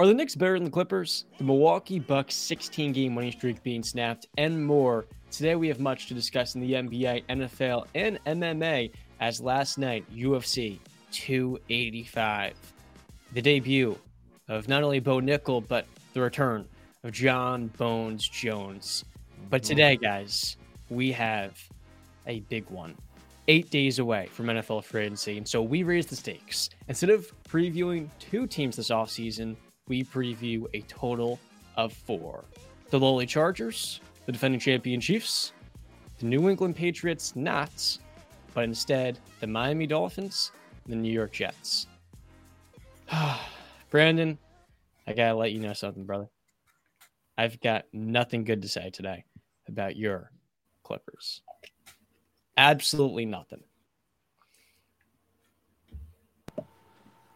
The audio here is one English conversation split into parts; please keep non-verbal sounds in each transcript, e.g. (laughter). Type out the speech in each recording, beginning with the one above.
Are the Knicks better than the Clippers? The Milwaukee Bucks 16 game winning streak being snapped and more. Today we have much to discuss in the NBA, NFL, and MMA as last night UFC 285. The debut of not only Bo Nickal, but the return of Jon Bones Jones. But today, guys, we have a big one. Eight days away from NFL free agency, and so we raised the stakes. Instead of previewing two teams this offseason, we preview a total of four the lowly Chargers, the defending champion Chiefs, the New England Patriots not, but instead the Miami Dolphins, the New York Jets. (sighs) Brandon, I gotta let you know something, brother. I've got nothing good to say today about your Clippers. Absolutely nothing.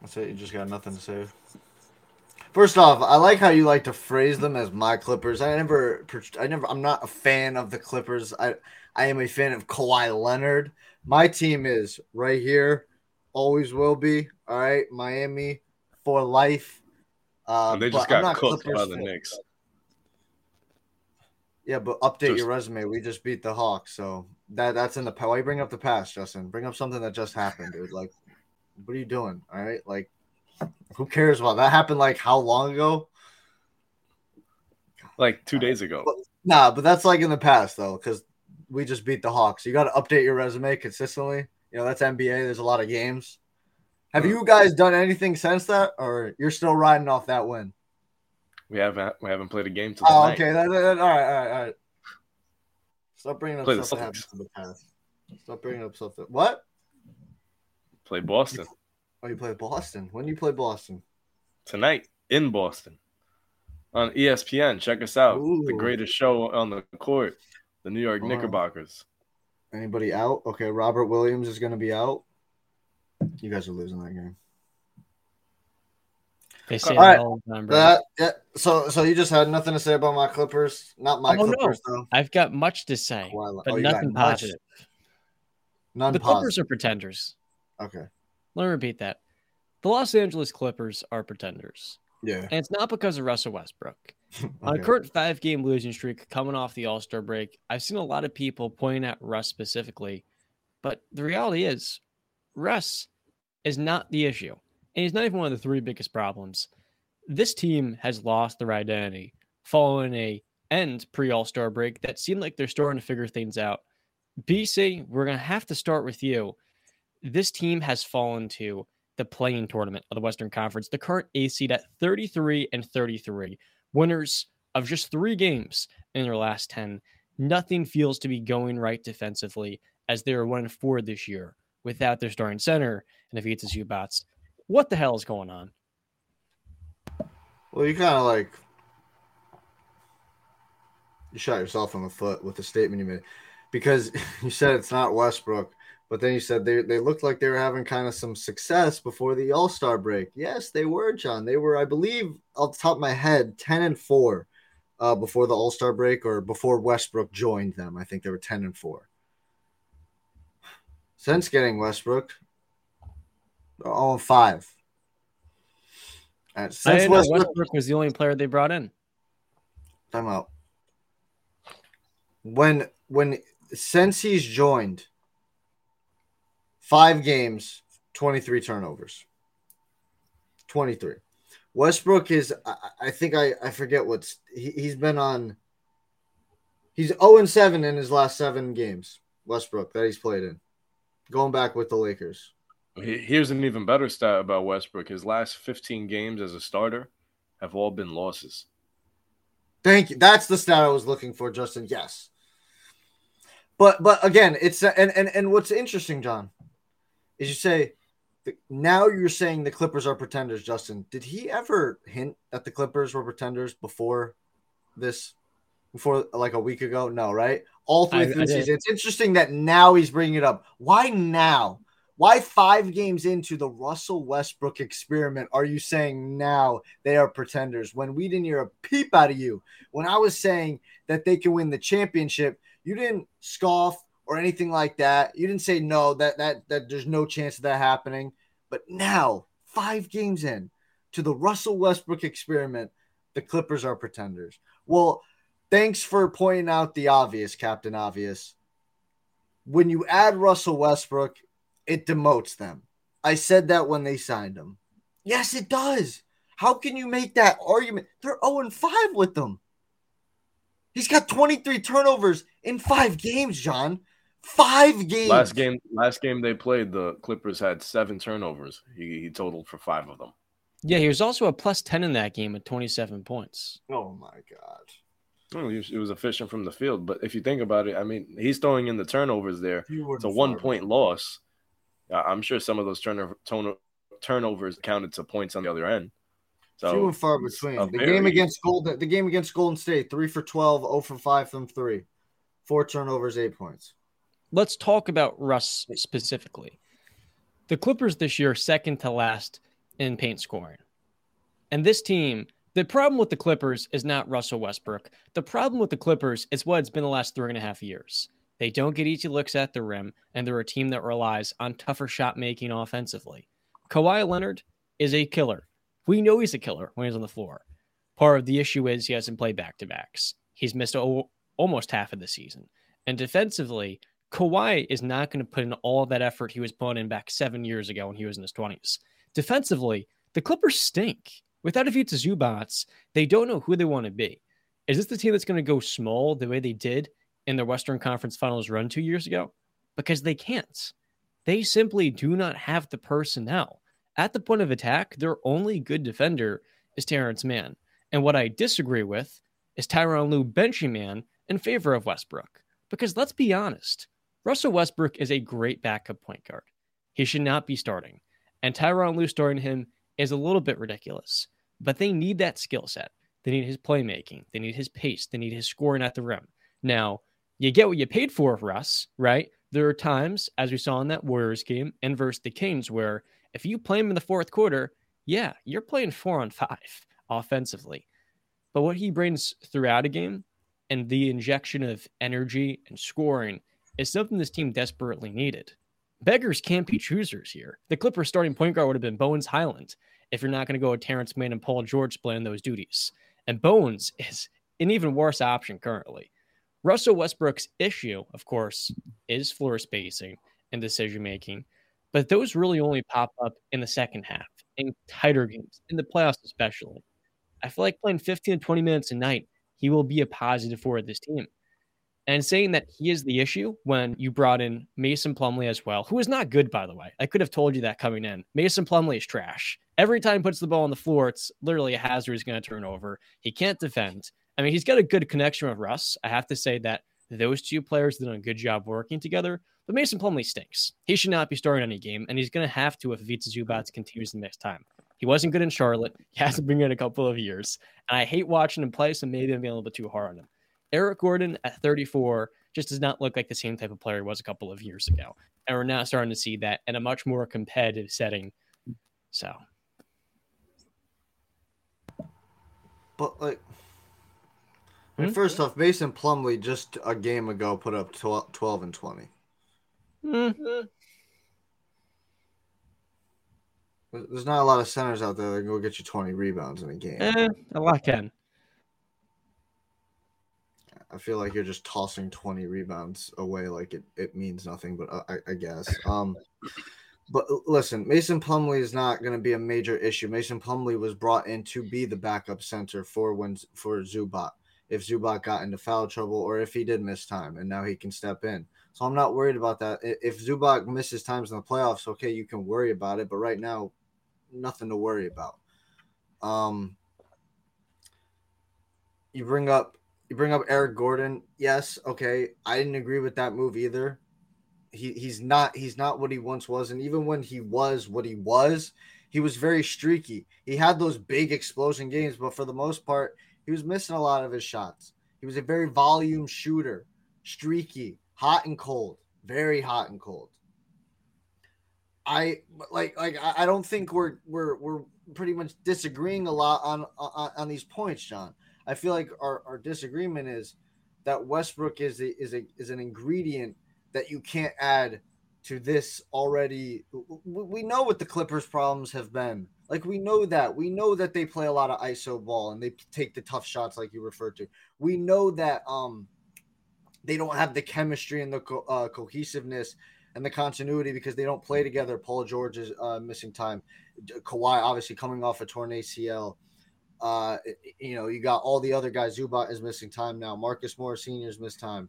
That's it. You just got nothing to say. First off, I like how you like to phrase them as my Clippers. I never, I never, I'm not a fan of the Clippers. I, I am a fan of Kawhi Leonard. My team is right here, always will be. All right, Miami for life. Uh, they just got cooked by the Knicks. Yeah, but update just, your resume. We just beat the Hawks, so that that's in the past. Why you bring up the past, Justin? Bring up something that just happened, dude. Like, what are you doing? All right, like who cares about that? Happened like how long ago? Like two days ago. But, nah, but that's like in the past though, because we just beat the Hawks. You got to update your resume consistently. You know that's NBA. There's a lot of games. Have you guys done anything since that, or you're still riding off that win? We haven't we haven't played a game till. Oh, okay. That, that, all right, all right, all right. Stop bringing up Play stuff that happened in the past. Stop bringing up stuff that what? Play Boston. Oh, you play Boston. When do you play Boston? Tonight in Boston on ESPN. Check us out. Ooh. The greatest show on the court, the New York Knickerbockers. Anybody out? Okay, Robert Williams is going to be out. You guys are losing that game. They say all right. all time, that, yeah. So, so you just had nothing to say about my Clippers? Not my oh, Clippers, no. though. I've got much to say, but oh, nothing positive. None the positive. Clippers are pretenders. Okay. Let me repeat that. The Los Angeles Clippers are pretenders. Yeah. And it's not because of Russell Westbrook. (laughs) On a current five game losing streak coming off the All Star break, I've seen a lot of people pointing at Russ specifically. But the reality is, Russ is not the issue. And he's not even one of the three biggest problems. This team has lost their identity following a end pre All Star break that seemed like they're starting to figure things out. BC, we're going to have to start with you this team has fallen to the play-in tournament of the Western Conference, the current A seed at 33 and 33, winners of just three games in their last 10. Nothing feels to be going right defensively as they are one and four this year without their starting center and Ivica Zubac. What the hell is going on? Well, you kind of like you shot yourself in the foot with the statement you made because (laughs) you said it's not Westbrook but then you said they, they looked like they were having kind of some success before the All Star break. Yes, they were, John. They were, I believe, off the top of my head, 10 and 4 uh, before the All Star break or before Westbrook joined them. I think they were 10 and 4. Since getting Westbrook, 0 and 5. And since Westbrook, Westbrook was the only player they brought in. Time out. When, when, since he's joined, Five games, 23 turnovers. 23. Westbrook is, I, I think I, I forget what's, he, he's been on, he's 0 and 7 in his last seven games, Westbrook, that he's played in, going back with the Lakers. Here's an even better stat about Westbrook. His last 15 games as a starter have all been losses. Thank you. That's the stat I was looking for, Justin. Yes. But but again, it's and and and what's interesting, John, is you say now you're saying the Clippers are pretenders, Justin. Did he ever hint that the Clippers were pretenders before this? Before like a week ago? No, right? All three I, seasons. It's interesting that now he's bringing it up. Why now? Why five games into the Russell Westbrook experiment are you saying now they are pretenders when we didn't hear a peep out of you? When I was saying that they can win the championship, you didn't scoff or anything like that. You didn't say no that that that there's no chance of that happening. But now, five games in, to the Russell Westbrook experiment, the Clippers are pretenders. Well, thanks for pointing out the obvious, Captain Obvious. When you add Russell Westbrook, it demotes them. I said that when they signed him. Yes, it does. How can you make that argument? They're 0 5 with them. He's got 23 turnovers in five games, John. Five games. Last game, last game they played, the Clippers had seven turnovers. He, he totaled for five of them. Yeah, he was also a plus 10 in that game at 27 points. Oh my god. Oh, he was, efficient from the field, but if you think about it, I mean, he's throwing in the turnovers there. It's a one point loss. I'm sure some of those turnover, turnovers counted to points on the other end. So few and far between. The very... game against Golden, the game against Golden State, three for 12, 0 for five from three, four turnovers, eight points. Let's talk about Russ specifically. The Clippers this year, second to last in paint scoring, and this team. The problem with the Clippers is not Russell Westbrook. The problem with the Clippers is what it's been the last three and a half years. They don't get easy looks at the rim, and they're a team that relies on tougher shot making offensively. Kawhi Leonard is a killer. We know he's a killer when he's on the floor. Part of the issue is he hasn't played back to backs. He's missed o- almost half of the season. And defensively, Kawhi is not going to put in all that effort he was putting in back seven years ago when he was in his 20s. Defensively, the Clippers stink. Without Ivica Zubac, they don't know who they want to be. Is this the team that's going to go small the way they did in their Western Conference Finals run two years ago? Because they can't. They simply do not have the personnel. At the point of attack, their only good defender is Terrence Mann. And what I disagree with is Tyronn Lue benching Mann in favor of Westbrook. Because let's be honest, Russell Westbrook is a great backup point guard. He should not be starting. And Tyronn Lue starting him is a little bit ridiculous. But they need that skill set. They need his playmaking. They need his pace. They need his scoring at the rim. Now, you get what you paid for, Russ, right? There are times, as we saw in that Warriors game and versus the Kings, where if you play him in the fourth quarter, yeah, you're playing four on five (laughs) offensively. But what he brings throughout a game and the injection of energy and scoring is something this team desperately needed. Beggars can't be choosers here. The Clippers starting point guard would have been Bones Hyland if you're not going to go with Terrence Mann and Paul George playing those duties. And Bones is an even worse option currently. Russell Westbrook's issue, of course, is floor spacing and decision making. But those really only pop up in the second half, in tighter games, in the playoffs especially. I feel like playing 15 to 20 minutes a night, he will be a positive for this team. And saying that he is the issue when you brought in Mason Plumlee as well, who is not good, by the way. I could have told you that coming in. Mason Plumlee is trash. Every time he puts the ball on the floor, it's literally a hazard he's going to turn over. He can't defend. I mean, he's got a good connection with Russ. I have to say that those two players did a good job working together. But Mason Plumlee stinks. He should not be starting any game, and he's going to have to if Ivica Zubac continues the next time. He wasn't good in Charlotte. He hasn't been in a couple of years. And I hate watching him play, so maybe I'm being a little bit too hard on him. Eric Gordon at 34 just does not look like the same type of player he was a couple of years ago. And we're now starting to see that in a much more competitive setting. So. But, like, mm-hmm. first off, Mason Plumlee just a game ago put up 12, 12 and 20. Mm-hmm. There's not a lot of centers out there that can go get you 20 rebounds in a game. Eh, a lot can. I feel like you're just tossing 20 rebounds away like it, it means nothing, but I, I guess. Um, but listen, Mason Plumlee is not going to be a major issue. Mason Plumlee was brought in to be the backup center for when for Zubac if Zubac got into foul trouble or if he did miss time, and now he can step in. So I'm not worried about that. If Zubac misses times in the playoffs, okay, you can worry about it, but right now, nothing to worry about. Um, you bring up you bring up Eric Gordon. Yes, okay, I didn't agree with that move either. He he's not he's not what he once was, and even when he was what he was, he was very streaky. He had those big explosion games, but for the most part, he was missing a lot of his shots. He was a very volume shooter, streaky, hot and cold, very hot and cold. I like like I don't think we're we're we're pretty much disagreeing a lot on on, on these points, John. I feel like our, our disagreement is that Westbrook is a, is a is an ingredient that you can't add to this already. We know what the Clippers' problems have been. Like we know that. We know that they play a lot of ISO ball and they take the tough shots, like you referred to. We know that um they don't have the chemistry and the co- uh, cohesiveness and the continuity because they don't play together. Paul George is uh, missing time. Kawhi obviously coming off a torn ACL. Uh, you know, you got all the other guys. Zubac is missing time now. Marcus Morris Senior is missed time.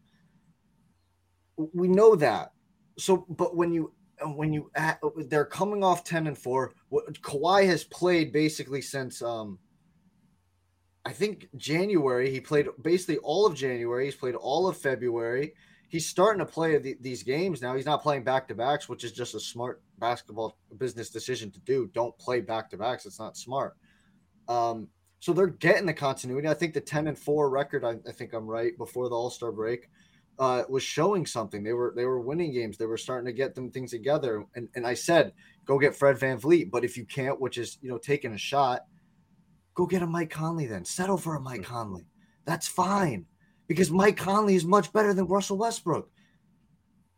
We know that. So, but when you when you they're coming off ten and four, what Kawhi has played basically since um I think January. He played basically all of January. He's played all of February. He's starting to play the, these games now. He's not playing back to backs, which is just a smart basketball business decision to do. Don't play back to backs. It's not smart. Um, so they're getting the continuity. I think the 10 and 4 record, I, I think I'm right, before the All Star break, uh, was showing something. They were they were winning games. They were starting to get them things together. And and I said, go get Fred VanVleet. But if you can't, which is you know taking a shot, Go get a Mike Conley then. Settle for a Mike mm. Conley. That's fine because Mike Conley is much better than Russell Westbrook.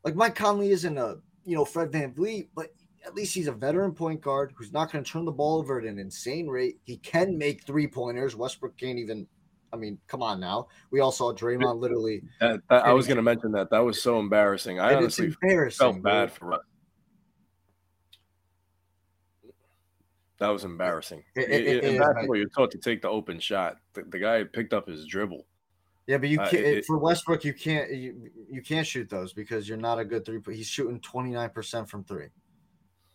Like Mike Conley isn't a you know Fred VanVleet, but at least he's a veteran point guard who's not going to turn the ball over at an insane rate. He can make three pointers. Westbrook can't even. I mean, come on now. We all saw Draymond literally. I was going to mention that. That was so embarrassing. I honestly embarrassing, felt bad bro. for us. That was embarrassing. It, it, basketball, you're taught to take the open shot. The, the guy picked up his dribble. Yeah, but you uh, can't uh, for Westbrook. You can't you, you can't shoot those because you're not a good three. He's shooting 29 percent from three.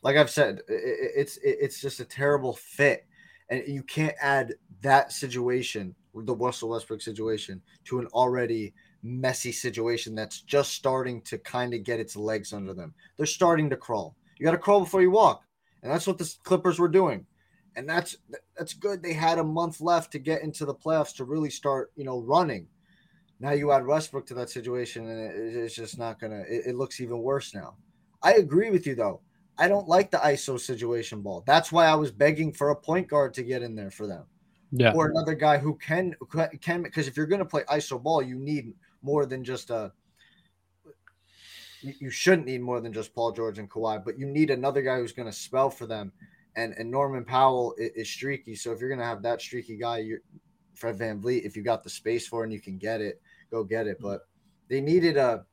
Like I've said, it, it's it's just a terrible fit, and you can't add that situation, the Russell Westbrook situation, to an already messy situation that's just starting to kind of get its legs under them. They're starting to crawl. You got to crawl before you walk and that's what the Clippers were doing. And that's that's good. They had a month left to get into the playoffs to really start, you know, running. Now you add Westbrook to that situation, and it, it's just not gonna. It, it looks even worse now. I agree with you though. I don't like the ISO situation ball. That's why I was begging for a point guard to get in there for them. Yeah. Or another guy who can can because if you're going to play ISO ball, you need more than just a you, shouldn't need more than just Paul George and Kawhi, but you need another guy who's going to spell for them. And and Norman Powell is, is streaky, so if you're going to have that streaky guy, you Fred VanVleet, if you got the space for and you can get it, go get it. But they needed a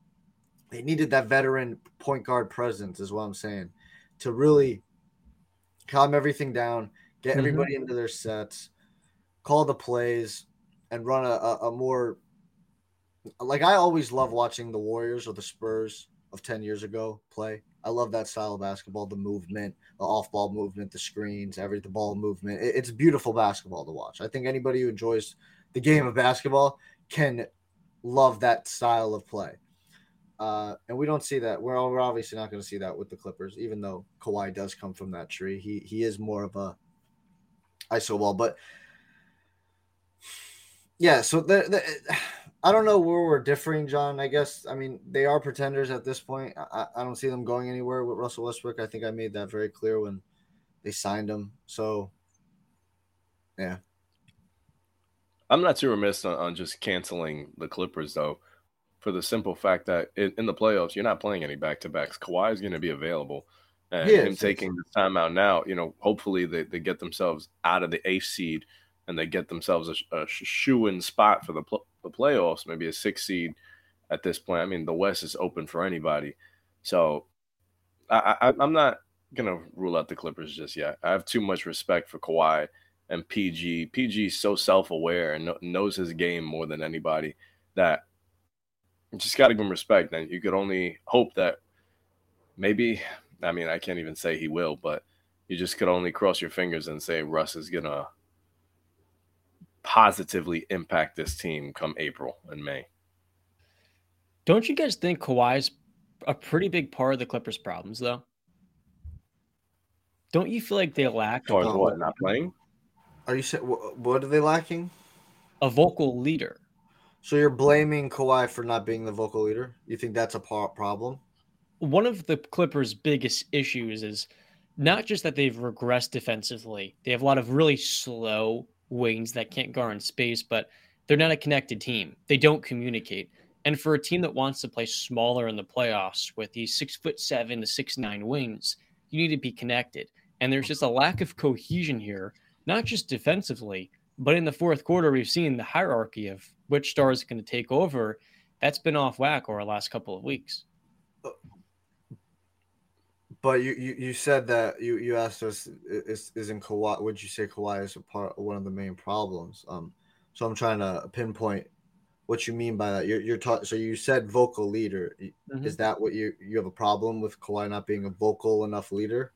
they needed that veteran point guard presence, is what I'm saying, to really calm everything down, get mm-hmm. everybody into their sets, call the plays, and run a, a, a more like I always love watching the Warriors or the Spurs of 10 years ago play. I love that style of basketball, the movement, the off ball movement, the screens, every the ball movement. it's beautiful basketball to watch. I think anybody who enjoys the game of basketball can love that style of play. Uh, and we don't see that. We're, we're obviously not going to see that with the Clippers, even though Kawhi does come from that tree. He he is more of a ISO ball, but yeah. So the, the I don't know where we're differing, John. I guess I mean they are pretenders at this point. I, I don't see them going anywhere with Russell Westbrook. I think I made that very clear when they signed him. So, yeah. I'm not too remiss on, on just canceling the Clippers though, for the simple fact that in the playoffs you're not playing any back to backs. Kawhi is going to be available, and him taking the time out now, you know, hopefully they, they get themselves out of the eighth seed and they get themselves a, a shoe in spot for the pl- the playoffs, maybe a six seed at this point. I mean, the West is open for anybody. So I, I, am not gonna rule out the Clippers just yet. I have too much respect for Kawhi and PG. PG is so self aware and knows his game more than anybody that you just got to give him respect. And you could only hope that maybe. I mean, I can't even say he will, but you just could only cross your fingers and say Russ is gonna positively impact this team come April and May. Don't you guys think Kawhi's a pretty big part of the Clippers' problems, though? Don't you feel like they lack? Or oh. what? Not playing? Are you saying what are they lacking? A vocal leader. So you're blaming Kawhi for not being the vocal leader? You think that's a problem? One of the Clippers' biggest issues is not just that they've regressed defensively. They have a lot of really slow wings that can't guard in space, but they're not a connected team. They don't communicate. And for a team that wants to play smaller in the playoffs with these six foot seven to six nine wings, you need to be connected. And there's just a lack of cohesion here, not just defensively, but in the fourth quarter, we've seen the hierarchy of which star is going to take over. That's been off whack over the last couple of weeks. But you, you, you said that you, you asked us is isn't Kawhi would you say Kawhi is a part one of the main problems? Um so I'm trying to pinpoint what you mean by that. You're you're taught so you said vocal leader. Mm-hmm. Is that what you you have a problem with Kawhi not being a vocal enough leader?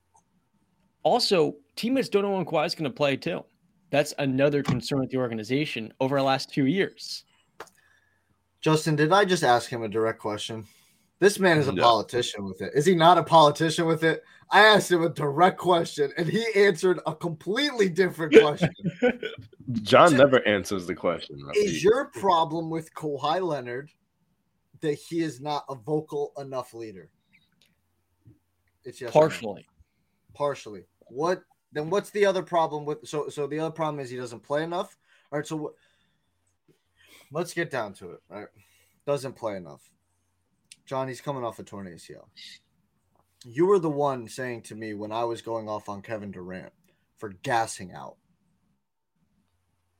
Also, teammates don't know when Kawhi's going to play too. That's another concern with the organization over the last two years. Justin, did I just ask him a direct question? This man is a no. politician with it. Is he not a politician with it? I asked him a direct question and he answered a completely different question. (laughs) John never answers the question. Is your problem with Kawhi Leonard that he is not a vocal enough leader? It's yes partially. Partially. What then what's the other problem with so so the other problem is he doesn't play enough? All right, so let's get down to it, right? Doesn't play enough. John, he's coming off a torn ACL. You were the one saying to me when I was going off on Kevin Durant for gassing out.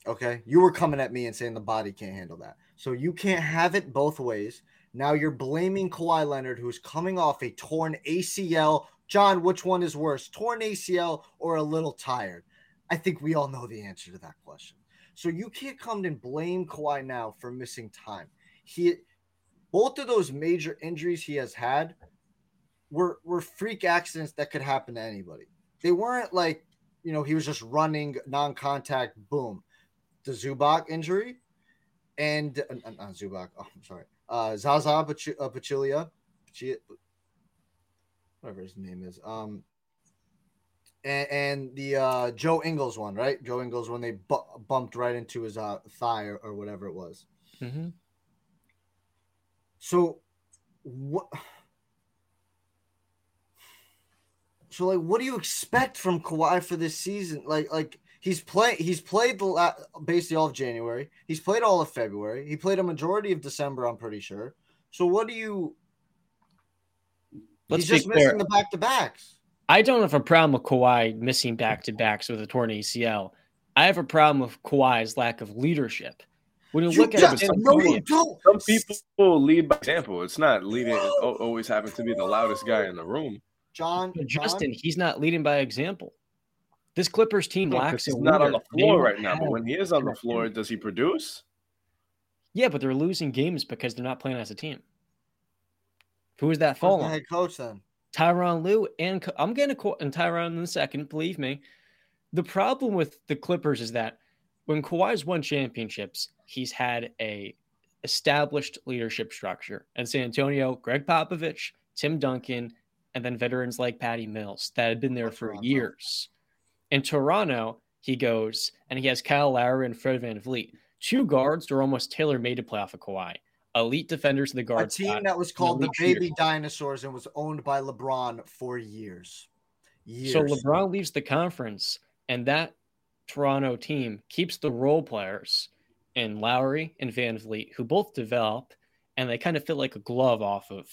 Okay. You were coming at me and saying the body can't handle that. So you can't have it both ways. Now you're blaming Kawhi Leonard, who's coming off a torn ACL. John, which one is worse, torn ACL or a little tired? I think we all know the answer to that question. So you can't come and blame Kawhi now for missing time. He both of those major injuries he has had were were freak accidents that could happen to anybody. They weren't like, you know, he was just running non-contact, boom. The Zubac injury and uh, not Zubac, oh, I'm sorry. Uh Zaza uh, Pachulia, whatever his name is. Um and, and the uh, Joe Ingles one, right? Joe Ingles when they bu- bumped right into his uh, thigh or, or whatever it was. Mm-hmm. So what? So like, what do you expect from Kawhi for this season? Like, like he's played he's played the la- basically all of January. He's played all of February. He played a majority of December. I'm pretty sure. So what do you? Let's he's just missing the back to backs. I don't have a problem with Kawhi missing back to backs with a torn ACL. I have a problem with Kawhi's lack of leadership. When you, you look at it, some, no, you don't. some people lead by example. It's not leading. It always happens to be the loudest guy in the room. John, Justin, he's not leading by example. This Clippers team no, lacks. He's not on the floor right now, but when he is on the floor, does he produce? Yeah, but they're losing games because they're not playing as a team. Who is that falling? Head coach then. Tyronn Lue and I'm getting a and Tyronn in a second. Believe me. The problem with the Clippers is that when Kawhi's won championships, he's had a established leadership structure. And San Antonio, Gregg Popovich, Tim Duncan, and then veterans like Patty Mills that had been there for years. In Toronto, he goes and he has Kyle Lowry and Fred VanVleet. Two guards that are almost tailor made to play off of Kawhi. Elite defenders of the guard. A team spot, that was called the Baby shooter. Dinosaurs and was owned by LeBron for years. years. So LeBron leaves the conference, and that Toronto team keeps the role players in Lowry and VanVleet, who both develop and they kind of fit like a glove off of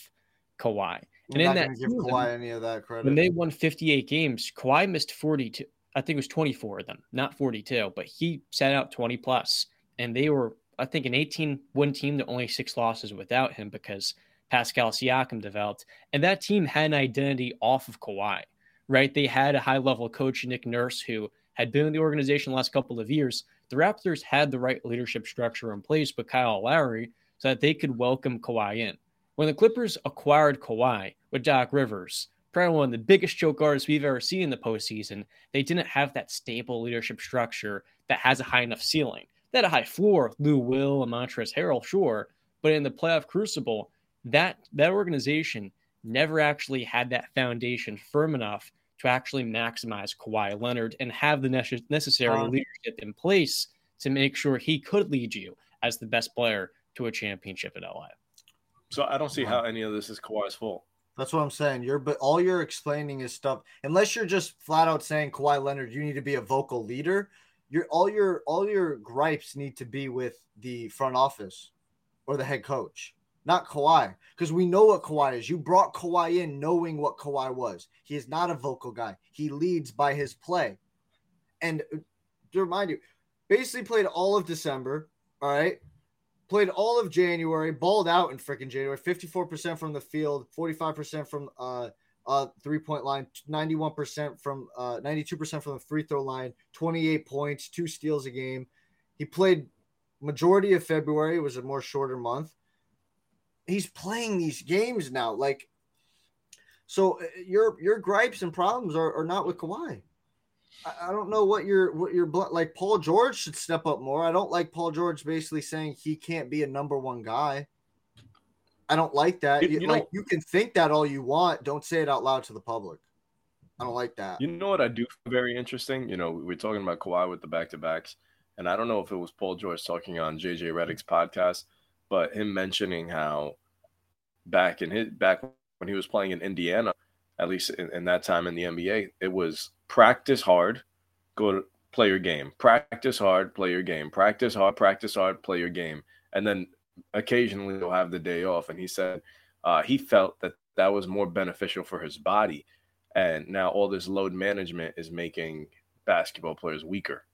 Kawhi. and in that give Kawhi any of that credit. When they won 58 games, Kawhi missed 42. I think it was 24 of them, not 42, but he sat out 20. And they were, I think, an 18 win team that only six losses without him because Pascal Siakam developed. And that team had an identity off of Kawhi, right? They had a high level coach, Nick Nurse, who had been in the organization the last couple of years. The Raptors had the right leadership structure in place with Kyle Lowry so that they could welcome Kawhi in. When the Clippers acquired Kawhi with Doc Rivers, probably one of the biggest choke artists we've ever seen in the postseason, they didn't have that stable leadership structure that has a high enough ceiling. They had a high floor, Lou Will and Montrezl Harrell, sure, but in the playoff crucible, that that organization never actually had that foundation firm enough to actually maximize Kawhi Leonard and have the necessary um, leadership in place to make sure he could lead you as the best player to a championship in LA. So I don't see how any of this is Kawhi's fault. That's what I'm saying. You're but all you're explaining is stuff. Unless you're just flat out saying Kawhi Leonard, you need to be a vocal leader. Your all your all your gripes need to be with the front office or the head coach. not Kawhi, because we know what Kawhi is. You brought Kawhi in knowing what Kawhi was. He is not a vocal guy. He leads by his play. And uh, to remind you, basically played all of December. All right. Played all of January, balled out in freaking January, 54% from the field, 45% from uh uh three point line, 91% from uh 92% from the free throw line, 28 points, two steals a game. He played majority of February, it was a more shorter month. He's playing these games now. Like so uh, your your gripes and problems are, are not with Kawhi. I, don't know what your what your like. Paul George should step up more. I don't like Paul George basically saying he can't be a number one guy. I don't like that. You, you like know, you can think that all you want. Don't say it out loud to the public. I don't like that. You know what I do very interesting? You know, we are talking about Kawhi with the back to backs, and I don't know if it was Paul George talking on JJ Redick's podcast, but him mentioning how back in his back when he was playing in Indiana, at least in, in that time in the NBA, it was practice hard, go to play your game. Practice hard, play your game. Practice hard, practice hard, play your game. And then occasionally he'll have the day off. And he said uh, he felt that that was more beneficial for his body. And now all this load management is making basketball players weaker.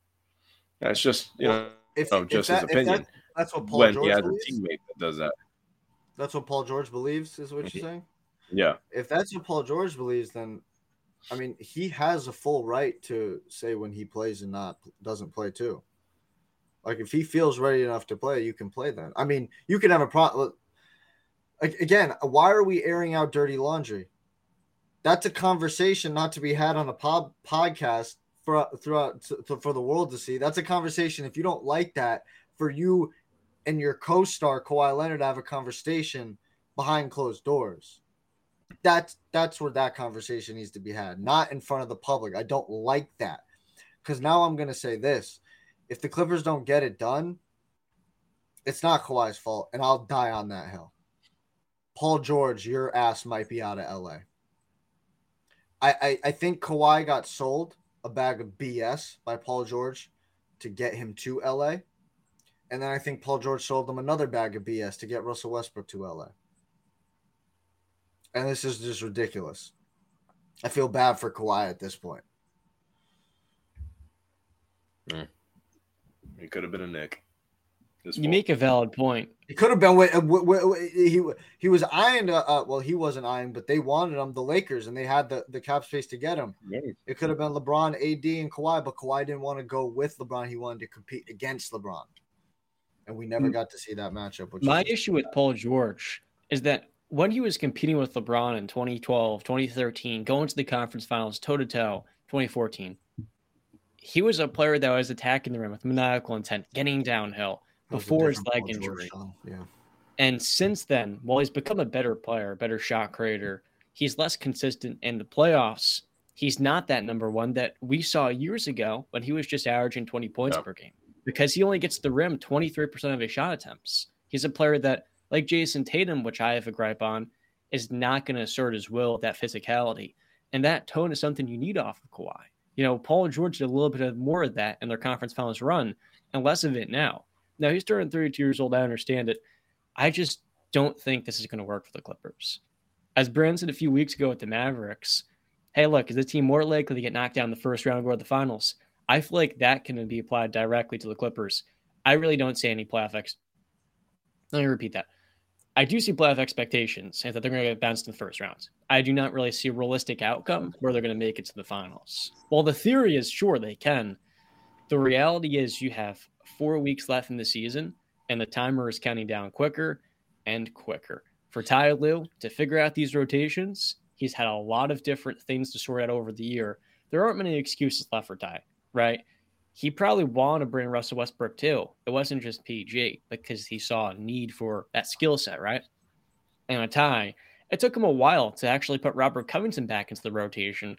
That's just you know, if, know, just that, his opinion. That, that's what Paul when George he has believes? a teammate that does that. That's what Paul George believes, is what you're saying. Yeah. If that's what Paul George believes, then I mean, he has a full right to say when he plays and not doesn't play too. Like if he feels ready enough to play, you can play then. I mean, you can have a problem. Again, why are we airing out dirty laundry? That's a conversation not to be had on a pod, podcast for throughout to, for the world to see. That's a conversation. If you don't like that, for you and your co-star Kawhi Leonard to have a conversation behind closed doors that's that's where that conversation needs to be had, not in front of the public. I don't like that because now I'm gonna say this: if the Clippers don't get it done, it's not Kawhi's fault, and I'll die on that hill. Paul George, your ass might be out of LA. I, I, I think Kawhi got sold a bag of BS by Paul George to get him to LA. And then I think Paul George sold them another bag of BS to get Russell Westbrook to LA and this is just ridiculous. I feel bad for Kawhi at this point. Mm. He could have been a Knick. You make a valid point. He could have been. Wait, wait, he he was eyeing. Uh, uh, well, he wasn't eyeing, but they wanted him, the Lakers, and they had the, the cap space to get him. Yeah. It could have been LeBron, AD, and Kawhi, but Kawhi didn't want to go with LeBron. He wanted to compete against LeBron, and we never mm. got to see that matchup. My issue with Paul George is that when he was competing with LeBron in 2012, 2013, going to the conference finals toe to toe, 2014, he was a player that was attacking the rim with maniacal intent, getting downhill before his leg injury. Yeah. And since then, while he's become a better player, better shot creator, he's less consistent in the playoffs. He's not that number one that we saw years ago when he was just averaging 20 points per game because he only gets the rim 23% of his shot attempts. He's a player that like Jayson Tatum, which I have a gripe on, is not going to assert his will, that physicality. And that tone is something you need off of Kawhi. You know, Paul George did a little bit of more of that in their conference finals run and less of it now. Now he's turning 32 years old. I understand it. I just don't think this is going to work for the Clippers. As Brand said a few weeks ago at the Mavericks, hey, look, is the team more likely to get knocked down the first round or go to the finals? I feel like that can be applied directly to the Clippers. I really don't see any playoff ex- Let me repeat that. I do see playoff expectations and that they're going to get bounced in the first round. I do not really see a realistic outcome where they're going to make it to the finals. While the theory is sure they can, the reality is you have four weeks left in the season and the timer is counting down quicker and quicker. For Ty Lue to figure out these rotations, he's had a lot of different things to sort out over the year. There aren't many excuses left for Ty, right? He probably wanted to bring Russell Westbrook too. It wasn't just PG because he saw a need for that skill set, right? And a tie. It took him a while to actually put Robert Covington back into the rotation.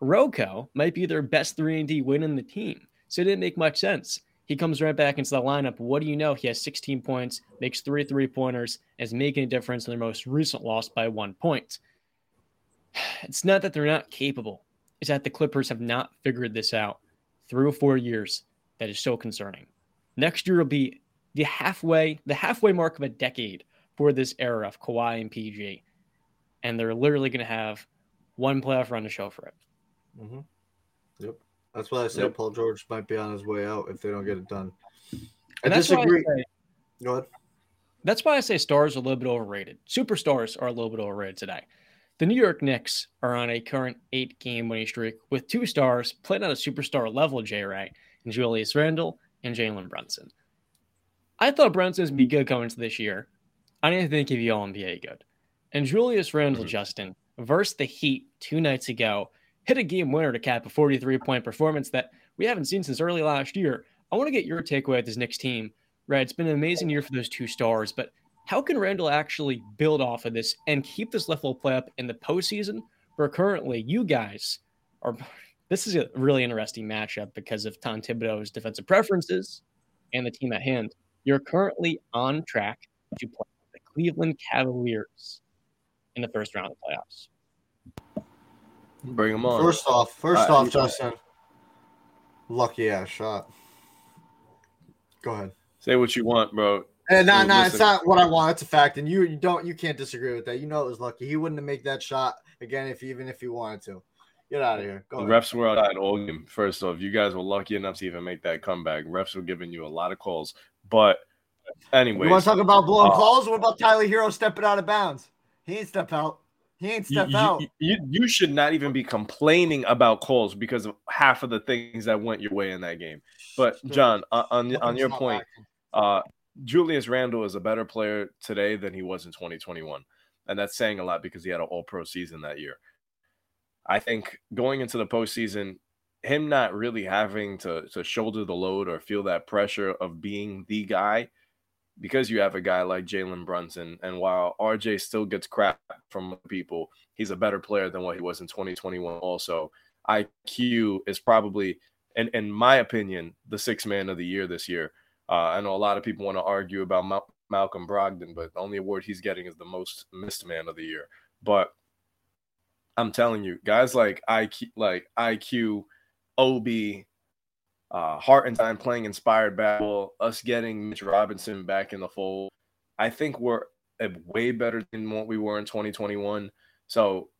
Rocco might be their best 3 and D win in the team. So it didn't make much sense. He comes right back into the lineup. What do you know? He has 16 points, makes three three pointers, is making a difference in their most recent loss by one point. (sighs) It's not that they're not capable, it's that the Clippers have not figured this out through four years that is so concerning. Next year will be the halfway, the halfway mark of a decade for this era of Kawhi and PG, and they're literally going to have one playoff run to show for it. Mm-hmm. Yep, that's why I say yep. Paul George might be on his way out if they don't get it done. I disagree. I say, Go ahead. That's why I say stars are a little bit overrated. Superstars are a little bit overrated today. The New York Knicks are on a current eight game winning streak with two stars playing at a superstar level, J Ray, and Julius Randle and Jalen Brunson. I thought Brunson would be good coming into this year. I didn't think he'd be all NBA good. And Julius Randle, mm-hmm. Justin, versus the Heat two nights ago, hit a game winner to cap a 43 point performance that we haven't seen since early last year. I want to get your takeaway at this Knicks team. Right, it's been an amazing year for those two stars, but how can Randle actually build off of this and keep this level of play up in the postseason? Where currently you guys are, (laughs) this is a really interesting matchup because of Tom Thibodeau's defensive preferences and the team at hand. You're currently on track to play the Cleveland Cavaliers in the first round of the playoffs. Bring them on. First off, first uh, off, Justin, lucky ass shot. Go ahead. Say what you want, bro. And no, no, it's not what I want. It's a fact, and you you don't you can't disagree with that. You know it was lucky. He wouldn't have made that shot again if even if he wanted to. Get out of here. Go the refs were outside all game. First off, you guys were lucky enough to even make that comeback. Refs were giving you a lot of calls, but anyway. You want to talk about blowing uh, calls? What about Tyler Herro stepping out of bounds? He ain't step out. He ain't step you, out. You, you, you should not even be complaining about calls because of half of the things that went your way in that game. But John, on on your point, uh, Julius Randle is a better player today than he was in 2021. And that's saying a lot because he had an all pro season that year. I think going into the postseason, him not really having to, to shoulder the load or feel that pressure of being the guy, because you have a guy like Jalen Brunson, and while RJ still gets crap from people, he's a better player than what he was in 2021. Also, IQ is probably, in, in my opinion, the sixth man of the year this year. Uh, I know a lot of people want to argue about Mal- Malcolm Brogdon, but the only award he's getting is the most missed man of the year. But I'm telling you, guys like IQ, like IQ, OB, uh, Hartenstein playing inspired battle, us getting Mitch Robinson back in the fold. I think we're way better than what we were in 2021. So,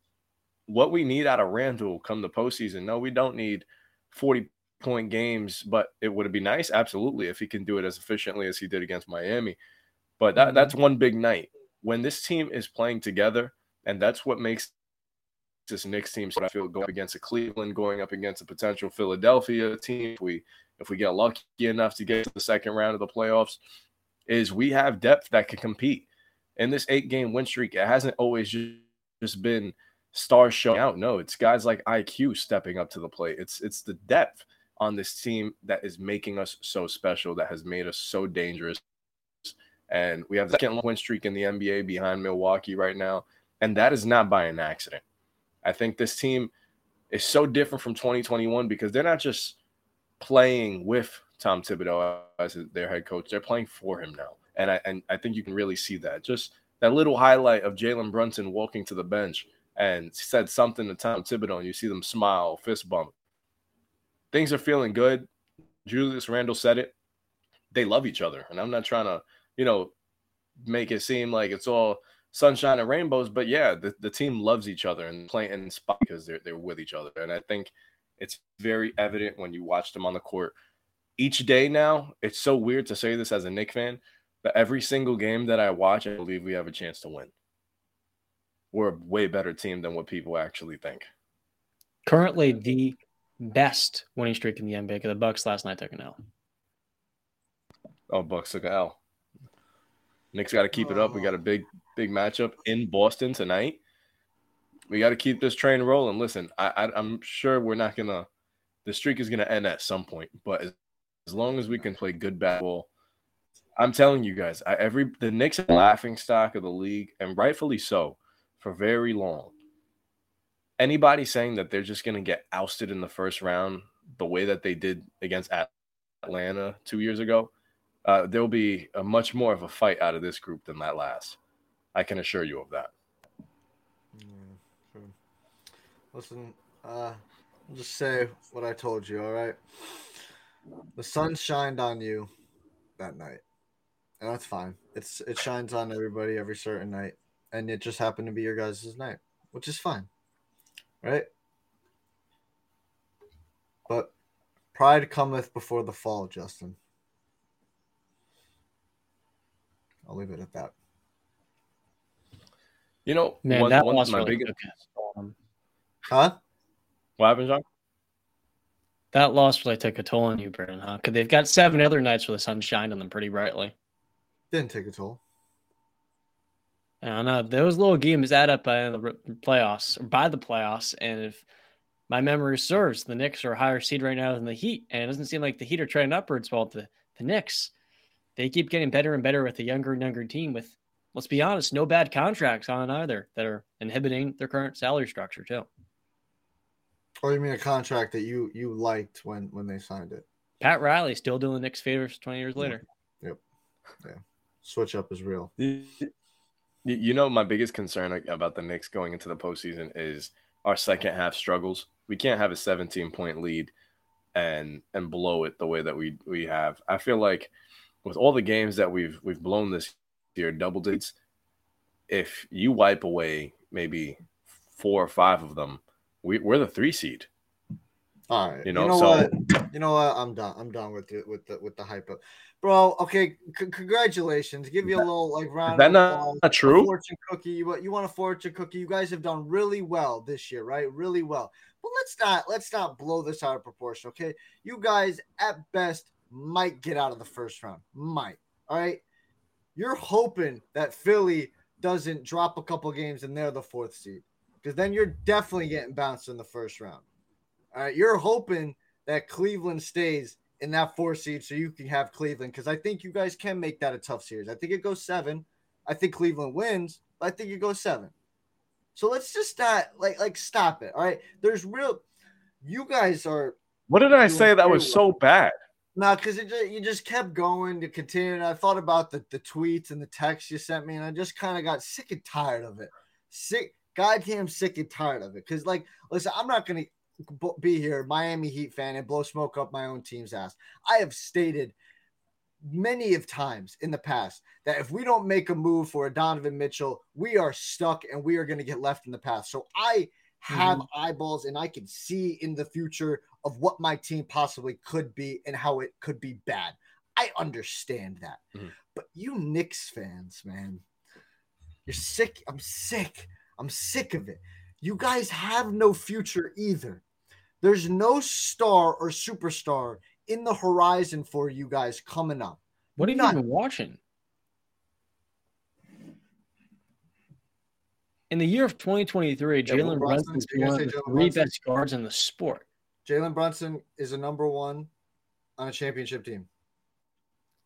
what we need out of Randle come the postseason, no, we don't need 40 point games, but it would be nice, absolutely, if he can do it as efficiently as he did against Miami. But that, mm-hmm. that's one big night. When this team is playing together, and that's what makes this Knicks team so I feel going up against a Cleveland, going up against a potential Philadelphia team. If we if we get lucky enough to get to the second round of the playoffs, is we have depth that can compete. In this eight game win streak, it hasn't always just been stars showing out. No, it's guys like IQ stepping up to the plate. It's it's the depth on this team that is making us so special, that has made us so dangerous. And we have the second win streak in the NBA behind Milwaukee right now. And that is not by an accident. I think this team is so different from 2021 because they're not just playing with Tom Thibodeau as their head coach, they're playing for him now. And I, and I think you can really see that. Just that little highlight of Jalen Brunson walking to the bench and said something to Tom Thibodeau, and you see them smile, fist bump things are feeling good. Julius Randle said it. They love each other. And I'm not trying to, you know, make it seem like it's all sunshine and rainbows, but yeah, the, the team loves each other and playing in spot because they're they're with each other. And I think it's very evident when you watch them on the court. Each day now, it's so weird to say this as a Knick fan, but every single game that I watch, I believe we have a chance to win. We're a way better team than what people actually think. Currently, the best winning streak in the NBA. Because the Bucks last night took an L. Oh, Bucks took an L. Knicks got to keep it up. We got a big, big matchup in Boston tonight. We got to keep this train rolling. Listen, I, I, am sure we're not gonna. The streak is gonna end at some point, but as, as long as we can play good basketball, I'm telling you guys, I, every the Knicks are laughing stock of the league, and rightfully so, for very long anybody saying that they're just going to get ousted in the first round the way that they did against Atlanta two years ago, uh, there'll be a much more of a fight out of this group than that last. I can assure you of that. Listen, uh, I'll just say what I told you. All right, the sun shined on you that night. And that's fine. It's it shines on everybody every certain night, and it just happened to be your guys' night, which is fine, right? But pride cometh before the fall, Justin. I'll leave it at that. You know, Man, one, that one loss my really biggest. took. Huh? What happened, John? That loss really took a toll on you, Brennan, huh? Because they've got seven other nights where the sun shined on them pretty brightly. Didn't take a toll. I don't know. Those little games add up by the playoffs or by the playoffs. And if my memory serves, the Knicks are a higher seed right now than the Heat. And it doesn't seem like the Heat are trending upwards. While the, the Knicks, they keep getting better and better with a younger and younger team with, let's be honest, no bad contracts on either that are inhibiting their current salary structure, too. Or you mean a contract that you you liked when when they signed it? Pat Riley still doing the Knicks favors 20 years later. Yep. Yeah. Switch up is real. You know, my biggest concern about the Knicks going into the postseason is our second half struggles. We can't have a 17 point lead and and blow it the way that we we have. I feel like with all the games that we've we've blown this year, double digits, if you wipe away maybe four or five of them, we, we're the three seed. All right. You You know, know, so- what? You know what? I'm done. I'm done with it with the with the hype up. Bro, okay, c- congratulations. Give you a little like round Is that of not, not true? fortune cookie. You want you want a fortune cookie. You guys have done really well this year, right? Really well. But let's not let's not blow this out of proportion, okay? You guys at best might get out of the first round. Might. All right. You're hoping that Philly doesn't drop a couple games and they're the fourth seed. Because then you're definitely getting bounced in the first round. All right. You're hoping that Cleveland stays in that four seed so you can have Cleveland because I think you guys can make that a tough series. I think it goes seven. I think Cleveland wins, but I think it goes seven. So let's just not like like stop it. All right. There's real you guys are What did I say that was so bad? no, because just, you just kept going to continue. And I thought about the, the tweets and the texts you sent me, and I just kind of got sick and tired of it. Sick, goddamn sick and tired of it. Because, like, listen, I'm not going to be here, Miami Heat fan, and blow smoke up my own team's ass. I have stated many of times in the past that if we don't make a move for a Donovan Mitchell, we are stuck and we are going to get left in the past. So I have eyeballs and I can see in the future of what my team possibly could be and how it could be bad. I understand that. Mhm. But you Knicks fans, man, you're sick. I'm sick. I'm sick of it. You guys have no future either. There's no star or superstar in the horizon for you guys coming up. What are you None. been watching? In the year of 2023, Yeah, Jalen Brunson? is one of the Jalen three Brunson? best guards in the sport. Jalen Brunson is a number one on a championship team.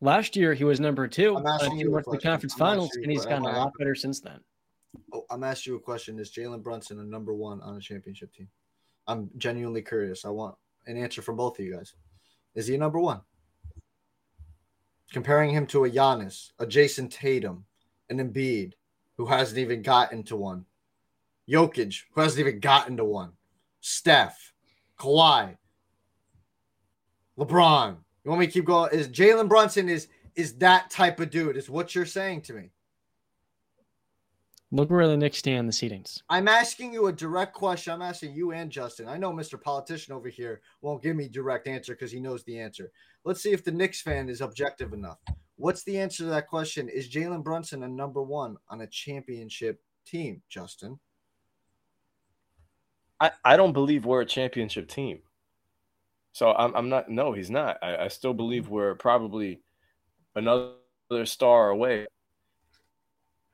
Last year, he was number two. I'm asking you went to the conference I'm finals, and he's gotten a lot better since then. Oh, I'm asking you a question. Is Jalen Brunson a number one on a championship team? I'm genuinely curious. I want an answer from both of you guys. Is he number one? Comparing him to a Giannis, a Jayson Tatum, an Embiid, who hasn't even gotten to one. Jokic, who hasn't even gotten to one. Steph, Kawhi, LeBron. You want me to keep going? Is Jalen Brunson is is that type of dude? Is what you're saying to me? Look where the Knicks stand in the seedings. I'm asking you a direct question. I'm asking you and Justin. I know Mr. Politician over here won't give me direct answer because he knows the answer. Let's see if the Knicks fan is objective enough. What's the answer to that question? Is Jalen Brunson a number one on a championship team, Justin? I, I don't believe we're a championship team. So I'm, I'm not. No, he's not. I, I still believe we're probably another star away.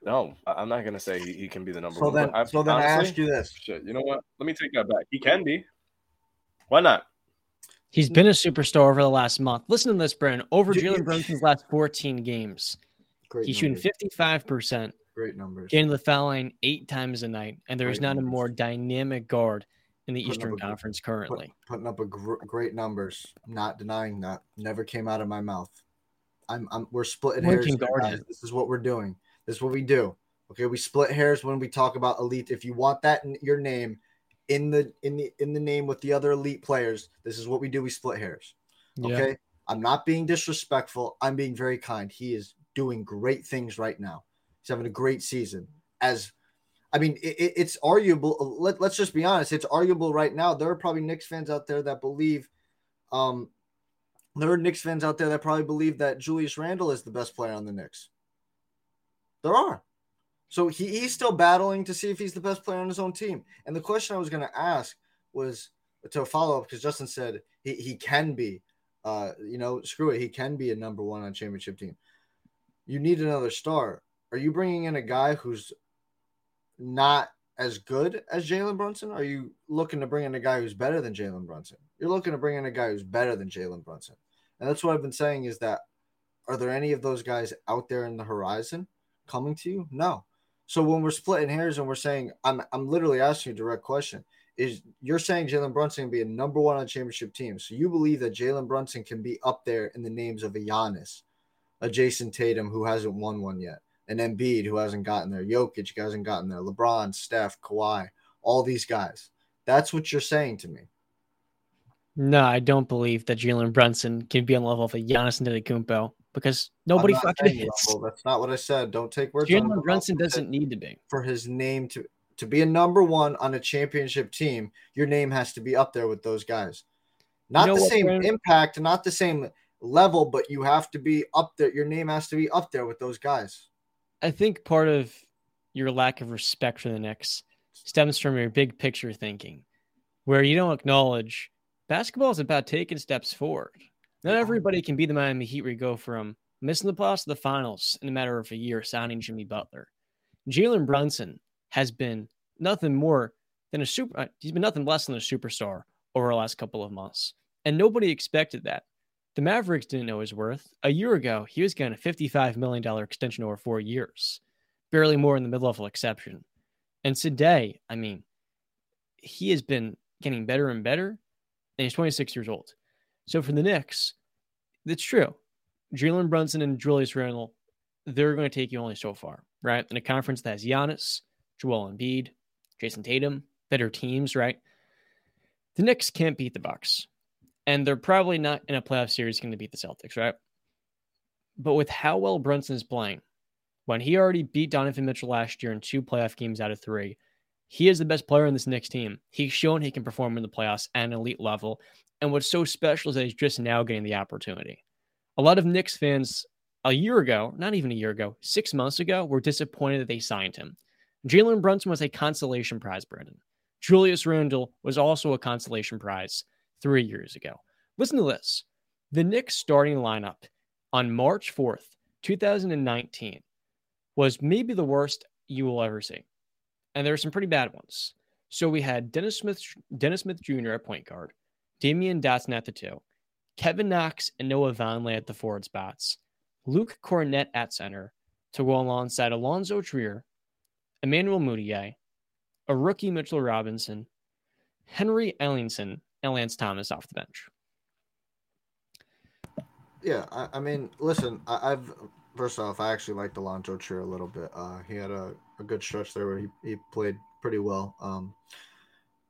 No, I- I'm not gonna say he, he can be the number So one. then, I- so then I honestly, ask you this: Shit, you know what? Let me take that back. He can be. Why not? He's been a superstar over the last month. Listen to this, Brandon. Over You- you- Jalen Brunson's last 14 games, Great he's shooting 55%, Great numbers. getting to the foul line eight times a night, and there is Great not a more dynamic guard in the Putting up Eastern a gr- Conference Put- currently. putting up a gr- great numbers. Not denying that. Never came out of my mouth. I'm, I'm we're splitting One hairs. can here, guard guys. him. This is what we're doing. This is what we do. Okay, we split hairs when we talk about elite. If you want that in your name, in the in the in the name with the other elite players, this is what we do. We split hairs. Yeah. Okay. I'm not being disrespectful. I'm being very kind. He is doing great things right now. He's having a great season. As I mean, it, it's arguable. Let, let's just be honest. It's arguable right now. There are probably Knicks fans out there that believe, um, there are Knicks fans out there that probably believe that Julius Randle is the best player on the Knicks. There are. So he, he's still battling to see if he's the best player on his own team. And the question I was going to ask was to follow up because Justin said he, he can be, uh, you know, screw it, he can be a number one on championship team. You need another star. Are you bringing in a guy who's not as good as Jalen Brunson? Are you looking to bring in a guy who's better than Jalen Brunson? You're looking to bring in a guy who's better than Jalen Brunson. And that's what I've been saying is that are there any of those guys out there in the horizon coming to you? No. So when we're splitting hairs and we're saying, I'm I'm literally asking a direct question. Is you're saying Jalen Brunson can be a number one on championship team. So you believe that Jalen Brunson can be up there in the names of a Giannis, a Jayson Tatum who hasn't won one yet, an Embiid who hasn't gotten there, Jokic who hasn't gotten there, LeBron, Steph, Kawhi, all these guys. That's what you're saying to me. No, I don't believe that Jalen Brunson can be on the level of a Giannis Antetokounmpo because nobody fucking is. Level. That's not what I said. Don't take words. Jalen Brunson doesn't need to be for his name to to be a number one on a championship team. Your name has to be up there with those guys. Not you know the same friend? impact, not the same level, but you have to be up there. Your name has to be up there with those guys. I think part of your lack of respect for the Knicks stems from your big picture thinking, where you don't acknowledge basketball is about taking steps forward. Not everybody can be the Miami Heat where you go from missing the playoffs to the finals in a matter of a year, signing Jimmy Butler. Jalen Brunson has been nothing more than a super. Uh, he's been nothing less than a superstar over the last couple of months, and nobody expected that. The Mavericks didn't know his worth. A year ago, he was getting a $55 million extension over four years, barely more in the mid level exception. And today, I mean, he has been getting better and better, and he's 26 years old. So for the Knicks, it's true. Jalen Brunson and Julius Randle, they're going to take you only so far, right? In a conference that has Giannis, Joel Embiid, Jayson Tatum, better teams, right? The Knicks can't beat the Bucks and they're probably not in a playoff series going to beat the Celtics, right? But with how well Brunson is playing, when he already beat Donovan Mitchell last year in two playoff games out of three, he is the best player in this Knicks team. He's shown he can perform in the playoffs at an elite level. And what's so special is that he's just now getting the opportunity. A lot of Knicks fans a year ago, not even a year ago, six months ago, were disappointed that they signed him. Jalen Brunson was a consolation prize, Brandon. Julius Randle was also a consolation prize three years ago. Listen to this the Knicks starting lineup on March 4th, 2019, was maybe the worst you will ever see. And there are some pretty bad ones. So we had Dennis Smith, Dennis Smith Jr. at point guard, Damyean Dotson at the two, Kevin Knox and Noah Vonleh at the forward spots, Luke Kornet at center to go alongside Alonzo Trier, Emmanuel Mudiay, a rookie Mitchell Robinson, Henry Ellenson and Lance Thomas off the bench. Yeah, I, I mean, listen, I, have first off, I actually liked Alonzo Trier a little bit. Uh, he had a, a good stretch there where he, he played pretty well. Um,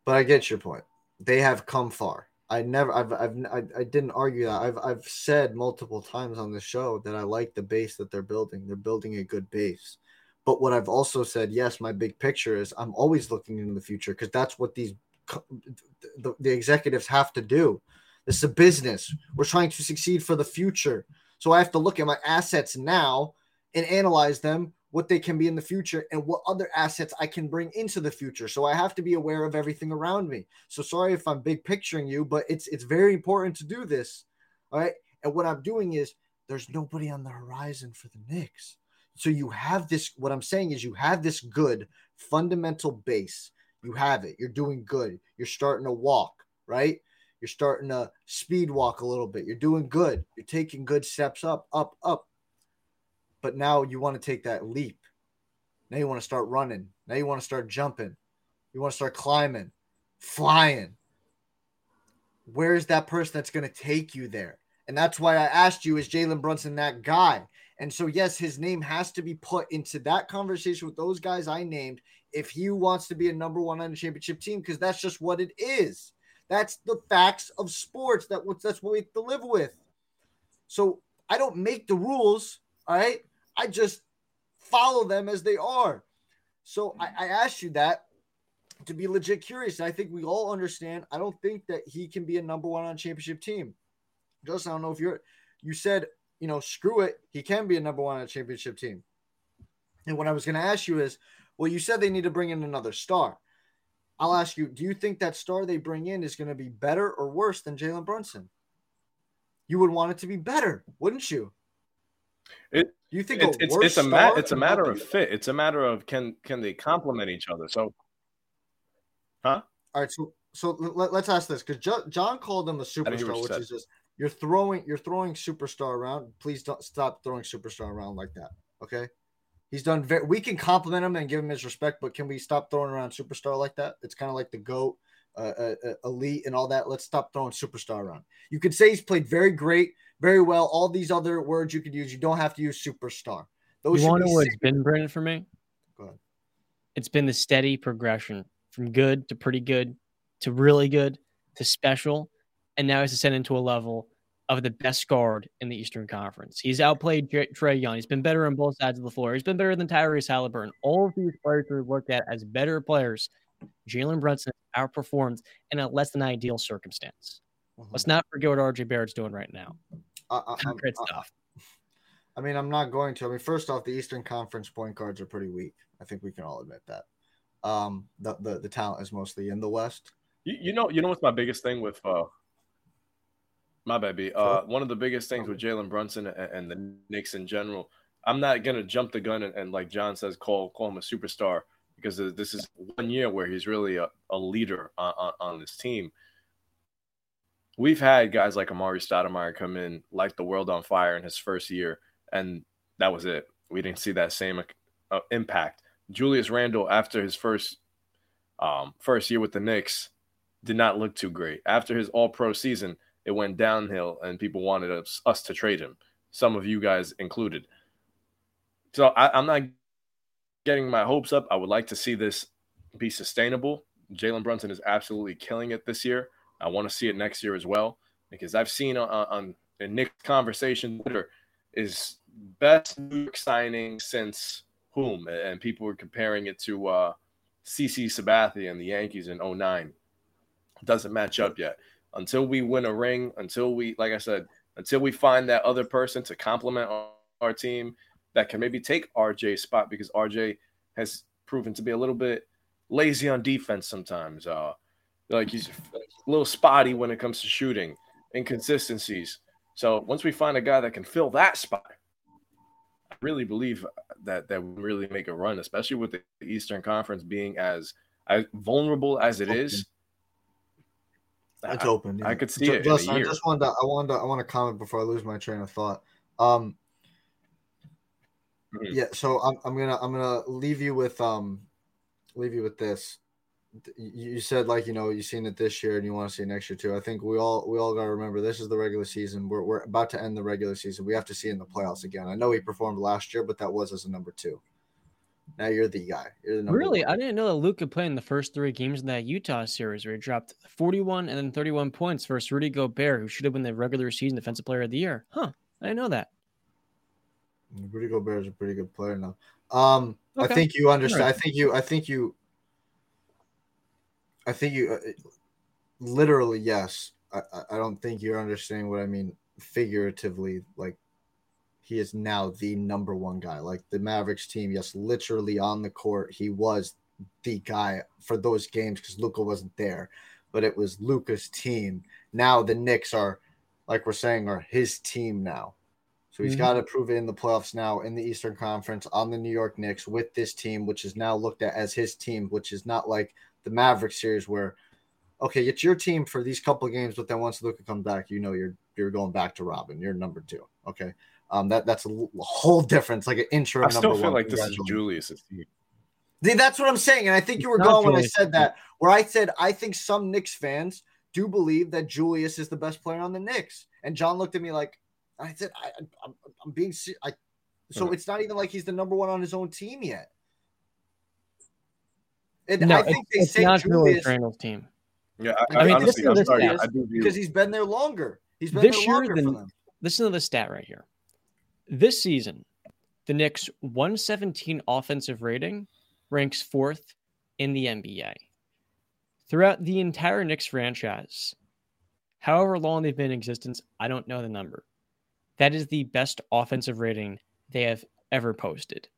but I get your point. They have come far. I never, I've, I've, I, I didn't argue that. I've, I've said multiple times on the show that I like the base that they're building. They're building a good base. But what I've also said, yes, my big picture is I'm always looking into the future because that's what these the, the executives have to do. This is a business. We're trying to succeed for the future. So I have to look at my assets now and analyze them, what they can be in the future, and what other assets I can bring into the future. So I have to be aware of everything around me. So sorry if I'm big picturing you, but it's it's very important to do this. All right. And what I'm doing is there's nobody on the horizon for the Knicks. So you have this, what I'm saying is you have this good fundamental base you have it. You're doing good. You're starting to walk, right? You're starting to speed walk a little bit. You're doing good. You're taking good steps up, up, up. But now you want to take that leap. Now you want to start running. Now you want to start jumping. You want to start climbing, flying. Where's that person that's going to take you there? And that's why I asked you, is Jalen Brunson that guy? And so, yes, his name has to be put into that conversation with those guys I named if he wants to be a number one on a championship team, because that's just what it is. That's the facts of sports. That that's what we have to live with. So I don't make the rules. All right. I just follow them as they are. So I, I asked you that to be legit curious. I think we all understand. I don't think that he can be a number one on championship team. Justin, I don't know if you're you said, you know, screw it, he can be a number one on a championship team. And what I was to ask you is, well, you said they need to bring in another star. I'll ask you, do you think that star they bring in is to be better or worse than Jalen Brunson? You would want it to be better, wouldn't you? It, you think it's, it's, it's a ma- it's a matter of fit. It's a matter of can can they complement each other? So, huh? All right. So so let, us ask this because John called them a superstar, which said. is just you're throwing you're throwing superstar around. Please don't stop throwing superstar around like that. Okay. He's done very. We can compliment him and give him his respect, but can we stop throwing around superstar like that? It's kind of like the goat, uh, uh, uh, elite, and all that. Let's stop throwing superstar around. You could say he's played very great, very well. All these other words you could use. You don't have to use superstar. Those you want to know what's been Brandon for me? Go ahead. It's been the steady progression from good to pretty good to really good to special, and now he's ascended to a level of the best guard in the Eastern Conference. He's outplayed Trae Young. He's been better on both sides of the floor. He's been better than Tyrese Halliburton. All of these players are looked at as better players. Jalen Brunson outperformed in a less than ideal circumstance. Mm-hmm. Let's not forget what RJ Barrett's doing right now. Concrete uh, stuff. I mean, I'm not going to. I mean, first off, the Eastern Conference point guards are pretty weak. I think we can all admit that. Um, the the, the talent is mostly in the West. You, you know, you know what's my biggest thing with uh, my baby. Uh, one of the biggest things with Jalen Brunson and, and, the Knicks in general, I'm not gonna jump the gun and, and, like John says, call call him a superstar because this is one year where he's really a, a leader on, on, on, this team. We've had guys like Amar'e Stoudemire come in, light the world on fire in his first year, and that was it. We didn't see that same uh, impact. Julius Randle, after his first um, first year with the Knicks, did not look too great. After his All Pro season, it went downhill and people wanted us, us to trade him, some of you guys included. So I, am not getting my hopes up. I would like to see this be sustainable. Jalen Brunson is absolutely killing it this year. I want to see it next year as well because I've seen on, on the Nick conversation Twitter is best New York signing since whom, and people were comparing it to uh, CC Sabathia and the Yankees in 09. Doesn't match up yet until we win a ring, until we, like I said, until we find that other person to complement our, our team that can maybe take RJ's spot because RJ has proven to be a little bit lazy on defense sometimes. Uh, like he's a little spotty when it comes to shooting, inconsistencies. So once we find a guy that can fill that spot, I really believe that that would really make a run, especially with the Eastern Conference being as, as vulnerable as it is. It's I, open. Yeah. I could see it. I just wanted to, I wanted to, I want to comment before I lose my train of thought. Um, mm-hmm. yeah. So I'm, I'm gonna, I'm gonna leave you with, um, leave you with this. You said like you know you've seen it this year and you want to see it next year too. I think we all we all got to remember this is the regular season. We're we're about to end the regular season. We have to see in the playoffs again. I know he performed last year, but that was as a number two. Now you're the guy. You're the really, one. I didn't know that Luke could play in the first three games in that Utah series where he dropped 41 and then 31 points versus Rudy Gobert, who should have been the regular season defensive player of the year. Huh? I didn't know that. Rudy Gobert is a pretty good player now. Um, okay. I think you understand. Right. I think you. I think you. I think you. Uh, literally, yes. I, I don't think you're understanding what I mean figuratively. Like he is now the number one guy. Like the Mavericks team, yes, literally on the court, he was the guy for those games because Luka wasn't there, but it was Luka's team. Now the Knicks are, like we're saying, are his team now. So he's mm-hmm. got to prove it in the playoffs now in the Eastern Conference on the New York Knicks with this team, which is now looked at as his team, which is not like the Mavericks series where, okay, it's your team for these couple of games, but then once Luka comes back, you know you're you're going back to Robin. You're number two. Okay. Um, that that's a whole difference, like an intro. I still feel one. like this is Julius's team. That's what I'm saying, and I think you were going when I said that. Where I said I think some Knicks fans do believe that Julius is the best player on the Knicks, and John looked at me like I said I, am I'm being I. So it's not even like he's the number one on his own team yet. And no, I think it's, they it's say not Julius, Julius Randle's team. Yeah, I, I mean, honestly, I'm sorry, I do because he's been there longer. He's been this there longer for them. Listen to the stat right here this season, the Knicks 117 offensive rating ranks fourth in the NBA. Throughout the entire Knicks franchise, however long they've been in existence, I don't know the number. That is the best offensive rating they have ever posted.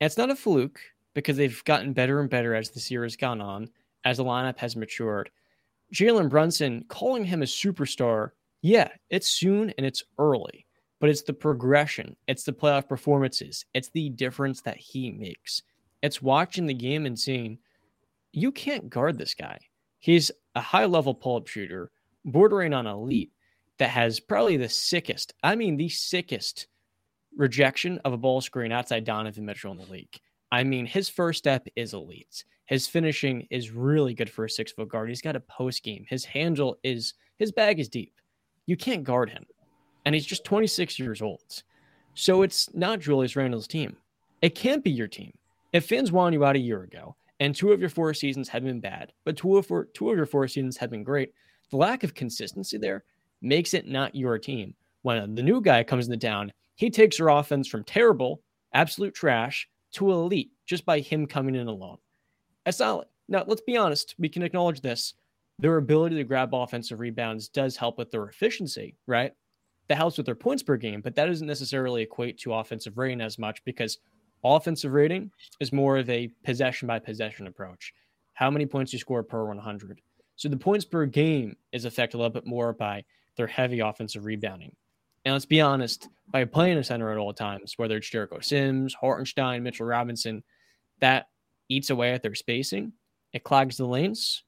And it's not a fluke because they've gotten better and better as this year has gone on, as the lineup has matured. Jalen Brunson, calling him a superstar, yeah, it's soon and it's early, but it's the progression, it's the playoff performances, it's the difference that he makes. It's watching the game and seeing you can't guard this guy. He's a high level pull up shooter, bordering on elite, that has probably the sickest, I mean, the sickest rejection of a ball screen outside Donovan Mitchell in the league. I mean, his first step is elite. His finishing is really good for a six foot guard. He's got a post game. His handle is, his bag is deep. You can't guard him. And he's just 26 years old. So it's not Julius Randle's team. It can't be your team. If fans wanted you out a year ago and two of your four seasons have been bad, but two of, four, two of your four seasons have been great, the lack of consistency there makes it not your team. When the new guy comes into town, he takes your offense from terrible, absolute trash, to elite just by him coming in alone. That's not now. Let's be honest. We can acknowledge this. Their ability to grab offensive rebounds does help with their efficiency, right? That helps with their points per game, but that doesn't necessarily equate to offensive rating as much because offensive rating is more of a possession by possession approach. How many points you score per 100? So the points per game is affected a little bit more by their heavy offensive rebounding. And let's be honest, by playing a center at all times, whether it's Jericho Sims, Hartenstein, Mitchell Robinson, that eats away at their spacing. It clogs the lanes.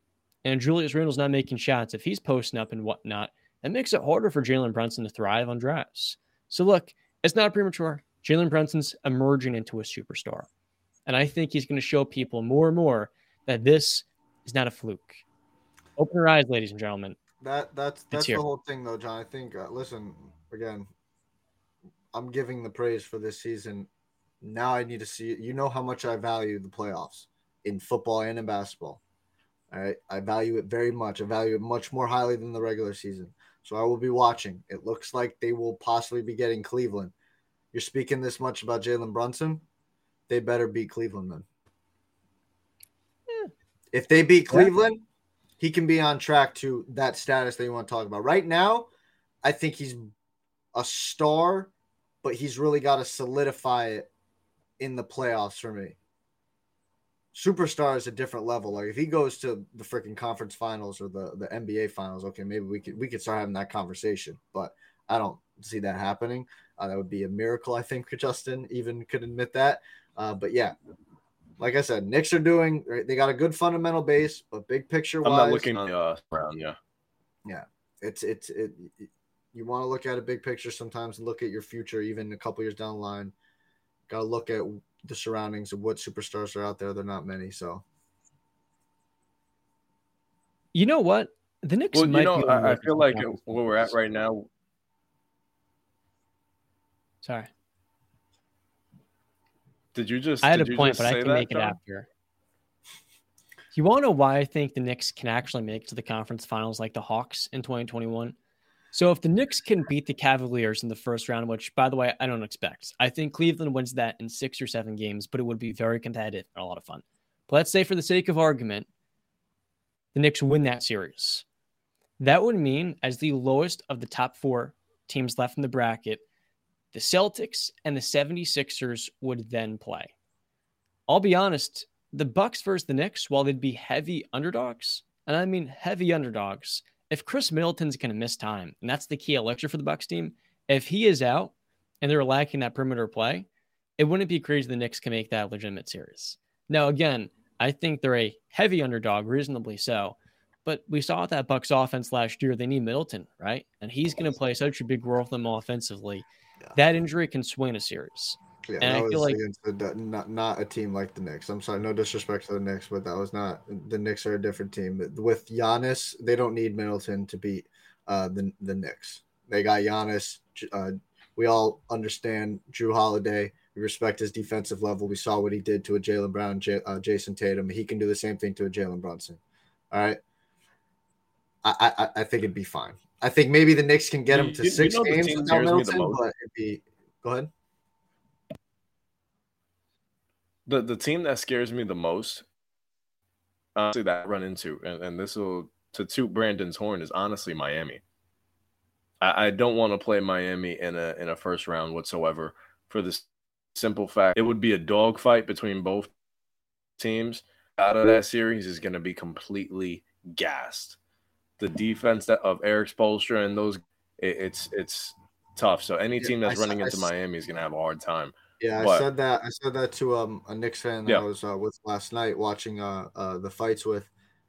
And Julius Randle's not making shots. If he's posting up and whatnot, it makes it harder for Jalen Brunson to thrive on drives. So look, it's not premature. Jalen Brunson's emerging into a superstar. And I think he's going to show people more and more that this is not a fluke. Open your eyes, ladies and gentlemen. That that's that's the whole thing, though, John. I think. Uh, listen, again, I'm giving the praise for this season. Now I need to see. You know how much I value the playoffs in football and in basketball. All right, I value it very much. I value it much more highly than the regular season. So I will be watching. It looks like they will possibly be getting Cleveland. You're speaking this much about Jalen Brunson. They better beat Cleveland then. Yeah. If they beat Cleveland, he can be on track to that status that you want to talk about. Right now, I think he's a star, but he's really got to solidify it in the playoffs for me. Superstar is a different level. Like if he goes to the freaking conference finals or the, the NBA finals, okay, maybe we could we could start having that conversation. But I don't see that happening. Uh, that would be a miracle, I think. (laughs) Justin even could admit that. Uh, but yeah, like I said, Knicks are doing. They got a good fundamental base, but big picture wise, I'm not looking on uh, around. Yeah, yeah. It's it's it. You want to look at a big picture sometimes and look at your future, even a couple years down the line. Got to look at the surroundings of what superstars are out there. They're not many, so. You know what? The Knicks well, you know, I, I feel like where we're at right now. Sorry. Did you just? I had a point, but I can that, make John? it after. You want to know why I think the Knicks can actually make to the conference finals like the Hawks in 2021? So if the Knicks can beat the Cavaliers in the first round, which by the way I don't expect, I think Cleveland wins that in six or seven games, but it would be very competitive and a lot of fun. But let's say for the sake of argument, the Knicks win that series. That would mean as the lowest of the top four teams left in the bracket, the Celtics and the 76ers would then play. I'll be honest, the Bucks versus the Knicks, while they'd be heavy underdogs, and I mean heavy underdogs, if Khris Middleton's going to miss time, and that's the key elixir for the Bucks team, if he is out and they're lacking that perimeter play, it wouldn't be crazy the Knicks can make that legitimate series. Now, again, I think they're a heavy underdog, reasonably so. But we saw that Bucks offense last year. They need Middleton, right? And he's going to play such a big role for them offensively. That injury can swing a series. Yeah, and I feel like the, not not a team like the Knicks. I'm sorry, no disrespect to the Knicks, but that was not the Knicks are a different team. With Giannis, they don't need Middleton to beat uh, the the Knicks. They got Giannis. Uh, we all understand Jrue Holiday. We respect his defensive level. We saw what he did to a Jaylen Brown, J, uh, Jayson Tatum. He can do the same thing to a Jalen Brunson. All right. I, I I think it'd be fine. I think maybe the Knicks can get him to you, six you know games without Middleton, but it'd be go ahead. The the team that scares me the most, honestly, that I run into, and, and this will to toot Brandon's horn is honestly Miami. I, I don't want to play Miami in a in a first round whatsoever for this simple fact it would be a dogfight between both teams. Out of that series is going to be completely gassed. The defense that of Erik Spoelstra and those it, it's it's tough. So any team that's running into Miami is going to have a hard time. Yeah, but, I said that. I said that to um, a Knicks fan that yeah. I was uh, with last night watching uh, uh, the fights with.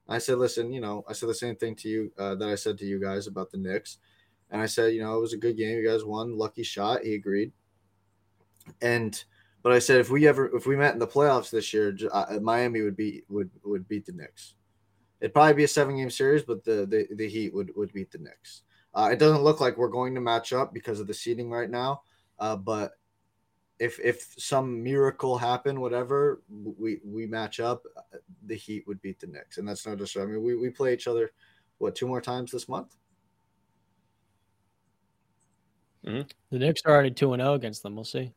I said, listen, you know, I said the same thing to you uh, that I said to you guys about the Knicks, and I said, you know, it was a good game. You guys won, lucky shot. He agreed. And but I said if we ever if we met in the playoffs this year, uh, Miami would be would would beat the Knicks. It'd probably be a seven game series, but the the, the Heat would would beat the Knicks. Uh, it doesn't look like we're going to match up because of the seeding right now. Uh, but if if some miracle happened, whatever, we we match up, uh, the Heat would beat the Knicks, and that's no disrespect. I mean, we we play each other what two more times this month. Mm-hmm. The Knicks are already two and zero oh against them. We'll see.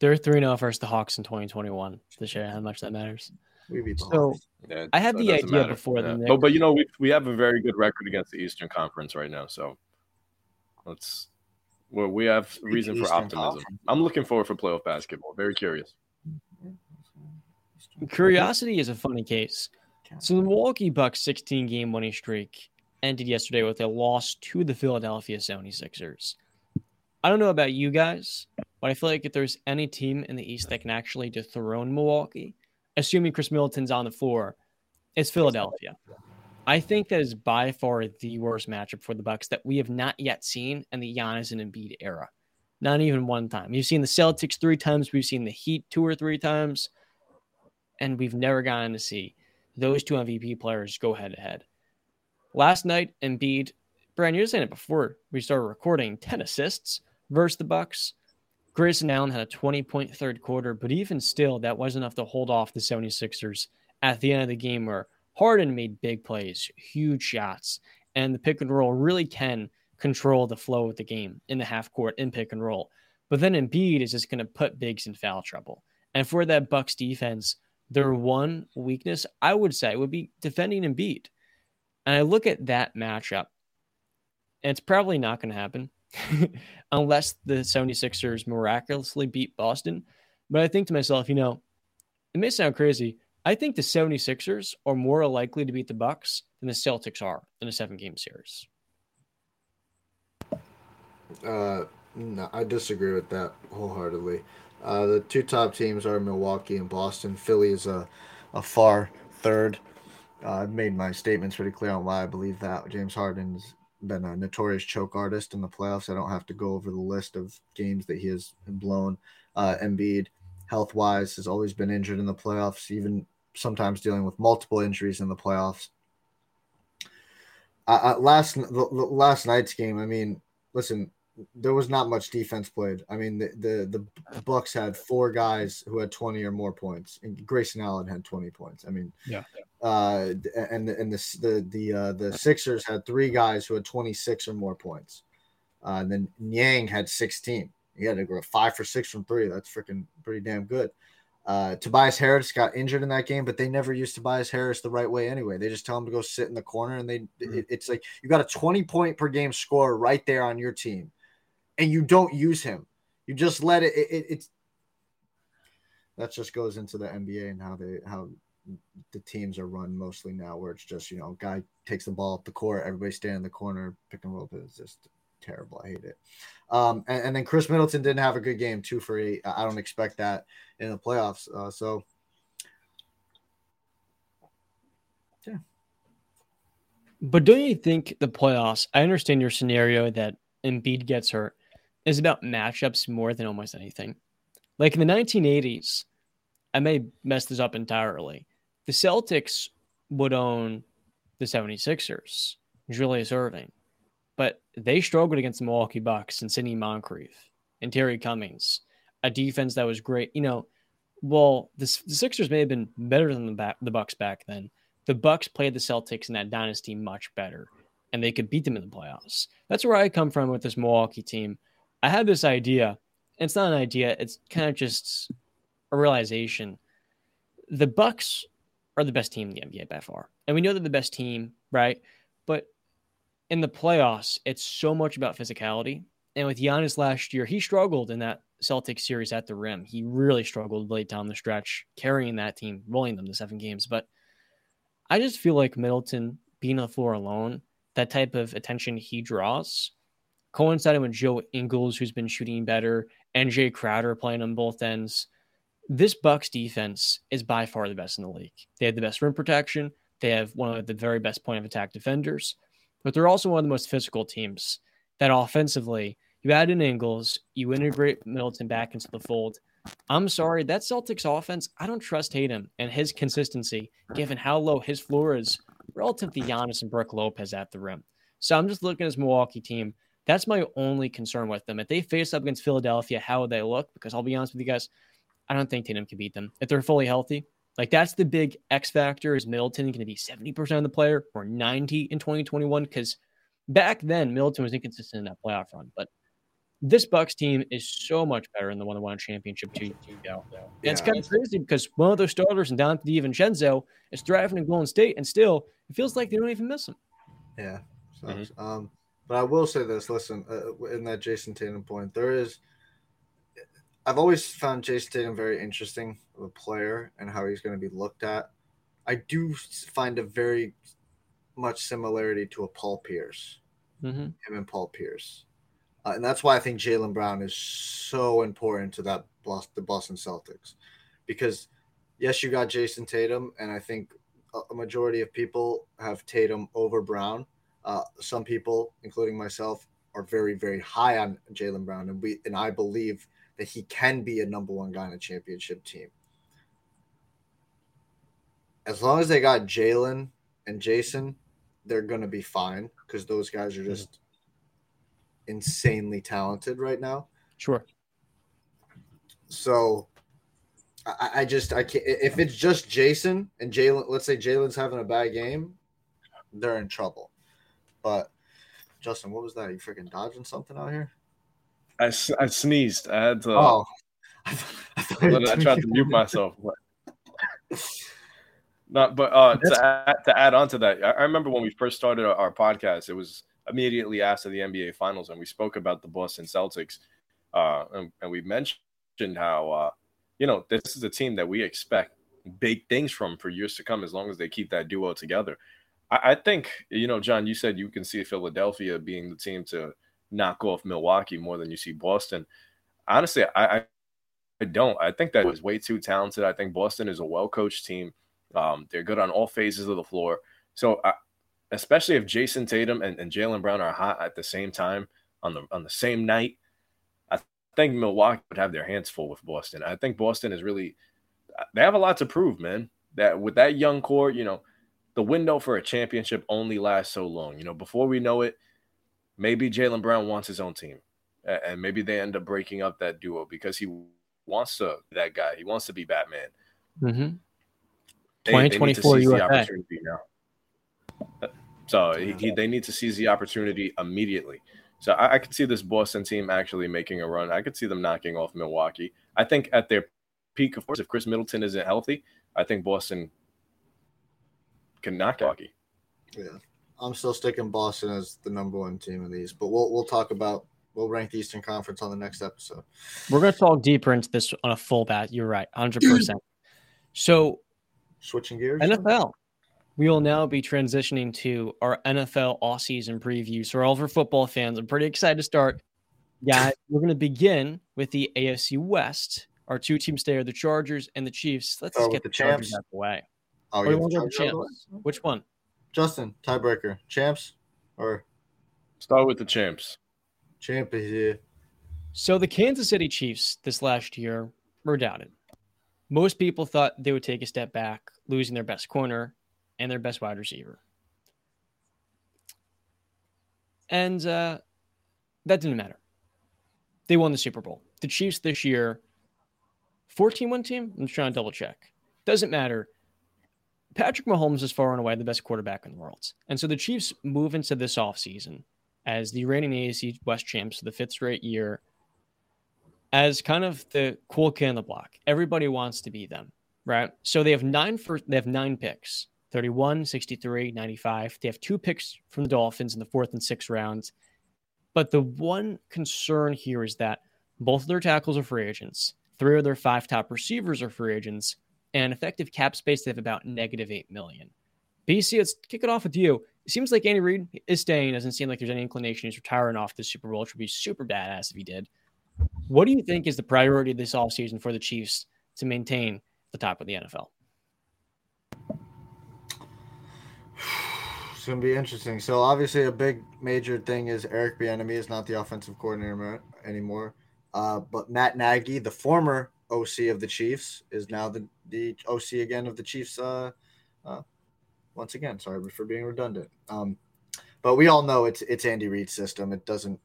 They're three 0 versus the Hawks in 2021. This year, how much that matters. We beat so yeah, I had the idea matter. before yeah. the Knicks. Oh, but you know we we have a very good record against the Eastern Conference right now. So let's well we have reason for optimism. Conference. I'm looking forward for playoff basketball. Very curious. (laughs) Curiosity is a funny case. So the Milwaukee Bucks 16 game winning streak ended yesterday with a loss to the Philadelphia 76ers. I don't know about you guys, but I feel like if there's any team in the East that can actually dethrone Milwaukee, assuming Khris Middleton's on the floor, it's Philadelphia. I think that is by far the worst matchup for the Bucks that we have not yet seen in the Giannis and Embiid era. Not even one time. You've seen the Celtics three times. We've seen the Heat two or three times, and we've never gotten to see those two MVP players go head to head. Last night, Embiid, Brian, you were saying it before we started recording, ten assists versus the Bucks. Grayson Allen had a 20 point third quarter, but even still, that wasn't enough to hold off the 76ers at the end of the game where Harden made big plays, huge shots, and the pick and roll really can control the flow of the game in the half court in pick and roll. But then Embiid is just going to put bigs in foul trouble. And for that Bucks defense, their one weakness, I would say, would be defending Embiid. And I look at that matchup, and it's probably not going to happen. (laughs) unless the 76ers miraculously beat Boston. But I think to myself, you know, it may sound crazy. I think the 76ers are more likely to beat the Bucks than the Celtics are in a seven game series. Uh, no, I disagree with that wholeheartedly. Uh, the two top teams are Milwaukee and Boston. Philly is a, a far third. Uh, I've made my statements pretty clear on why I believe that. James Harden's been a notorious choke artist in the playoffs. I don't have to go over the list of games that he has blown. Uh, Embiid, health wise, has always been injured in the playoffs, even sometimes dealing with multiple injuries in the playoffs. Uh, last the, the last night's game, I mean, listen, there was not much defense played. I mean, the, the the Bucks had four guys who had 20 or more points, and Grayson Allen had 20 points. I mean, yeah. Uh, and and the the the uh, the Sixers had three guys who had 26 or more points. Uh, and then Niang had 16. He had to go five for six from three. That's freaking pretty damn good. Uh, Tobias Harris got injured in that game, but they never used Tobias Harris the right way anyway. They just tell him to go sit in the corner, and they mm-hmm. it, it's like you got a 20 point per game score right there on your team and you don't use him. You just let it, it, it it's that just goes into the NBA and how they how the teams are run mostly now, where it's just you know, guy takes the ball up the court, everybody stand in the corner, pick and roll. It's just terrible. I hate it. Um, and, and, then Khris Middleton didn't have a good game, two for eight. I don't expect that in the playoffs. Uh, so, yeah. But don't you think the playoffs? I understand your scenario that Embiid gets hurt, is about matchups more than almost anything. Like in the 1980s, I may mess this up entirely. The Celtics would own the 76ers, Julius Erving, but they struggled against the Milwaukee Bucks and Sidney Moncrief and Terry Cummings, a defense that was great. You know, well, the, the Sixers may have been better than the, the Bucks back then. The Bucks played the Celtics in that dynasty much better, and they could beat them in the playoffs. That's where I come from with this Milwaukee team. I had this idea. It's not an idea. It's kind of just a realization. The Bucks are the best team in the NBA by far. And we know they're the best team, right? In the playoffs, it's so much about physicality. And with Giannis last year, he struggled in that Celtics series at the rim. He really struggled late down the stretch, carrying that team, rolling them to seven games. But I just feel like Middleton being on the floor alone, that type of attention he draws, coinciding with Joe Ingles, who's been shooting better, and Jae Crowder playing on both ends. This Bucks defense is by far the best in the league. They have the best rim protection. They have one of the very best point of attack defenders, but they're also one of the most physical teams. That offensively, you add in Ingles, you integrate Middleton back into the fold. I'm sorry, that Celtics offense, I don't trust Tatum and his consistency, given how low his floor is relative to Giannis and Brook Lopez at the rim. So I'm just looking at this Milwaukee team. That's my only concern with them. If they face up against Philadelphia, how would they look? Because I'll be honest with you guys, I don't think Tatum can beat them. If they're fully healthy, like that's the big X factor. Is Middleton going to be 70% of the player or 90 in 2021? Because back then, Middleton was inconsistent in that playoff run. But this Bucks team is so much better than the one that won a championship two years ago. Yeah. it's kind of crazy because one of those starters and Donte DiVincenzo is thriving in Golden State, and still it feels like they don't even miss him. Yeah. Mm-hmm. Um, but I will say this: listen, uh, in that Jayson Tatum point, there is I've always found Jayson Tatum very interesting of a player and how he's going to be looked at. I do find a very much similarity to a Paul Pierce, mm-hmm. him and Paul Pierce, uh, and that's why I think Jaylen Brown is so important to that the Boston Celtics, because yes, you got Jayson Tatum, and I think a majority of people have Tatum over Brown. Uh, some people, including myself, are very very high on Jaylen Brown, and we and I believe that he can be a number one guy in a championship team. As long as they got Jaylen and Jayson, they're going to be fine because those guys are just mm-hmm. insanely talented right now. Sure. So I, I just I can't if it's just Jayson and Jaylen, let's say Jaylen's having a bad game, they're in trouble. But Justin, what was that? You freaking dodging something out here? I, I sneezed. I had to. Oh. (laughs) I, I, tried to mute myself. But... (laughs) Not, but uh, to add, to add on to that, I remember when we first started our podcast, it was immediately after the NBA Finals, and we spoke about the Boston Celtics, uh, and, and we mentioned how uh, you know this is a team that we expect big things from for years to come, as long as they keep that duo together. I, I think you know, John, you said you can see Philadelphia being the team to knock off Milwaukee more than you see Boston. Honestly, I, I don't. I think that was way too talented. I think Boston is a well coached team. Um, they're good on all phases of the floor. So, especially if Jayson Tatum and, and Jaylen Brown are hot at the same time on the on the same night, I think Milwaukee would have their hands full with Boston. I think Boston is really they have a lot to prove, man. That with that young core, you know, the window for a championship only lasts so long. You know, before we know it, maybe Jaylen Brown wants his own team, and maybe they end up breaking up that duo because he wants to that guy. He wants to be Batman. Mm-hmm. Twenty twenty four UFA. So he, he, they need to seize the opportunity immediately. So I, I could see this Boston team actually making a run. I could see them knocking off Milwaukee. I think at their peak, of course, if Khris Middleton isn't healthy, I think Boston can knock Milwaukee. Yeah. I'm still sticking Boston as the number one team in these, but we'll we'll talk about we'll rank the Eastern Conference on the next episode. We're going to talk deeper into this on a full bat. You're right, hundred percent. So, switching gears, NFL. We will now be transitioning to our NFL off-season preview. So, all of our football fans, I'm pretty excited to start. Yeah, we're going to begin with the AFC West. Our two teams stay are the Chargers and the Chiefs. Let's oh, just get the, the Chargers out of the way. Oh, yeah, the champs. Which one? Justin, tiebreaker, champs or start with the champs. Champ is here. So the Kansas City Chiefs this last year were doubted. Most people thought they would take a step back, losing their best corner and their best wide receiver. And uh, that didn't matter. They won the Super Bowl. The Chiefs this year, 14 1 team? I'm trying to double check. Doesn't matter. Patrick Mahomes is far and away the best quarterback in the world. And so the Chiefs move into this offseason as the reigning AFC West champs for the fifth straight year. As kind of the cool kid on the block. Everybody wants to be them, right? So they have nine first, they have nine picks 31, 63, 95. They have two picks from the Dolphins in the fourth and sixth rounds. But the one concern here is that both of their tackles are free agents. Three of their five top receivers are free agents. And effective cap space, they have about negative 8 million. BC, let's kick it off with you. It seems like Andy Reid is staying. Doesn't seem like there's any inclination he's retiring off the Super Bowl, which would be super badass if he did. What do you think is the priority this offseason for the Chiefs to maintain the top of the NFL? It's gonna be interesting. So obviously, a big major thing is Eric Bieniemy is not the offensive coordinator anymore. Uh, but Matt Nagy, the former OC of the Chiefs, is now the, the OC again of the Chiefs. Uh, uh, once again, sorry for being redundant. Um, but we all know it's it's Andy Reid's system. It doesn't.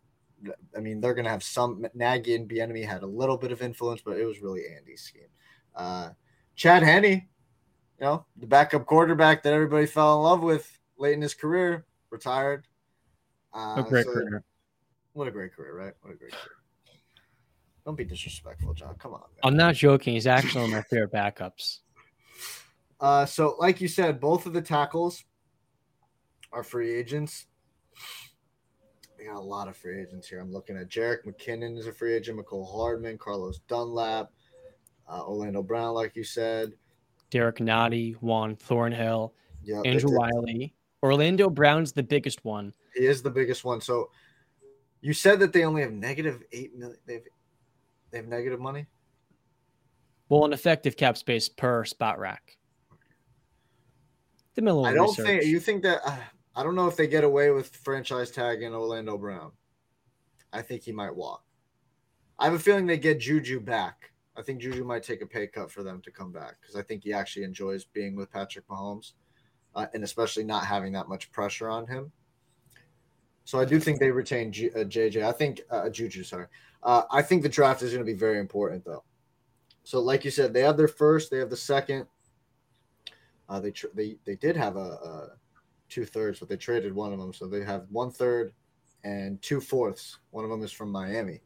I mean, they're gonna have some Nagy and Bieniemy had a little bit of influence, but it was really Andy's scheme. Uh, Chad Henne, you know, the backup quarterback that everybody fell in love with late in his career, retired. Uh, a great so, career. What a great career, right? What a great career. Don't be disrespectful, John. Come on. Man. I'm not joking. He's actually one of my favorite backups. (laughs) Uh, so, like you said, both of the tackles are free agents. Got a lot of free agents here. I'm looking at Jerick McKinnon is a free agent, Mecole Hardman, Carlos Dunlap, uh, Orlando Brown, like you said, Derrick Nnadi, Juan Thornhill, Andrew Wiley. Orlando Brown's the biggest one. He is the biggest one. So you said that they only have negative eight million. They have they have negative money. Well, an effective cap space per Spotrac. The middle. I don't research. think you think that. Uh, I don't know if they get away with franchise tagging Orlando Brown. I think he might walk. I have a feeling they get Juju back. I think Juju might take a pay cut for them to come back because I think he actually enjoys being with Patrick Mahomes, uh, and especially not having that much pressure on him. So I do think they retain G- uh, JJ. I think uh, Juju. Sorry, uh, I think the draft is going to be very important, though. So, like you said, they have their first, they have the second. Uh, they tr- they they did have a, a two thirds, but they traded one of them, so they have one third and two fourths. One of them is from Miami.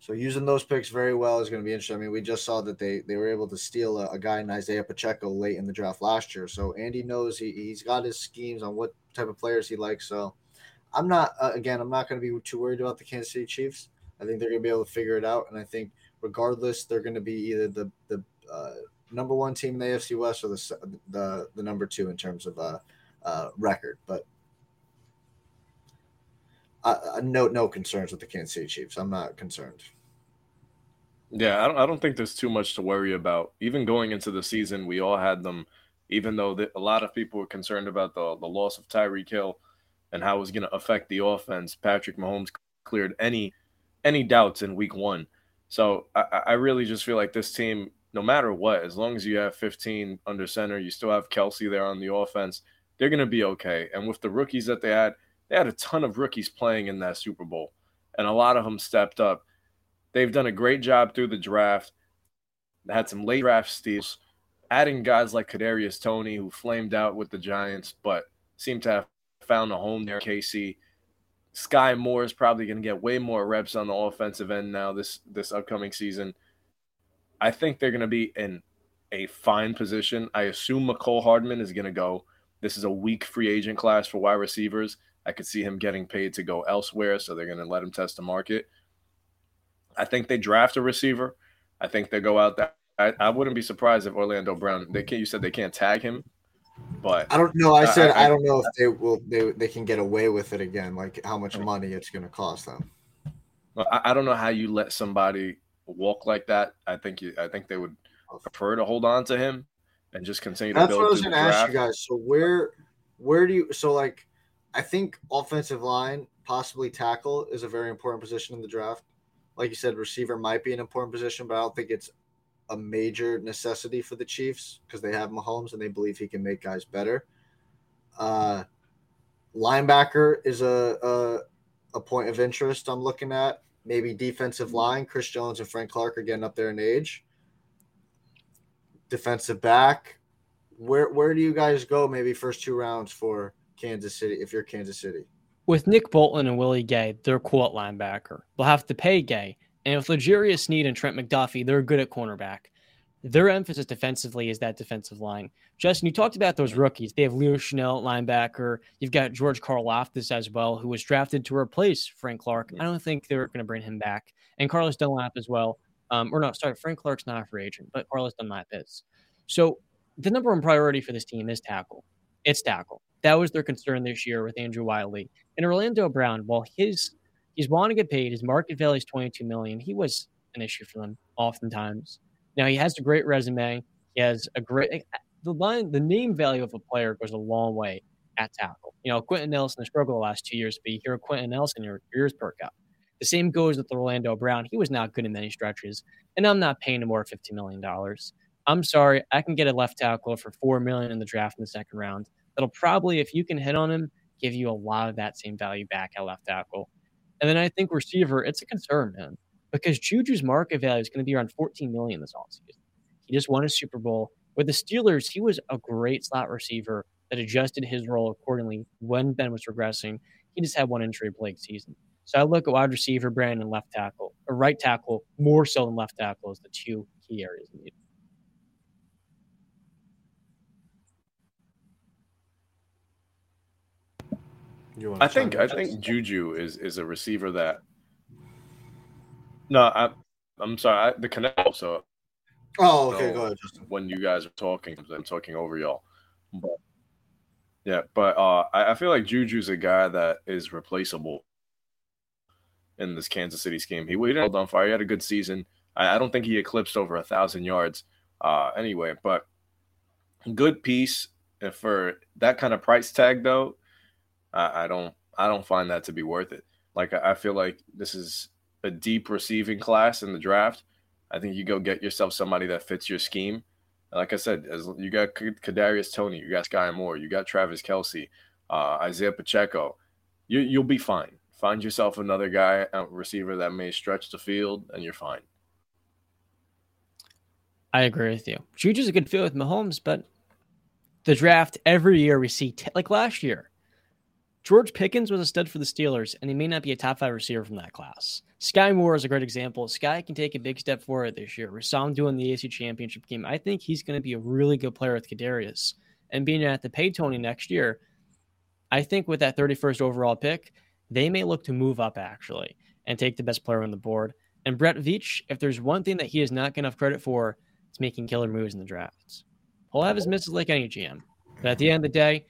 So using those picks very well is going to be interesting. I mean, we just saw that they they were able to steal a, a guy in Isaiah Pacheco late in the draft last year. So Andy knows he he's got his schemes on what type of players he likes. So I'm not uh, again. I'm not going to be too worried about the Kansas City Chiefs. I think they're going to be able to figure it out, and I think regardless, they're going to be either the the uh, number one team in the AFC West or the the, the number two in terms of uh, uh, record. But no no concerns with the Kansas City Chiefs. I'm not concerned. Yeah, I don't, I don't think there's too much to worry about. Even going into the season, we all had them. Even though the, a lot of people were concerned about the the loss of Tyreek Hill and how it was going to affect the offense, Patrick Mahomes cleared any any doubts in Week One. So I, I really just feel like this team, no matter what, as long as you have 15 under center, you still have Kelce there on the offense, they're going to be okay. And with the rookies that they had, they had a ton of rookies playing in that Super Bowl, and a lot of them stepped up. They've done a great job through the draft. They had some late draft steals, adding guys like Kadarius Toney, who flamed out with the Giants, but seemed to have found a home there. KC, Skyy Moore is probably going to get way more reps on the offensive end now this this upcoming season. I think they're going to be in a fine position. I assume Mecole Hardman is going to go. This is a weak free agent class for wide receivers. I could see him getting paid to go elsewhere, so they're going to let him test the market. I think they draft a receiver. I think they go out there. I, I wouldn't be surprised if Orlando Brown. They can't. you said they can't tag him, but I don't know. I said I, I, I don't know if they will. They they can get away with it again. Like how much money it's going to cost them. I, I don't know how you let somebody walk like that. I think you. I think they would prefer to hold on to him and just continue That's to build. That's what I was going to ask you guys. So where where do you? So like, I think offensive line, possibly tackle, is a very important position in the draft. Like you said, receiver might be an important position, but I don't think it's a major necessity for the Chiefs because they have Mahomes and they believe he can make guys better. Uh, linebacker is a, a, a point of interest I'm looking at. Maybe defensive line. Chris Jones and Frank Clark are getting up there in age. Defensive back. Where where do you guys go? Maybe first two rounds for Kansas City if you're Kansas City. With Nick Bolton and Willie Gay, they're cool at linebacker. They'll have to pay Gay And with L'Jarius Sneed and Trent McDuffie, they're good at cornerback. Their emphasis defensively is that defensive line. Justin, you talked about those rookies. They have Leo Chenal linebacker. You've got George Karlaftis as well, who was drafted to replace Frank Clark. I don't think they're going to bring him back. And Carlos Dunlap as well. Um, or no, sorry, Frank Clark's not a free agent, but Carlos Dunlap is. So the number one priority for this team is tackle. It's tackle. That was their concern this year with Andrew Wiley. And Orlando Brown, while his he's wanting to get paid, his market value is 22 million. He was an issue for them oftentimes. Now he has a great resume. He has a great the line the name value of a player goes a long way at tackle. You know, Quenton Nelson struggled the last two years, but you hear Quenton Nelson, your ears perk up. The same goes with Orlando Brown. He was not good in many stretches, and I'm not paying him more $50 million. I'm sorry, I can get a left tackle for 4 million in the draft in the second round. That'll probably, if you can hit on him, give you a lot of that same value back at left tackle. And then I think receiver, it's a concern, man, because Juju's market value is going to be around 14 million this offseason. He just won a Super Bowl. With the Steelers, he was a great slot receiver that adjusted his role accordingly when Ben was regressing. He just had one injury plague season. So I look at wide receiver, Brandon, and left tackle, or right tackle, more so than left tackle, is the two key areas needed. I think I think Juju is is a receiver that. No, I, I'm sorry. I, the Canelo. So. Oh, okay. So go ahead, Justin. When you guys are talking, I'm talking over y'all. But, yeah, but uh, I, I feel like Juju's a guy that is replaceable in this Kansas City scheme. He, he didn't hold on fire. He had a good season. I, I don't think he eclipsed over a thousand yards. Uh, anyway, but good piece and for that kind of price tag though. I, I don't I don't find that to be worth it. Like I, I feel like this is a deep receiving class in the draft. I think you go get yourself somebody that fits your scheme. Like I said, as you got Kadarius Toney, you got Skyy Moore, you got Travis Kelce, uh, Isaiah Pacheco. You you'll be fine. Find yourself another guy, a receiver that may stretch the field, and you're fine. I agree with you. Juju's a good fit with Mahomes, but the draft every year we see, t- like last year, George Pickens was a stud for the Steelers, and he may not be a top five receiver from that class. Skyy Moore is a great example. Skyy can take a big step forward this year. We saw him doing the AC Championship game. I think he's going to be a really good player with Kadarius. And being at the pay Toney next year, I think with that 31st overall pick, they may look to move up actually and take the best player on the board. And Brett Veach, if there's one thing that he is not getting enough credit for, it's making killer moves in the drafts. He'll have his misses like any GM. But at the end of the day,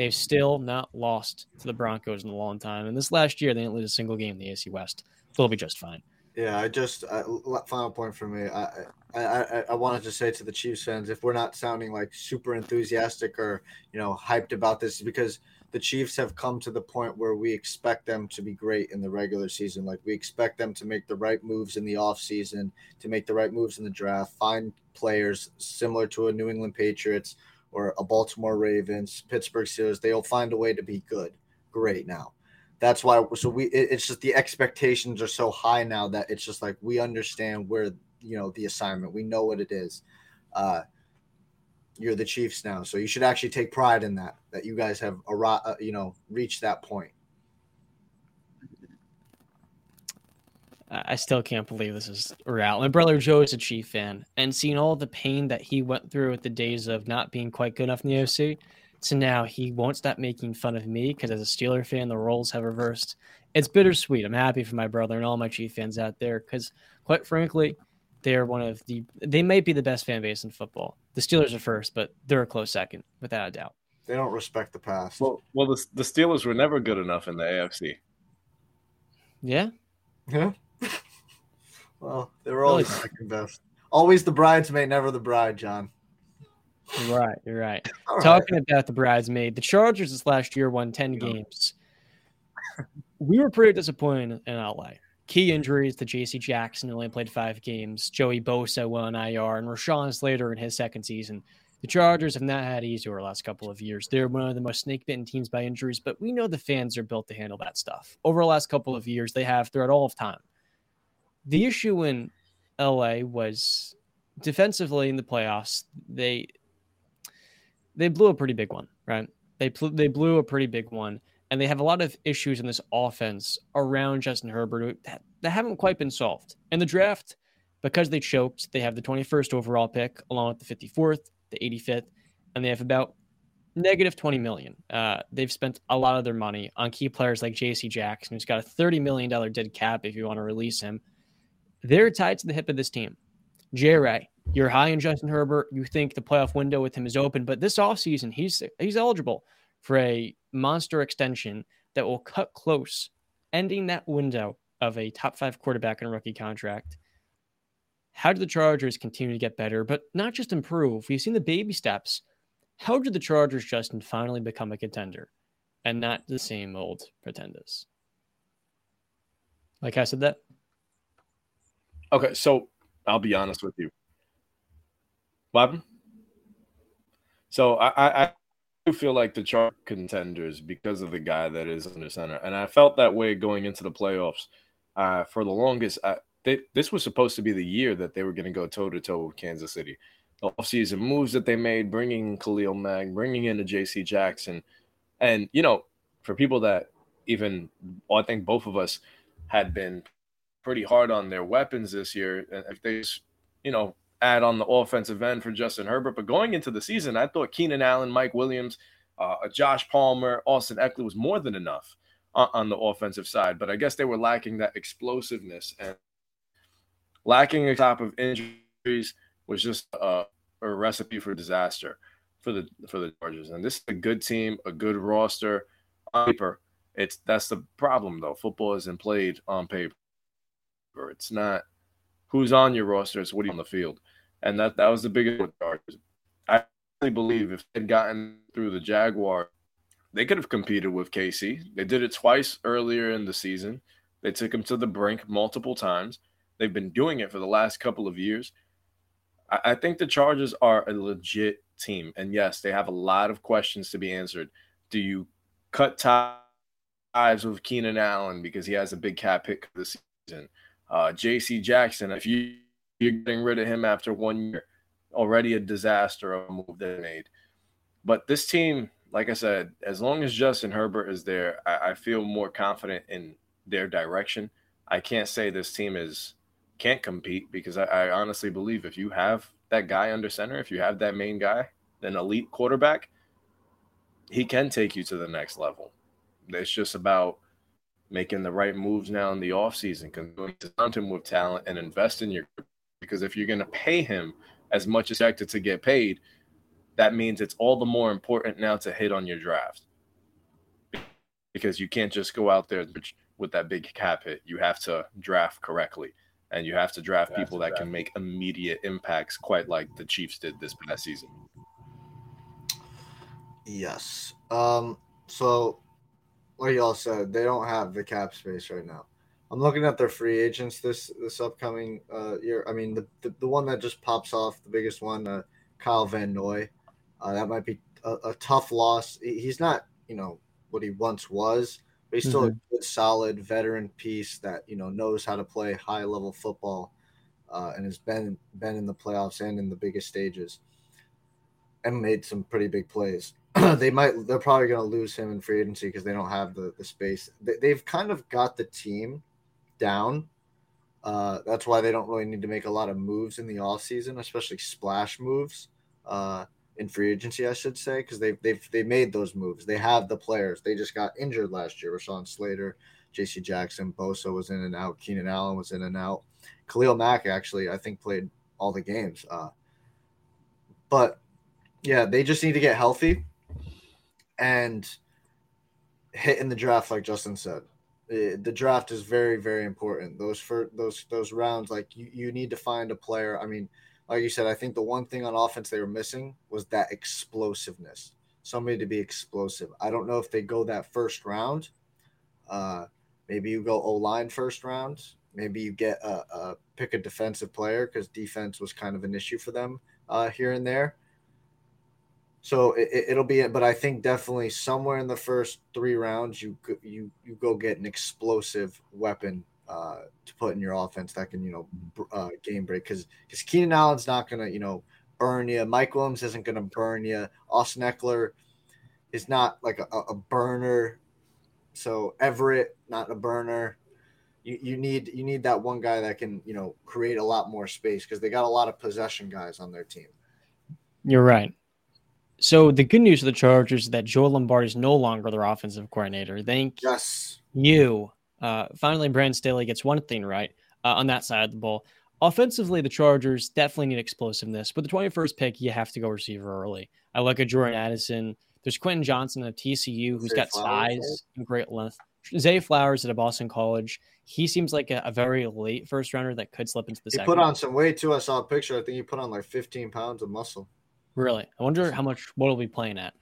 They've still not lost to the Broncos in a long time. And this last year, they didn't lose a single game in the AC West. So they'll be just fine. Yeah, I just uh, final point for me. I, I I I wanted to say to the Chiefs fans, if we're not sounding like super enthusiastic or you know hyped about this, because the Chiefs have come to the point where we expect them to be great in the regular season. Like we expect them to make the right moves in the offseason, to make the right moves in the draft, find players similar to a New England Patriots or a Baltimore Ravens, Pittsburgh Steelers, they'll find a way to be good. Great now. That's why so we it, it's just the expectations are so high now that it's just like we understand where you know the assignment. We know what it is. Uh you're the Chiefs now, so you should actually take pride in that that you guys have uh, you know reached that point. I still can't believe this is real. My brother Joe is a Chief fan, and seeing all the pain that he went through at the days of not being quite good enough in the OC, to now he won't stop making fun of me because as a Steeler fan, the roles have reversed. It's bittersweet. I'm happy for my brother and all my Chief fans out there because, quite frankly, they're one of the they might be the best fan base in football. The Steelers are first, but they're a close second, without a doubt. They don't respect the past. Well, well, the, the Steelers were never good enough in the AFC. Yeah. Yeah. (laughs) Well, they were always really? second best. Always the bridesmaid, never the bride, John. Right, you're right. (laughs) Talking right. about the bridesmaid, the Chargers this last year won 10 yeah. games. (laughs) We were pretty disappointed in LA. Key injuries to JC Jackson only played five games. Joey Bosa went on IR, and Rashawn Slater in his second season. The Chargers have not had easy over the last couple of years. They're one of the most snake bitten teams by injuries, but we know the fans are built to handle that stuff. Over the last couple of years, they have throughout all of time. The issue in LA was defensively in the playoffs. They they blew a pretty big one, right? They they blew a pretty big one, and they have a lot of issues in this offense around Justin Herbert. That that haven't quite been solved. And the draft, because they choked, they have the 21st overall pick along with the 54th, the 85th, and they have about negative 20 million. Uh, they've spent a lot of their money on key players like JC Jackson, who's got a $30 million dead cap if you want to release him. They're tied to the hip of this team. J. you're high in Justin Herbert. You think the playoff window with him is open, but this offseason, he's he's eligible for a monster extension that will cut close, ending that window of a top five quarterback and rookie contract. How do the Chargers continue to get better, but not just improve? We've seen the baby steps. How do the Chargers, Justin, finally become a contender and not the same old pretenders? Like I said that. Okay, so I'll be honest with you. What So I, I, feel like the chart contenders because of the guy that is under center, and I felt that way going into the playoffs. Uh, for the longest, I, they, this was supposed to be the year that they were going to go toe to toe with Kansas City. The offseason moves that they made, bringing Khalil Mack, bringing in a J.C. Jackson, and you know, for people that even, well, I think both of us had been pretty hard on their weapons this year. And if they, you know, add on the offensive end for Justin Herbert, but going into the season, I thought Keenan Allen, Mike Williams, uh, Josh Palmer, Austin Ekeler was more than enough on, on the offensive side. But I guess they were lacking that explosiveness and lacking a top of injuries was just a, a recipe for disaster for the for the Chargers. And this is a good team, a good roster on paper. It's that's the problem though. Football isn't played on paper. It's not who's on your roster, it's what you on the field. And that that was the biggest Chargers. I really believe if they'd gotten through the Jaguar, they could have competed with KC. They did it twice earlier in the season. They took them to the brink multiple times. They've been doing it for the last couple of years. I, I think the Chargers are a legit team. And yes, they have a lot of questions to be answered. Do you cut ties with Keenan Allen because he has a big cap hit this season? Uh, J.C. Jackson, if you, you're getting rid of him after one year, already a disaster of a move they made. But this team, like I said, as long as Justin Herbert is there, I, I feel more confident in their direction. I can't say this team is can't compete because I, I, honestly believe if you have that guy under center, if you have that main guy, an elite quarterback, he can take you to the next level. It's just about making the right moves now in the offseason, surround him with talent and invest in your because if you're going to pay him as much as expected to get paid, that means it's all the more important now to hit on your draft because you can't just go out there with that big cap hit. You have to draft correctly and you have to draft people that draft. can make immediate impacts, quite like the Chiefs did this past season. Yes. Um, so like y'all said, they don't have the cap space right now. I'm looking at their free agents this this upcoming uh, year. I mean, the, the, the one that just pops off, the biggest one, uh, Kyle Van Noy. Uh, that might be a, a, tough loss. He's not, you know, what he once was, but he's still mm-hmm. a good, solid veteran piece that you know knows how to play high level football, uh, and has been been in the playoffs and in the biggest stages, and made some pretty big plays. (clears throat) they might they're probably going to lose him in free agency because they don't have the, the space. They, have kind of got the team down. Uh, that's why they don't really need to make a lot of moves in the off season, especially splash moves uh, in free agency, I should say, because they've they've they made those moves. They have the players. They just got injured last year. Rashawn Slater, J.C. Jackson, Bosa was in and out. Keenan Allen was in and out. Khalil Mack actually, I think, played all the games. Uh, but yeah, they just need to get healthy and hit in the draft, like Justin said. The draft is very, very important. Those for those those rounds, like you, you need to find a player. I mean, like you said, I think the one thing on offense they were missing was that explosiveness. Somebody to be explosive. I don't know if they go that first round. Uh, maybe you go O line first round. Maybe you get a, a pick a defensive player because defense was kind of an issue for them uh, here and there. So it, will be, but I think definitely somewhere in the first three rounds, you you you go get an explosive weapon uh, to put in your offense that can you know uh, game break because because Keenan Allen's not gonna you know burn you. Mike Williams isn't gonna burn you. Austin Ekeler is not like a, a burner. So Everett not a burner. you, you need you need that one guy that can you know create a lot more space because they got a lot of possession guys on their team. You're right. So the good news for the Chargers is that Joe Lombardi is no longer their offensive coordinator. Thank yes. you. Uh, finally, Brandon Staley gets one thing right uh, on that side of the ball. Offensively, the Chargers definitely need explosiveness, but the 21st pick, you have to go receiver early. I look at Jordan Addison. There's Quentin Johnston at TCU, who's Zay got Flowers, size and great length. Zay Flowers at a Boston College. He seems like a, a, very late first rounder that could slip into the he second. put on some weight too. I saw a picture. I think he put on like 15 pounds of muscle. Really? I wonder how much what he'll be playing at.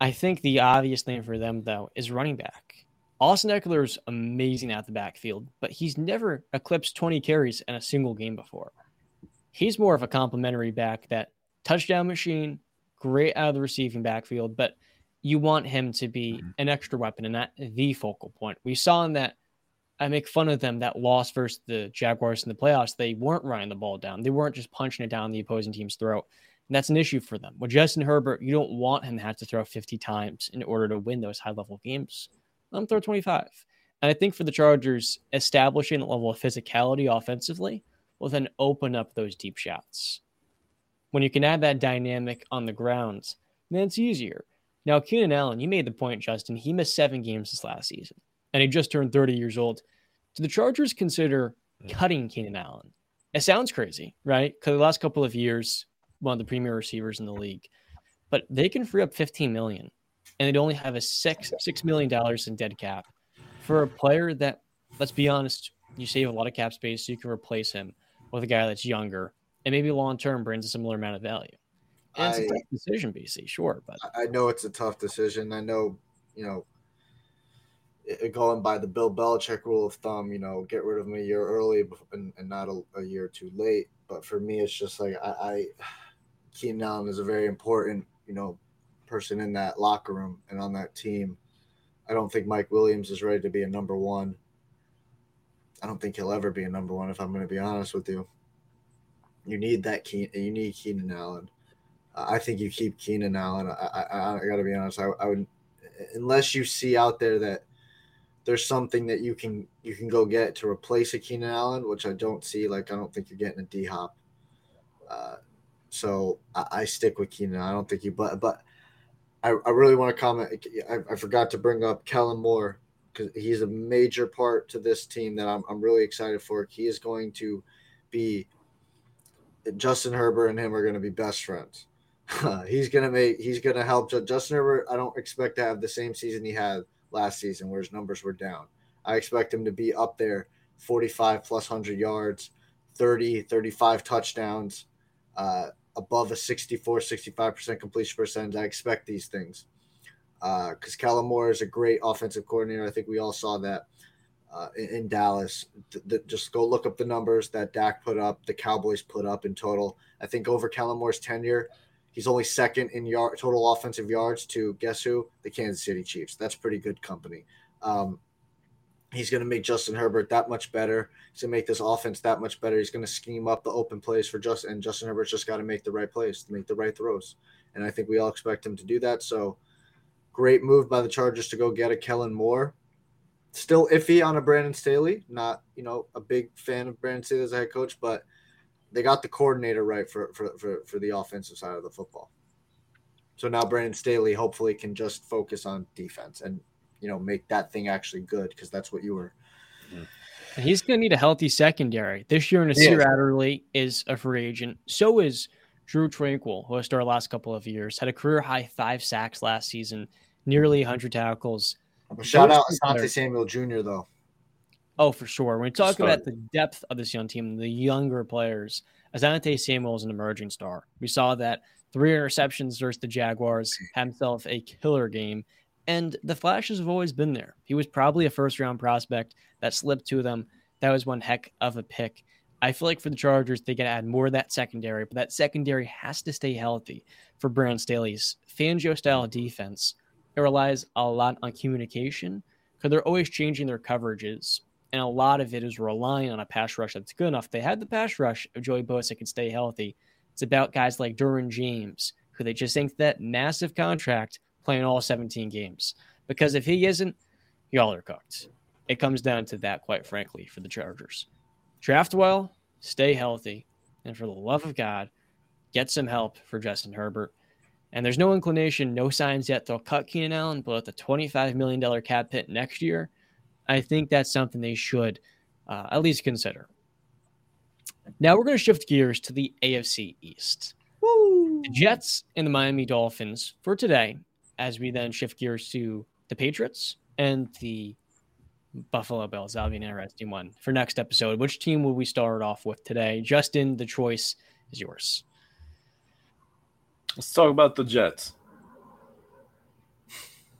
I think the obvious thing for them though is running back. Austin Ekeler is amazing at the backfield, but he's never eclipsed 20 carries in a single game before. He's more of a complimentary back that touchdown machine, great out of the receiving backfield, but you want him to be mm-hmm. an extra weapon and not the focal point. We saw in that I make fun of them that loss versus the Jaguars in the playoffs. They weren't running the ball down. They weren't just punching it down the opposing team's throat. And that's an issue for them. With Justin Herbert, you don't want him to have to throw 50 times in order to win those high level games. Let him throw 25. And I think for the Chargers, establishing a level of physicality offensively will then open up those deep shots. When you can add that dynamic on the ground, then it's easier. Now, Keenan Allen, you made the point, Justin. He missed seven games this last season, and he just turned 30 years old. Do the Chargers consider mm. cutting Keenan Allen? It sounds crazy, right? Because the last couple of years, one of the premier receivers in the league, but they can free up 15 million, and they'd only have a six six million dollars in dead cap for a player that, let's be honest, you save a lot of cap space, so you can replace him with a guy that's younger and maybe long term brings a similar amount of value. And it's a tough decision, BC, sure, but I know it's a tough decision. I know, you know, going by the Bill Belichick rule of thumb, you know, get rid of him a year early and, and not a, a, year too late. But for me, it's just like I, I Keenan Allen is a very important, you know, person in that locker room and on that team. I don't think Mike Williams is ready to be a number one. I don't think he'll ever be a number one, if I'm going to be honest with you. You need that Keen. You need Keenan Allen. I think you keep Keenan Allen. I, I, I got to be honest. I, I would, unless you see out there that there's something that you can you can go get to replace a Keenan Allen, which I don't see. Like I don't think you're getting a D Hop. Uh, so I, I, stick with Keenan. I don't think he, but but I, I really want to comment. I, I forgot to bring up Kellen Moore because he's a major part to this team that I'm I'm really excited for. He is going to be Justin Herbert and him are going to be best friends. (laughs) he's going to make he's going to help Justin Herbert. I don't expect to have the same season he had last season where his numbers were down. I expect him to be up there 45 plus 100 yards, 30 35 touchdowns, uh, above a 64 65% completion percentage. I expect these things. Uh, cuz Kellen Moore is a great offensive coordinator. I think we all saw that uh, in, in, Dallas. just go look up the numbers that Dak put up, the Cowboys put up in total. I think over Kellen Moore's tenure, he's only second in yard total offensive yards to guess who? The Kansas City Chiefs. That's pretty good company. Um, he's going to make Justin Herbert that much better. He's going to make this offense that much better. He's going to scheme up the open plays for Justin, and Justin Herbert's just got to make the right plays, to make the right throws. And I think we all expect him to do that. So great move by the Chargers to go get a Kellen Moore still iffy on a Brandon Staley. Not you know a big fan of Brandon Staley as a head coach, but they got the coordinator right for for for, for the offensive side of the football. So now Brandon Staley hopefully can just focus on defense and you know make that thing actually good because that's what you were. He's going to need a healthy secondary this year. Nasir Adderley is a free agent. So is Drue Tranquill, who has started last couple of years, had a career high five sacks last season, nearly 100 tackles. Shout out Asante Samuel Jr. though. Oh, for sure. When we talk about the depth of this young team, the younger players, Asante Samuel is an emerging star. We saw that three interceptions versus the Jaguars, himself a killer game, and the flashes have always been there. He was probably a first round prospect that slipped to them. That was one heck of a pick. I feel like for the Chargers, they can add more of that secondary, but that secondary has to stay healthy for Brandon Staley's Fangio style defense it relies a lot on communication because they're always changing their coverages. And a lot of it is relying on a pass rush that's good enough. They had the pass rush of Joey Bosa can stay healthy. It's about guys like Derwin James, who they just inked that massive contract playing all 17 games. Because if he isn't, y'all are cooked. it comes down to that, quite frankly, for the Chargers. Draft well, stay healthy, and for the love of God, get some help for Justin Herbert. And there's no inclination, no signs yet they'll cut Keenan Allen, but with a $25 million cap hit next year, I think that's something they should uh, at least consider. Now we're going to shift gears to the AFC East. Woo! The Jets and the Miami Dolphins for today, as we then shift gears to the Patriots and the Buffalo Bills. That'll be an interesting one for next episode. Which team will we start off with today? Justin, the choice is yours. Let's talk about the Jets.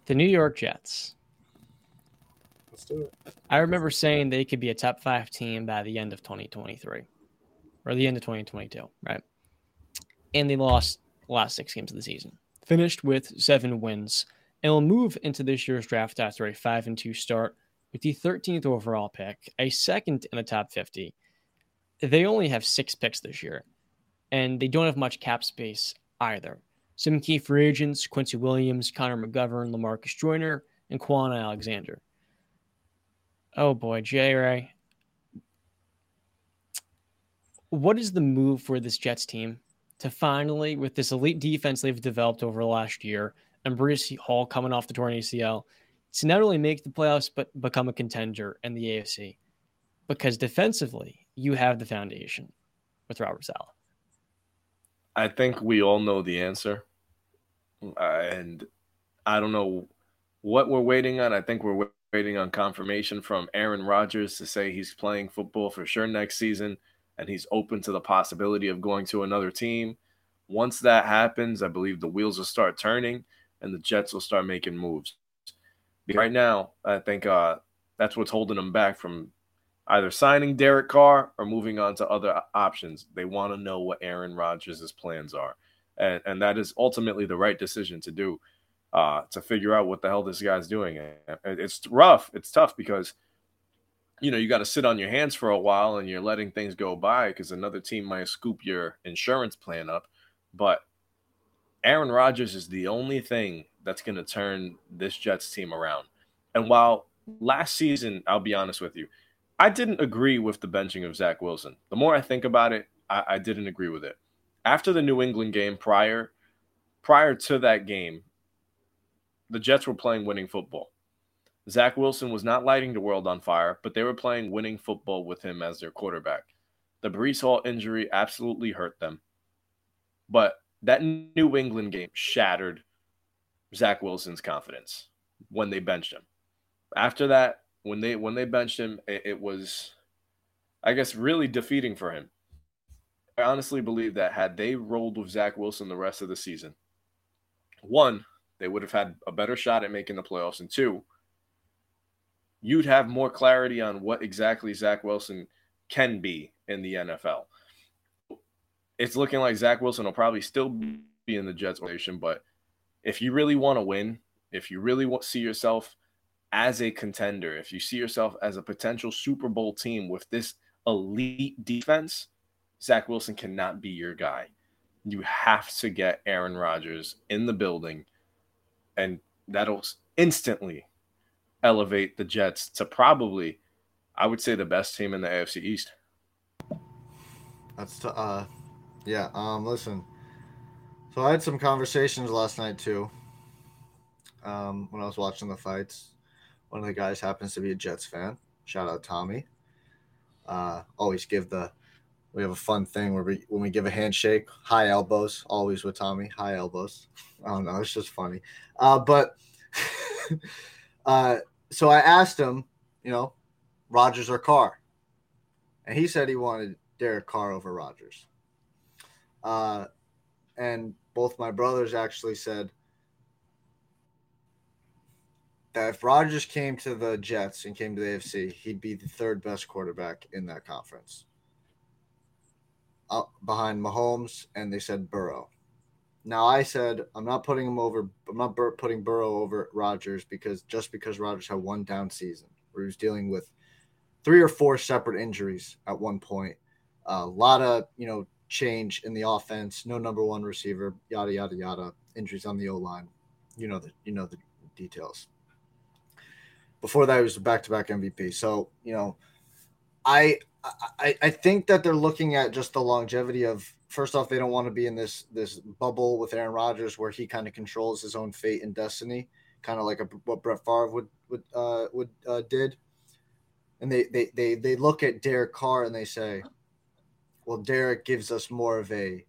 The New York Jets. Let's do it. I remember saying they could be a top five team by the end of 2023 or the end of 2022, right? And they lost the last six games of the season, finished with seven wins, and will move into this year's draft after a five and two start with the 13th overall pick, a second in the top 50. They only have six picks this year, and they don't have much cap space either. Some key free agents Quincy Williams, Connor McGovern, Lamarcus Joyner, and Kwon Alexander. Oh boy, J Rey. What is the move for this Jets team to finally, with this elite defense they've developed over the last year, and Breece Hall coming off the torn ACL, to not only make the playoffs, but become a contender in the AFC? Because defensively, you have the foundation with Robert Saleh. I think we all know the answer. And I don't know what we're waiting on. I think we're waiting on confirmation from Aaron Rodgers to say he's playing football for sure next season and he's open to the possibility of going to another team. Once that happens, I believe the wheels will start turning and the Jets will start making moves. Right now, I think uh, that's what's holding them back from either signing Derek Carr or moving on to other options. They want to know what Aaron Rodgers' plans are. And, and that is ultimately the right decision to do uh, to figure out what the hell this guy's doing. It's rough. It's tough because, you know, you got to sit on your hands for a while and you're letting things go by because another team might scoop your insurance plan up. But Aaron Rodgers is the only thing that's going to turn this Jets team around. And while last season, I'll be honest with you, I didn't agree with the benching of Zach Wilson. The more I think about it, I, I didn't agree with it. After the New England game prior, prior to that game, the Jets were playing winning football. Zach Wilson was not lighting the world on fire, but they were playing winning football with him as their quarterback. The Breece Hall injury absolutely hurt them. But that New England game shattered Zach Wilson's confidence when they benched him. After that, when they when they benched him, it, it was, I guess, really defeating for him. I honestly believe that had they rolled with Zach Wilson the rest of the season, one, they would have had a better shot at making the playoffs, and two, you'd have more clarity on what exactly Zach Wilson can be in the NFL. It's looking like Zach Wilson will probably still be in the Jets organization, but if you really want to win, if you really want to see yourself as a contender, if you see yourself as a potential Super Bowl team with this elite defense, Zach Wilson cannot be your guy. You have to get Aaron Rodgers in the building, and that'll instantly elevate the Jets to probably, I would say, the best team in the AFC East. That's uh, yeah. Um, listen. So I had some conversations last night too. Um, when I was watching the fights, one of the guys happens to be a Jets fan. Shout out Tommy. Uh, always give the we have a fun thing where we when we give a handshake, high elbows, always with Tommy, high elbows. I don't know, it's just funny. Uh, but (laughs) uh, so I asked him, you know, Rodgers or Carr, and he said he wanted Derek Carr over Rodgers. Uh, and both my brothers actually said that if Rodgers came to the Jets and came to the AFC, he'd be the third best quarterback in that conference. Up behind Mahomes, and they said Burrow. Now I said I'm not putting him over. I'm not putting Burrow over Rodgers because just because Rodgers had one down season where he was dealing with three or four separate injuries at one point, a lot of you know change in the offense, no number one receiver, yada yada yada, injuries on the O line. You know the you know the details. Before that, he was back to back MVP. So you know, I, I I think that they're looking at just the longevity of. First off, they don't want to be in this this bubble with Aaron Rodgers where he kind of controls his own fate and destiny, kind of like a, what Brett Favre would would uh, would uh, did. And they, they they they look at Derek Carr and they say, well, Derek gives us more of a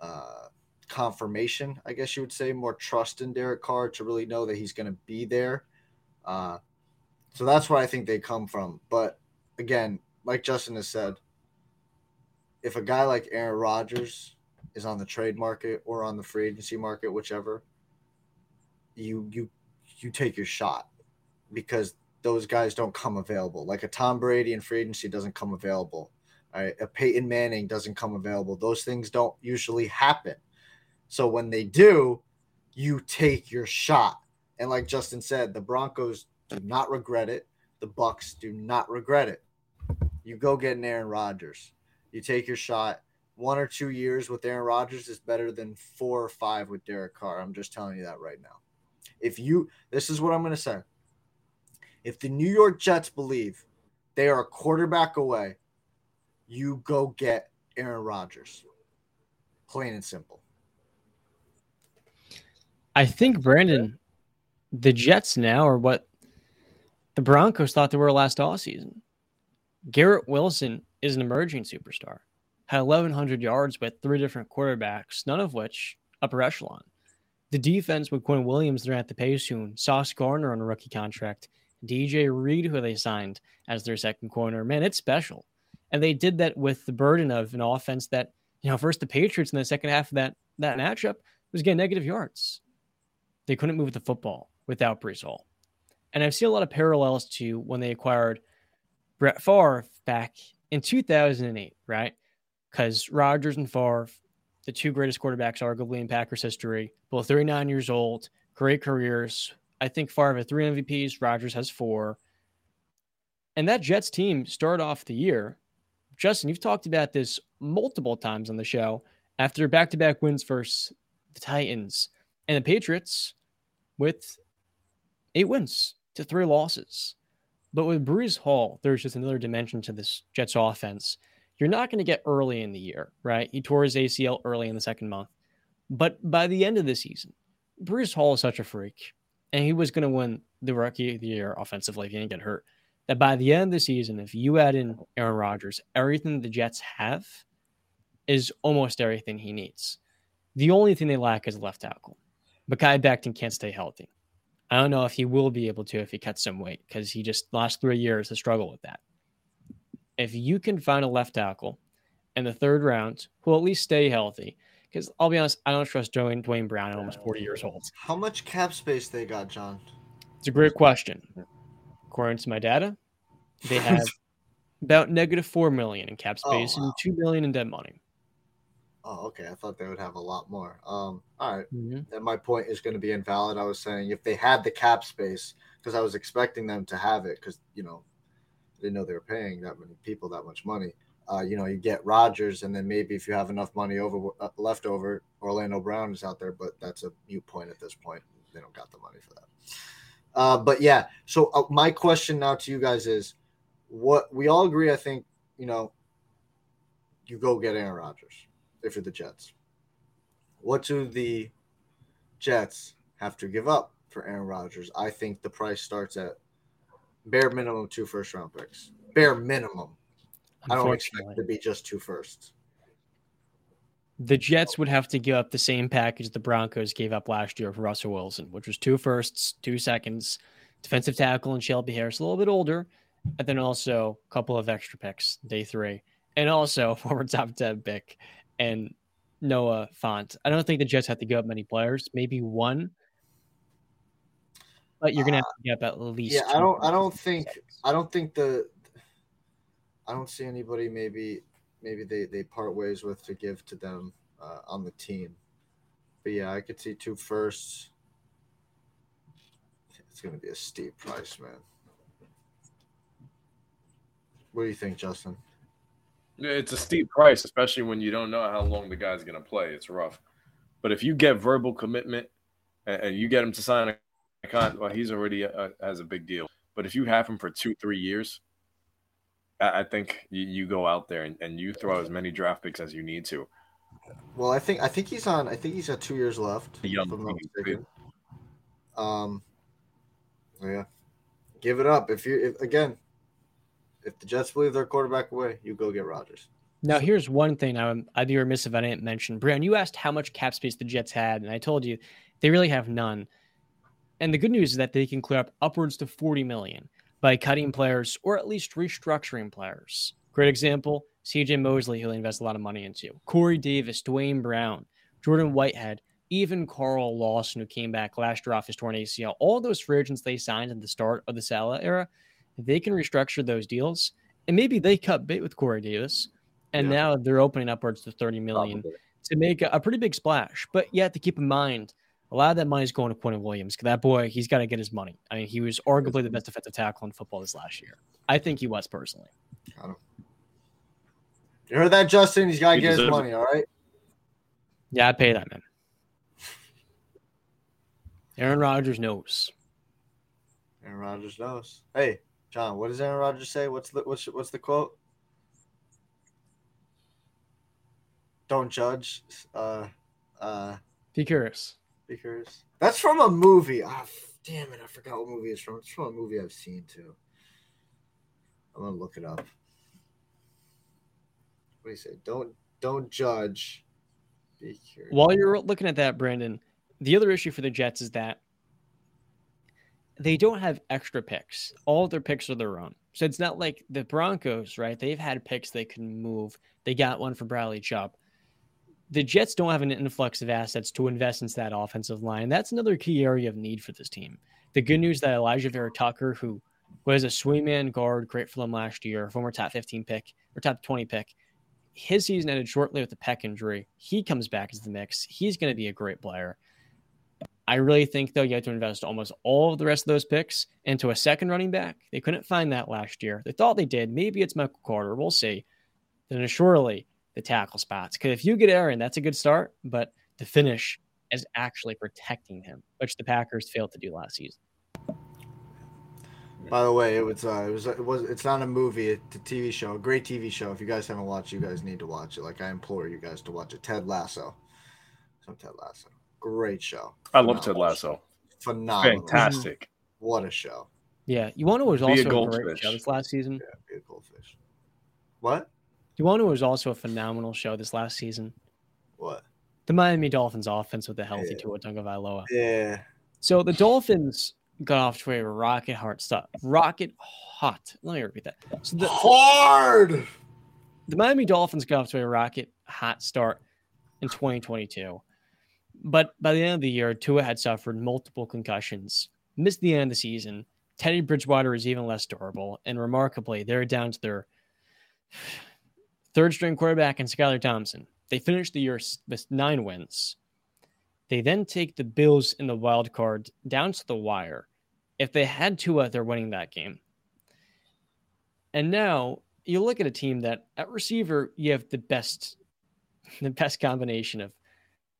uh, confirmation, I guess you would say, more trust in Derek Carr to really know that he's going to be there. Uh, so that's where I think they come from. But again, like Justin has said, if a guy like Aaron Rodgers is on the trade market or on the free agency market, whichever, you you you take your shot because those guys don't come available. Like a Tom Brady in free agency doesn't come available. Right? A Peyton Manning doesn't come available. Those things don't usually happen. So when they do, you take your shot. And like Justin said, the Broncos do not regret it. The Bucs do not regret it. You go get an Aaron Rodgers. You take your shot. One or two years with Aaron Rodgers is better than four or five with Derek Carr. I'm just telling you that right now. If you, this is what I'm going to say. If the New York Jets believe they are a quarterback away, you go get Aaron Rodgers. Plain and simple. I think Brandon, the Jets now are what the Broncos thought they were last all season. Garrett Wilson is an emerging superstar. Had 1,100 yards with three different quarterbacks, none of which upper echelon. The defense with Quinn Williams, they're at the pay soon. Sauce Gardner on a rookie contract. DJ Reed, who they signed as their second corner. Man, it's special. And they did that with the burden of an offense that, you know, first the Patriots in the second half of that, that matchup was getting negative yards. They couldn't move the football without Breece Hall. And I've seen a lot of parallels to when they acquired Brett Favre back in 2008, right? Because Rodgers and Favre, the two greatest quarterbacks arguably in Packers history, both 39 years old, great careers. I think Favre had three MVPs, Rodgers has four. And that Jets team started off the year. Justin, you've talked about this multiple times on the show. After back to back wins versus the Titans and the Patriots, with eight wins to three losses. But with Breece Hall, there's just another dimension to this Jets offense. You're not going to get early in the year, right? He tore his ACL early in the second month. But by the end of the season, Breece Hall is such a freak, and he was going to win the rookie of the year offensively if he didn't get hurt. That by the end of the season, if you add in Aaron Rodgers, everything the Jets have is almost everything he needs. The only thing they lack is left tackle. Mekhi Becton can't stay healthy. I don't know if he will be able to if he cuts some weight because he just last three years to struggle with that. If you can find a left tackle in the third round who will at least stay healthy, because I'll be honest, I don't trust Duane, Duane Brown at almost 40 years old. How much cap space they got, John? It's a great question. According to my data, they (laughs) have about negative four million in cap oh, space oh, wow. and two million in dead money. Oh, okay. I thought they would have a lot more. Um, all right. mm-hmm. And my point is going to be invalid. I was saying if they had the cap space, because I was expecting them to have it, because you know, I didn't know they were paying that many people that much money. Uh, you know, you get Rodgers, and then maybe if you have enough money over uh, left over, Orlando Brown is out there, but that's a mute point at this point. They don't got the money for that. Uh, but yeah, so uh, my question now to you guys is, what we all agree, I think, you know, you go get Aaron Rodgers if you're the Jets. What do the Jets have to give up for Aaron Rodgers? I think the price starts at bare minimum two first round picks. Bare minimum. I don't expect it to be just two firsts. The Jets would have to give up the same package the Broncos gave up last year for Russell Wilson, which was two firsts, two seconds, defensive tackle, and Shelby Harris, a little bit older, and then also a couple of extra picks, day three, and also (laughs) former top 10 pick and Noah Fant. I don't think the Jets have to give up many players, maybe one, but you're gonna have to give up at least. Yeah, I don't. I don't think. I don't think the. I don't see anybody. Maybe, maybe they they part ways with to give to them uh, on the team. But yeah, I could see two firsts. It's gonna be a steep price, man. What do you think, Justin? It's a steep price, especially when you don't know how long the guy's going to play. It's rough. But if you get verbal commitment and, you get him to sign a contract, well, he's already uh, has a big deal. But if you have him for two, three years, I, I think you, you, go out there and, and you throw as many draft picks as you need to. Well, I think I think he's on. I think he's got two years left. Young, um, yeah, give it up if you if, again. If the Jets believe their quarterback away, you go get Rodgers. Now, here's one thing I I'd be remiss if I didn't mention. Brian, you asked how much cap space the Jets had, and I told you they really have none. And the good news is that they can clear up upwards to 40 million by cutting players or at least restructuring players. Great example CJ Mosley, who they invest a lot of money into, Corey Davis, Duane Brown, Jordan Whitehead, even Carl Lawson, who came back last year off his torn ACL. All those free agents they signed at the start of the Saleh era, they can restructure those deals. And maybe they cut bait with Corey Davis and yeah. now they're opening upwards to 30 million Probably. to make a, a, pretty big splash. But you have to keep in mind a lot of that money is going to Quinnen Williams. because That boy, he's got to get his money. I mean, he was arguably the best defensive tackle in football this last year. I think he was personally. You heard that, Justin? He's got to get his money. All right. Yeah, I pay that man. Aaron Rodgers knows. Aaron Rodgers knows. Hey, John, what does Aaron Rodgers say? What's the what's what's the quote? don't judge. Uh, uh, be curious. Be curious. That's from a movie. Oh, damn it! I forgot what movie it's from. It's from a movie I've seen too. I'm gonna look it up. What do you say? Don't don't judge. Be curious. While you're looking at that, Brandon, the other issue for the Jets is that they don't have extra picks. All their picks are their own. So it's not like the Broncos, right? They've had picks they can move. They got one for Bradley Chubb the Jets don't have an influx of assets to invest into that offensive line. That's another key area of need for this team. The good news that Alijah Vera-Tucker, who was a swingman guard, great for them last year, former top 15 pick or top 20 pick, his season ended shortly with a pec injury. He comes back as the mix. He's going to be a great player. I really think, though, you have to invest almost all of the rest of those picks into a second running back. They couldn't find that last year. They thought they did. Maybe it's Michael Carter. We'll see. Then surely the tackle spots. Because if you get Aaron, that's a good start, but the finish is actually protecting him, which the Packers failed to do last season. By the way, it was uh, it was it was it's not a movie, it's a TV show, a great TV show. If you guys haven't watched, you guys need to watch it. Like I implore you guys to watch it. Ted Lasso, some Ted Lasso, great show. I love Ted Lasso. Phenomenal, fantastic. What a show. Yeah, you want to was also a, a great show this last season. Yeah, be a goldfish. What? You want to was also a phenomenal show this last season. What? The Miami Dolphins offense with the healthy yeah. Tua Tagovailoa. Yeah. So the Dolphins got off to a rocket hard start. Rocket hot. Let me repeat that. So the, hard. The Miami Dolphins got off to a rocket hot start in 2022. But by the end of the year, Tua had suffered multiple concussions, missed the end of the season. Teddy Bridgewater is even less durable, and remarkably, they're down to their third string quarterback and Skylar Thompson. They finish the year with nine wins. They then take the Bills in the wild card down to the wire. If they had Tua, they're winning that game. And now you look at a team that at receiver you have the best, (laughs) the best combination of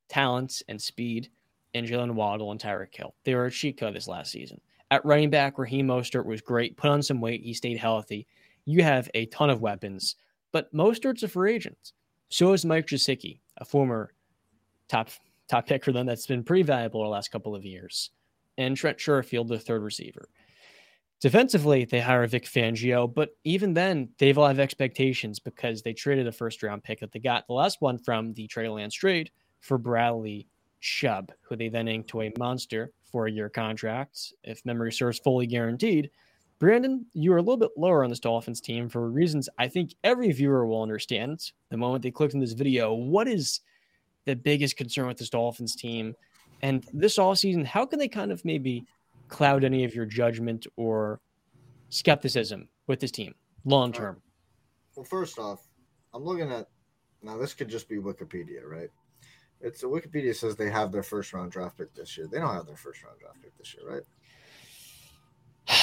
talent and speed in Jaylen Waddle and Tyreek Hill. They were a cheat code this last season. At running back, Raheem Mostert was great, put on some weight, he stayed healthy. You have a ton of weapons but Mostert's a free agent. So is Mike Gesicki, a former top top pick for them that's been pretty valuable the last couple of years. And Trent Sherfield, the third receiver. Defensively, they hire Vic Fangio, but even then, they've all have expectations because they traded a first round pick that they got the last one from the Trey Lance trade for Bradley Chubb, who they then inked to a monster four year contract, if memory serves fully guaranteed. Brandon, you are a little bit lower on this Dolphins team for reasons I think every viewer will understand the moment they clicked on this video. What is the biggest concern with this Dolphins team? And this all season, how can they kind of maybe cloud any of your judgment or skepticism with this team long term? Well, first off, I'm looking at now this could just be Wikipedia, right? It's Wikipedia says they have their first round draft pick this year. They don't have their first round draft pick this year, right?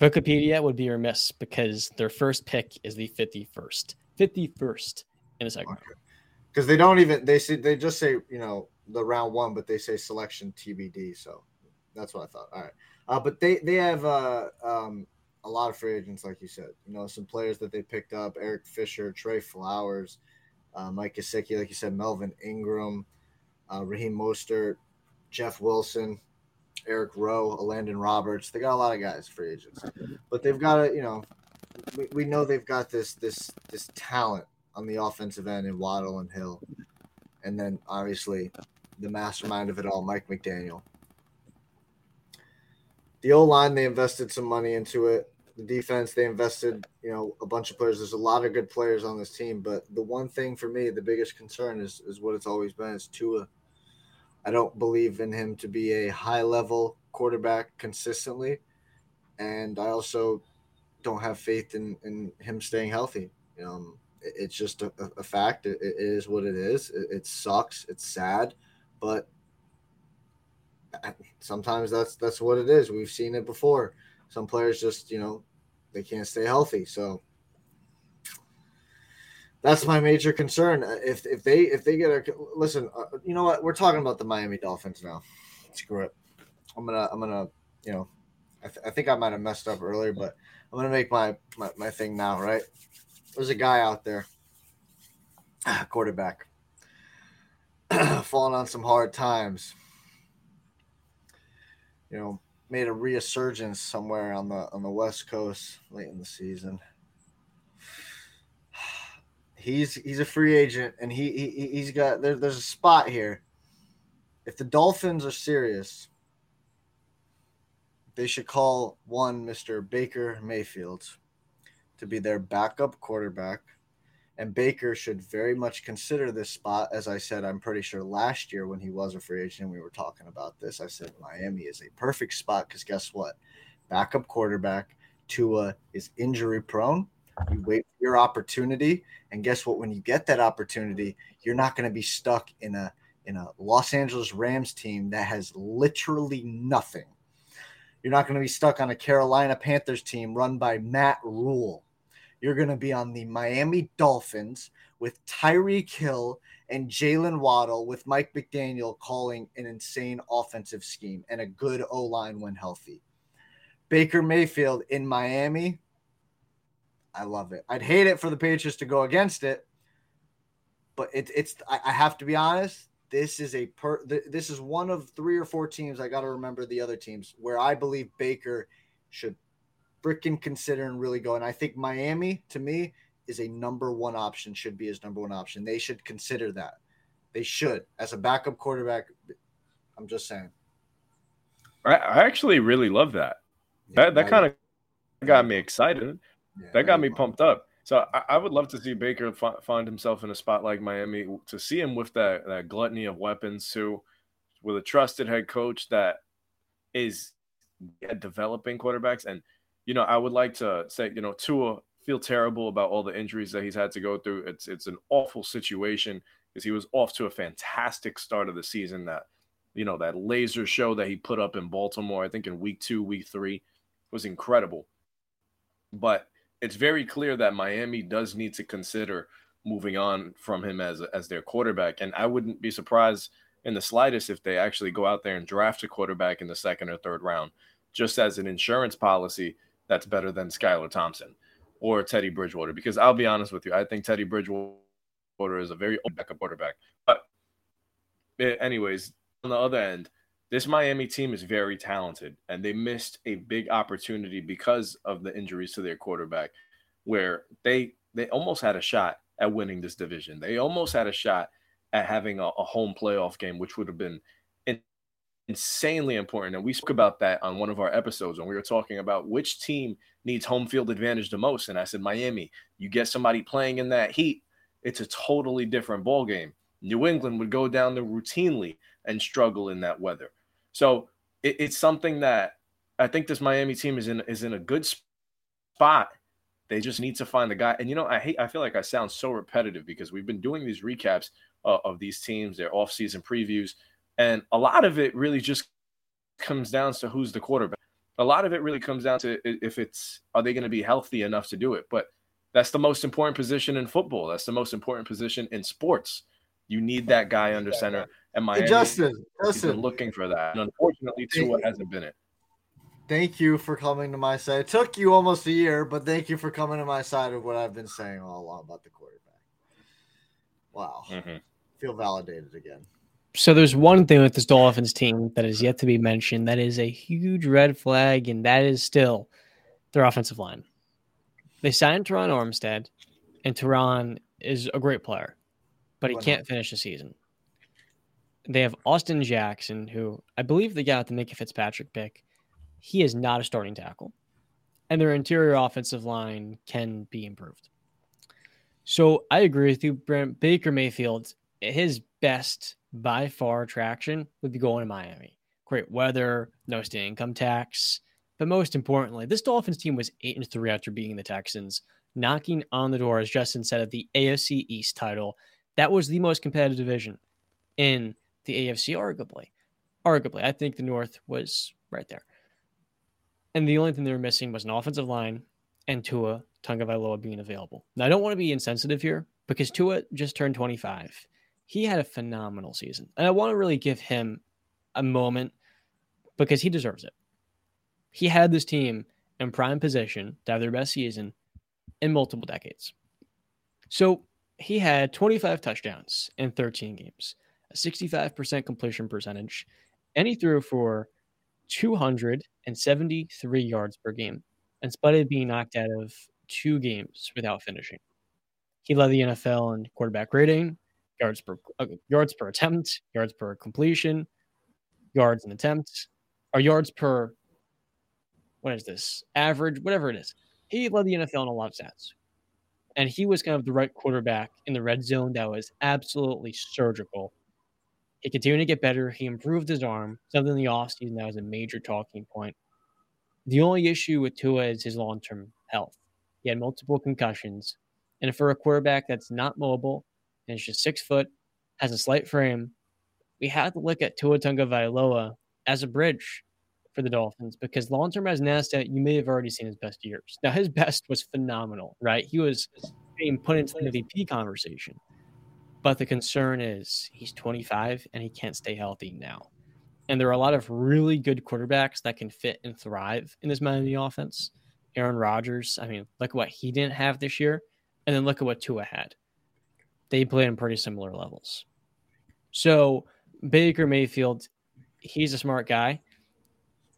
(sighs) Wikipedia would be remiss because their first pick is the 51st. 51st in a second. round. Because they don't even they see they just say, you know, the round one, but they say selection TBD. So That's what I thought. All right. Uh, but they they have uh, um, a lot of free agents, like you said. You know, some players that they picked up: Eric Fisher, Trey Flowers, uh, Mike Gesicki, like you said, Melvin Ingram, uh, Raheem Mostert, Jeff Wilson, Eric Rowe, Landon Roberts. They got a lot of guys free agents, but they've got a you know, we, we know they've got this this this talent on the offensive end in Waddle and Hill, and then obviously the mastermind of it all, Mike McDaniel. The O line, they invested some money into it. The defense, they invested, you know, a bunch of players. There's a lot of good players on this team, but the one thing for me, the biggest concern is is what it's always been is Tua. I don't believe in him to be a high level quarterback consistently, and I also don't have faith in in him staying healthy. Um, it, it's just a, a fact. It, it is what it is. It, it sucks. It's sad, but sometimes that's that's what it is. We've seen it before. Some players just you know they can't stay healthy. So that's my major concern. Uh, if if they if they get a listen, uh, you know what? We're talking about the Miami Dolphins now. Screw it. I'm gonna I'm gonna you know, I, th- I think I might have messed up earlier, but I'm gonna make my my, my thing now. Right? There's a guy out there, (clears throat) quarterback, (clears throat) falling on some hard times. You know, made a resurgence somewhere on the on the West Coast late in the season. (sighs) He's he's a free agent, and he, he he's got there, there's a spot here. If the Dolphins are serious, they should call one Mr. Baker Mayfield to be their backup quarterback and Baker should very much consider this spot. As I said, I'm pretty sure last year when he was a free agent, we were talking about this. I said Miami is a perfect spot because guess what? Backup quarterback Tua is injury prone. You wait for your opportunity, and guess what? When you get that opportunity, you're not going to be stuck in a in a Los Angeles Rams team that has literally nothing. You're not going to be stuck on a Carolina Panthers team run by Matt Rhule you're going to be on the Miami Dolphins with Tyreek Hill and Jaylen Waddle with Mike McDaniel calling an insane offensive scheme and a good O line when healthy. Baker Mayfield in Miami. I love it. I'd hate it for the Patriots to go against it, but it, it's. I, I have to be honest. This is a per. This is one of three or four teams. I got to remember the other teams where I believe Baker should freaking consider and really go. And I think Miami, to me, is a number one option, should be his number one option. They should consider that. They should. As a backup quarterback, I'm just saying. I, I actually really love that. Yeah, that that kind of got me excited. Yeah, that got me pumped up. So I, I, would love to see Baker f- find himself in a spot like Miami, to see him with that, that gluttony of weapons, too, with a trusted head coach that is developing quarterbacks. And you know, I would like to say, you know, Tua feel terrible about all the injuries that he's had to go through. It's it's an awful situation because he was off to a fantastic start of the season. That you know that laser show that he put up in Baltimore, I think in week two, week three, was incredible. But it's very clear that Miami does need to consider moving on from him as as their quarterback, and I wouldn't be surprised in the slightest if they actually go out there and draft a quarterback in the second or third round, just as an insurance policy that's better than Skylar Thompson or Teddy Bridgewater. Because I'll be honest with you, I think Teddy Bridgewater is a very old backup quarterback. But, eh, anyways, on the other end, this Miami team is very talented, and they missed a big opportunity because of the injuries to their quarterback, where they they almost had a shot at winning this division. They almost had a shot at having a, a home playoff game, which would have been insanely important. And we spoke about that on one of our episodes when we were talking about which team needs home field advantage the most. And I said, Miami, you get somebody playing in that heat, it's a totally different ball game. New England would go down there routinely and struggle in that weather. So it, it's something that I think this Miami team is in is in a good spot. They just need to find the guy. And you know, I hate I feel like I sound so repetitive because we've been doing these recaps uh, of these teams, their offseason previews, and a lot of it really just comes down to who's the quarterback. A lot of it really comes down to if it's are they going to be healthy enough to do it. But that's the most important position in football. That's the most important position in sports. You need that guy under center. And Miami, hey, Justin, Justin, looking for that. And unfortunately, Tua hasn't been it. Thank you for coming to my side. It took you almost a year, but thank you for coming to my side of what I've been saying all along about the quarterback. Wow. Mm-hmm. Feel validated again. So there's one thing with this Dolphins team that is yet to be mentioned that is a huge red flag, and that is still their offensive line. They signed Terron Armstead, and Terron is a great player, but he can't finish the season. They have Austin Jackson, who I believe they got the Minkah Fitzpatrick pick. He is not a starting tackle, and their interior offensive line can be improved. So I agree with you, Brent. Baker Mayfield, his best by far attraction would be going to Miami. Great weather, no state income tax. But most importantly, this Dolphins team was eight and three after beating the Texans, knocking on the door, as Justin said, of the AFC East title. That was the most competitive division in the AFC, arguably. Arguably, I think the North was right there. And the only thing they were missing was an offensive line and Tua Tagovailoa being available. Now, I don't want to be insensitive here because Tua just turned 25. He had a phenomenal season. And I want to really give him a moment because he deserves it. He had this team in prime position to have their best season in multiple decades. So he had 25 touchdowns in 13 games, a 65% completion percentage, and he threw for 273 yards per game, in spite of being knocked out of two games without finishing. He led the NFL in quarterback rating, yards per yards per attempt, yards per completion, yards and attempts, or yards per what is this average, whatever it is. He led the NFL in a lot of stats, and he was kind of the right quarterback in the red zone that was absolutely surgical. He continued to get better. He improved his arm, something in the offseason that was a major talking point. The only issue with Tua is his long term health. He had multiple concussions. And for a quarterback that's not mobile and is just six foot, has a slight frame, we have to look at Tua Tagovailoa as a bridge for the Dolphins because long term as Nasdaq, you may have already seen his best years. Now his best was phenomenal, right? He was being put into the MVP conversation. But the concern is he's 25 and he can't stay healthy now. And there are a lot of really good quarterbacks that can fit and thrive in this Miami offense. Aaron Rodgers. I mean, look at what he didn't have this year, and then look at what Tua had. They play on pretty similar levels. So Baker Mayfield, he's a smart guy.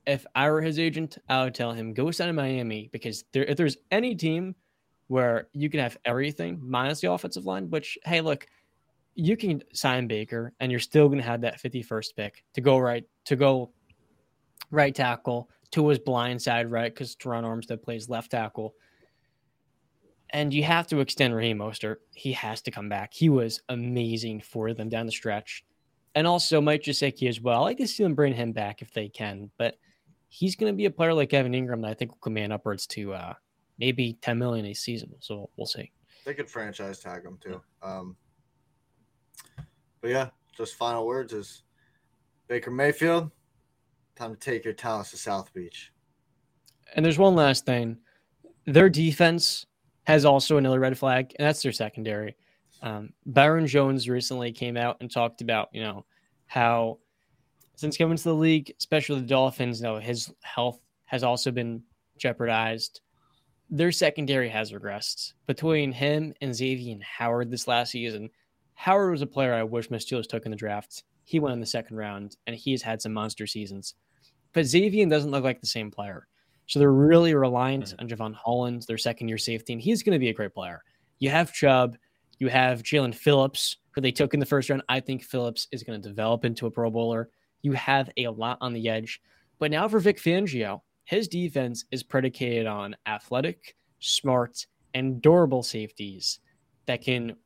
If I were his agent, I would tell him go sign in Miami because there, if there's any team where you can have everything minus the offensive line, which hey, look, you can sign Baker and you're still going to have that 51st pick to go right to go right tackle to his blind side, right? Because Terron Armstead plays left tackle. And you have to extend Raheem Mostert. He has to come back. He was amazing for them down the stretch. And also Mike Gesicki as well. I like to see them bring him back if they can. But he's going to be a player like Evan Engram that I think will command upwards to uh, maybe 10 million a season. So we'll see. They could franchise tag him too. Um, but yeah, just final words is Baker Mayfield, Time to take your talents to South Beach. And there's one last thing. Their defense has also another red flag, and that's their secondary. Um, Byron Jones recently came out and talked about, you know, how since coming to the league, especially the Dolphins, you know, his health has also been jeopardized. Their secondary has regressed. Between him and Xavien and Howard this last season, Howard was a player I wish my Steelers took in the draft. He went in the second round, and he's had some monster seasons. But Xavien doesn't look like the same player. So they're really reliant mm-hmm. on Jevon Holland, their second year safety, and he's going to be a great player. You have Chubb, you have Jaelan Phillips, who they took in the first round. I think Phillips is going to develop into a Pro Bowler. You have a lot on the edge. But now for Vic Fangio, his defense is predicated on athletic, smart, and durable safeties that can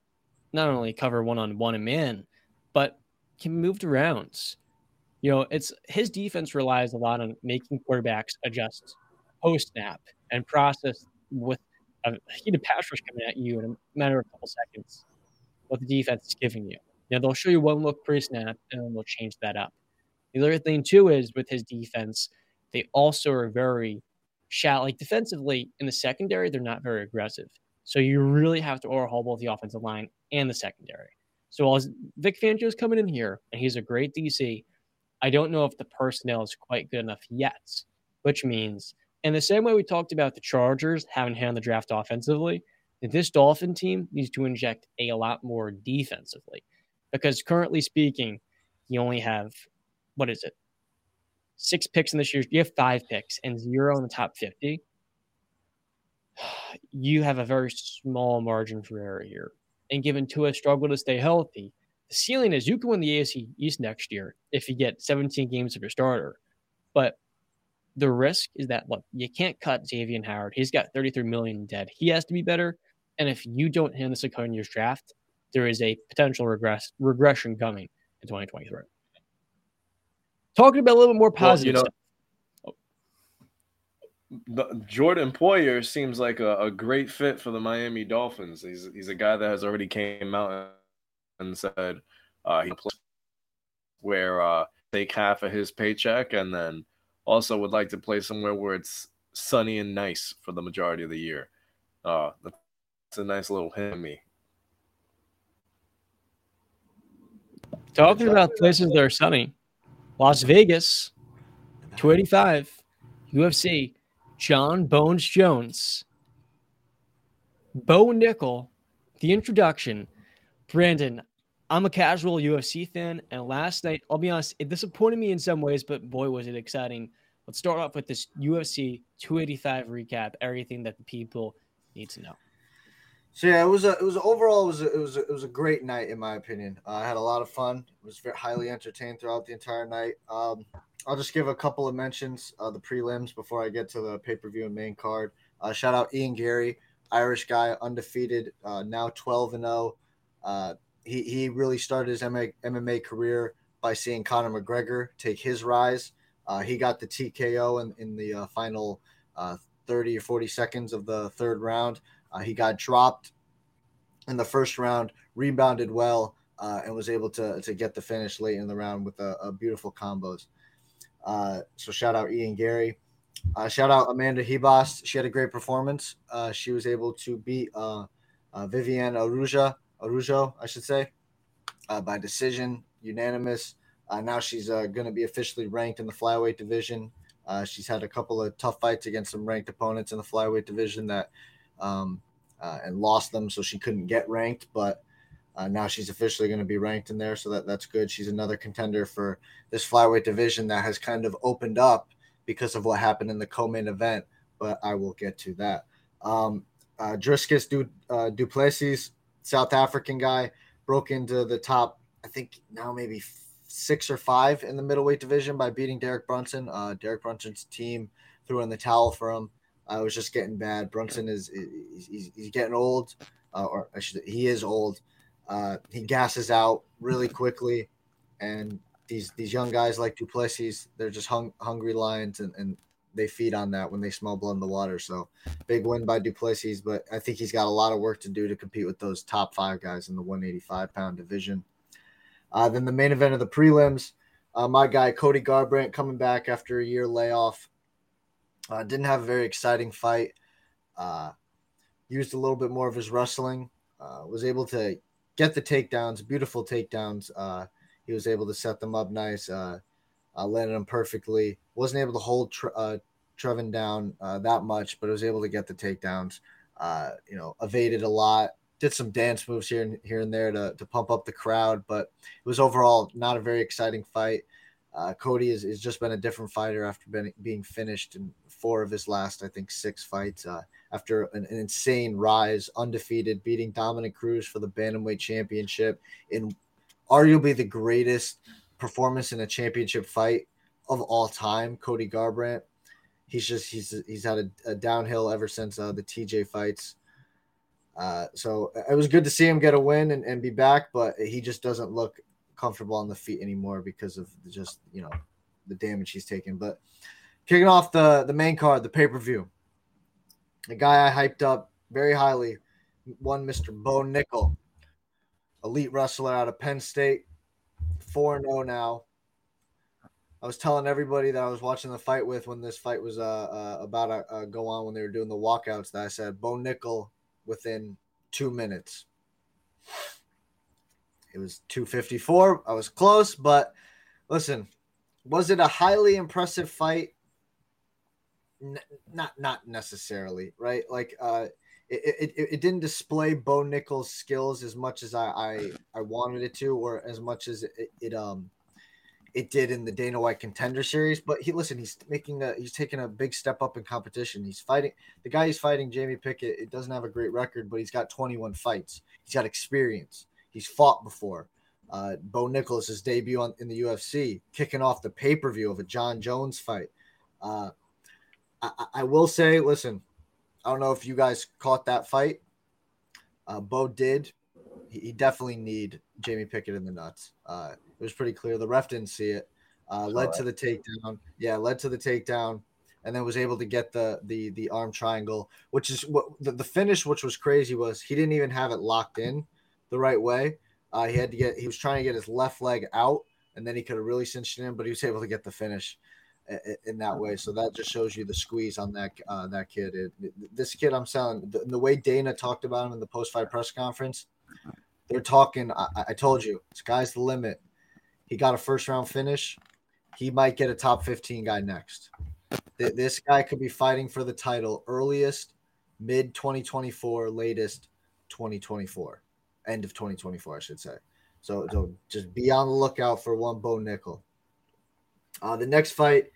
not only cover one on one and man, but can move moved rounds. You know, it's his defense relies a lot on making quarterbacks adjust post snap and process with uh, a heated pass rush coming at you in a matter of a couple seconds what the defense is giving you. Know, they'll show you one look pre snap and then they'll change that up. The other thing too is with his defense, they also are very shallow. Like defensively in the secondary, they're not very aggressive. So you really have to overhaul both the offensive line and the secondary. So while Vic Fangio is coming in here and he's a great DC, I don't know if the personnel is quite good enough yet, which means in the same way we talked about the Chargers having hand the draft offensively, this Dolphin team needs to inject a lot more defensively because currently speaking, you only have what is it? Six picks in this year. You have five picks and zero in the top 50. (sighs) You have a very small margin for error here. And given Tua struggle to stay healthy, the ceiling is you can win the AFC East next year if you get 17 games of your starter. But the risk is that look, you can't cut Xavien Howard. He's got 33 million dead. He has to be better. And if you don't hand this the second year's draft, there is a potential regress regression coming in 2023. Talking about a little bit more positive. Well, you know, the, Jordan Poyer seems like a, a, great fit for the Miami Dolphins. He's he's a guy that has already came out and said uh, he where uh, take half of his paycheck and then also would like to play somewhere where it's sunny and nice for the majority of the year. Uh, that's a nice little hint me. Talking about places that are sunny, Las Vegas, 285, UFC, Jon Bones Jones, Bo Nickal, the introduction. Brandon, I'm a casual UFC fan, and last night, I'll be honest, it disappointed me in some ways, but boy, was it exciting. Let's start off with this UFC 285 recap, everything that the people need to know. So yeah, it was a it was overall it was a, it was a, it was a great night in my opinion. Uh, I had a lot of fun. It was very highly entertained throughout the entire night. Um, I'll just give a couple of mentions uh, the prelims before I get to the pay per view and main card. Uh, shout out Ian Garry, Irish guy, undefeated, uh, now twelve and zero. Uh, he he really started his MMA, career by seeing Conor McGregor take his rise. Uh, he got the TKO in in the final thirty or forty seconds of the third round. Uh, he got dropped in the first round, rebounded well, uh, and was able to to get the finish late in the round with a, beautiful combos. Uh, so shout out Ian Garry. Uh, shout out Amanda Ribas. She had a great performance. Uh, she was able to beat uh, uh, Araújo, I should say, by decision, unanimous. now she's going to be officially ranked in the flyweight division. she's had a couple of tough fights against some ranked opponents in the flyweight division that um, uh, and lost them, so she couldn't get ranked. But uh, now she's officially going to be ranked in there, so that that's good. She's another contender for this flyweight division that has kind of opened up because of what happened in the co-main event. But I will get to that. Um, uh, Dricus du, uh, du Plessis, South African guy, broke into the top. I think now maybe six or five in the middleweight division by beating Derek Brunson. Uh, Derek Brunson's team threw in the towel for him. I was just getting bad. Brunson is he's, he's getting old, uh, or should, he is old. Uh, he gasses out really quickly, and these these young guys like du Plessis, they're just hung, hungry lions, and, and they feed on that when they smell blood in the water. So big win by du Plessis, but I think he's got a lot of work to do to compete with those top five guys in the 185 pound division. Uh, then the main event of the prelims, uh, my guy Cody Garbrandt coming back after a year layoff. Uh, didn't have a very exciting fight. Uh, used a little bit more of his wrestling. Uh, was able to get the takedowns, beautiful takedowns. Uh, he was able to set them up nice. Uh, landed him perfectly. Wasn't able to hold Tre- uh, Trevin down uh, that much, but was able to get the takedowns. Uh, you know, evaded a lot. Did some dance moves here and here and there to, to pump up the crowd, but it was overall not a very exciting fight. Uh, Cody has, has just been a different fighter after being, being finished in four of his last, I think, six fights. Uh, after an, an, insane rise, undefeated, beating Dominick Cruz for the bantamweight championship in arguably the greatest performance in a championship fight of all time. Cody Garbrandt. He's just he's he's had a, a downhill ever since uh, the TJ fights. Uh, so it was good to see him get a win and, and be back, but he just doesn't look comfortable on the feet anymore because of just you know the damage he's taken. But kicking off the the main card, the pay per view, the guy I hyped up very highly, one Mister Bo Nickal, elite wrestler out of Penn State, four zero oh now. I was telling everybody that I was watching the fight with when this fight was uh, uh about to uh, go on when they were doing the walkouts that I said Bo Nickal within two minutes it was 254. I was close, but listen, was it a highly impressive fight? N- not not necessarily, right? Like uh it, it, it didn't display Bo Nickal's skills as much as I, I, I wanted it to, or as much as it, it um it did in the Dana White Contender Series. But he listen, he's making a he's taking a big step up in competition. He's fighting the guy he's fighting, Jamie Pickett. It doesn't have a great record, but he's got 21 fights. He's got experience. He's fought before. Uh, Bo Nickal's debut on, in the UFC, kicking off the pay per view of a Jon Jones fight. Uh, I, I will say, listen, I don't know if you guys caught that fight. Uh, Bo did. He, he definitely need Jamie Pickett in the nuts. Uh, it was pretty clear. The ref didn't see it. Uh, led to the takedown. Yeah, led to the takedown, and then was able to get the the the arm triangle, which is what the, the finish, which was crazy, was he didn't even have it locked in the right way. Uh, he had to get he was trying to get his left leg out, and then he could have really cinched it in, but he was able to get the finish in that way. So that just shows you the squeeze on that uh, that kid. It, this kid, I'm selling the, the, way Dana talked about him in the post fight press conference. They're talking. I, I, told you, sky's the limit. He got a first round finish. He might get a top 15 guy next. This guy could be fighting for the title earliest, mid 2024, latest 2024, end of 2024, I should say. So, so just be on the lookout for one Bo Nickal. Uh, the next fight,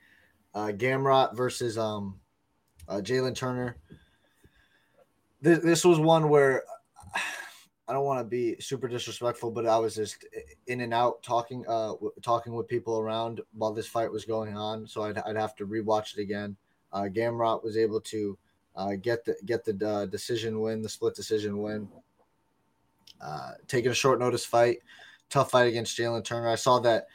uh, Gamrot versus um, uh, Jalin Turner. This, this was one where (sighs) I don't want to be super disrespectful, but I was just in and out talking, uh, talking with people around while this fight was going on. So I'd, I'd have to rewatch it again. Uh, Gamrot was able to uh, get the get the uh, decision win, the split decision win. Uh, taking a short notice fight, tough fight against Jalin Turner. I saw that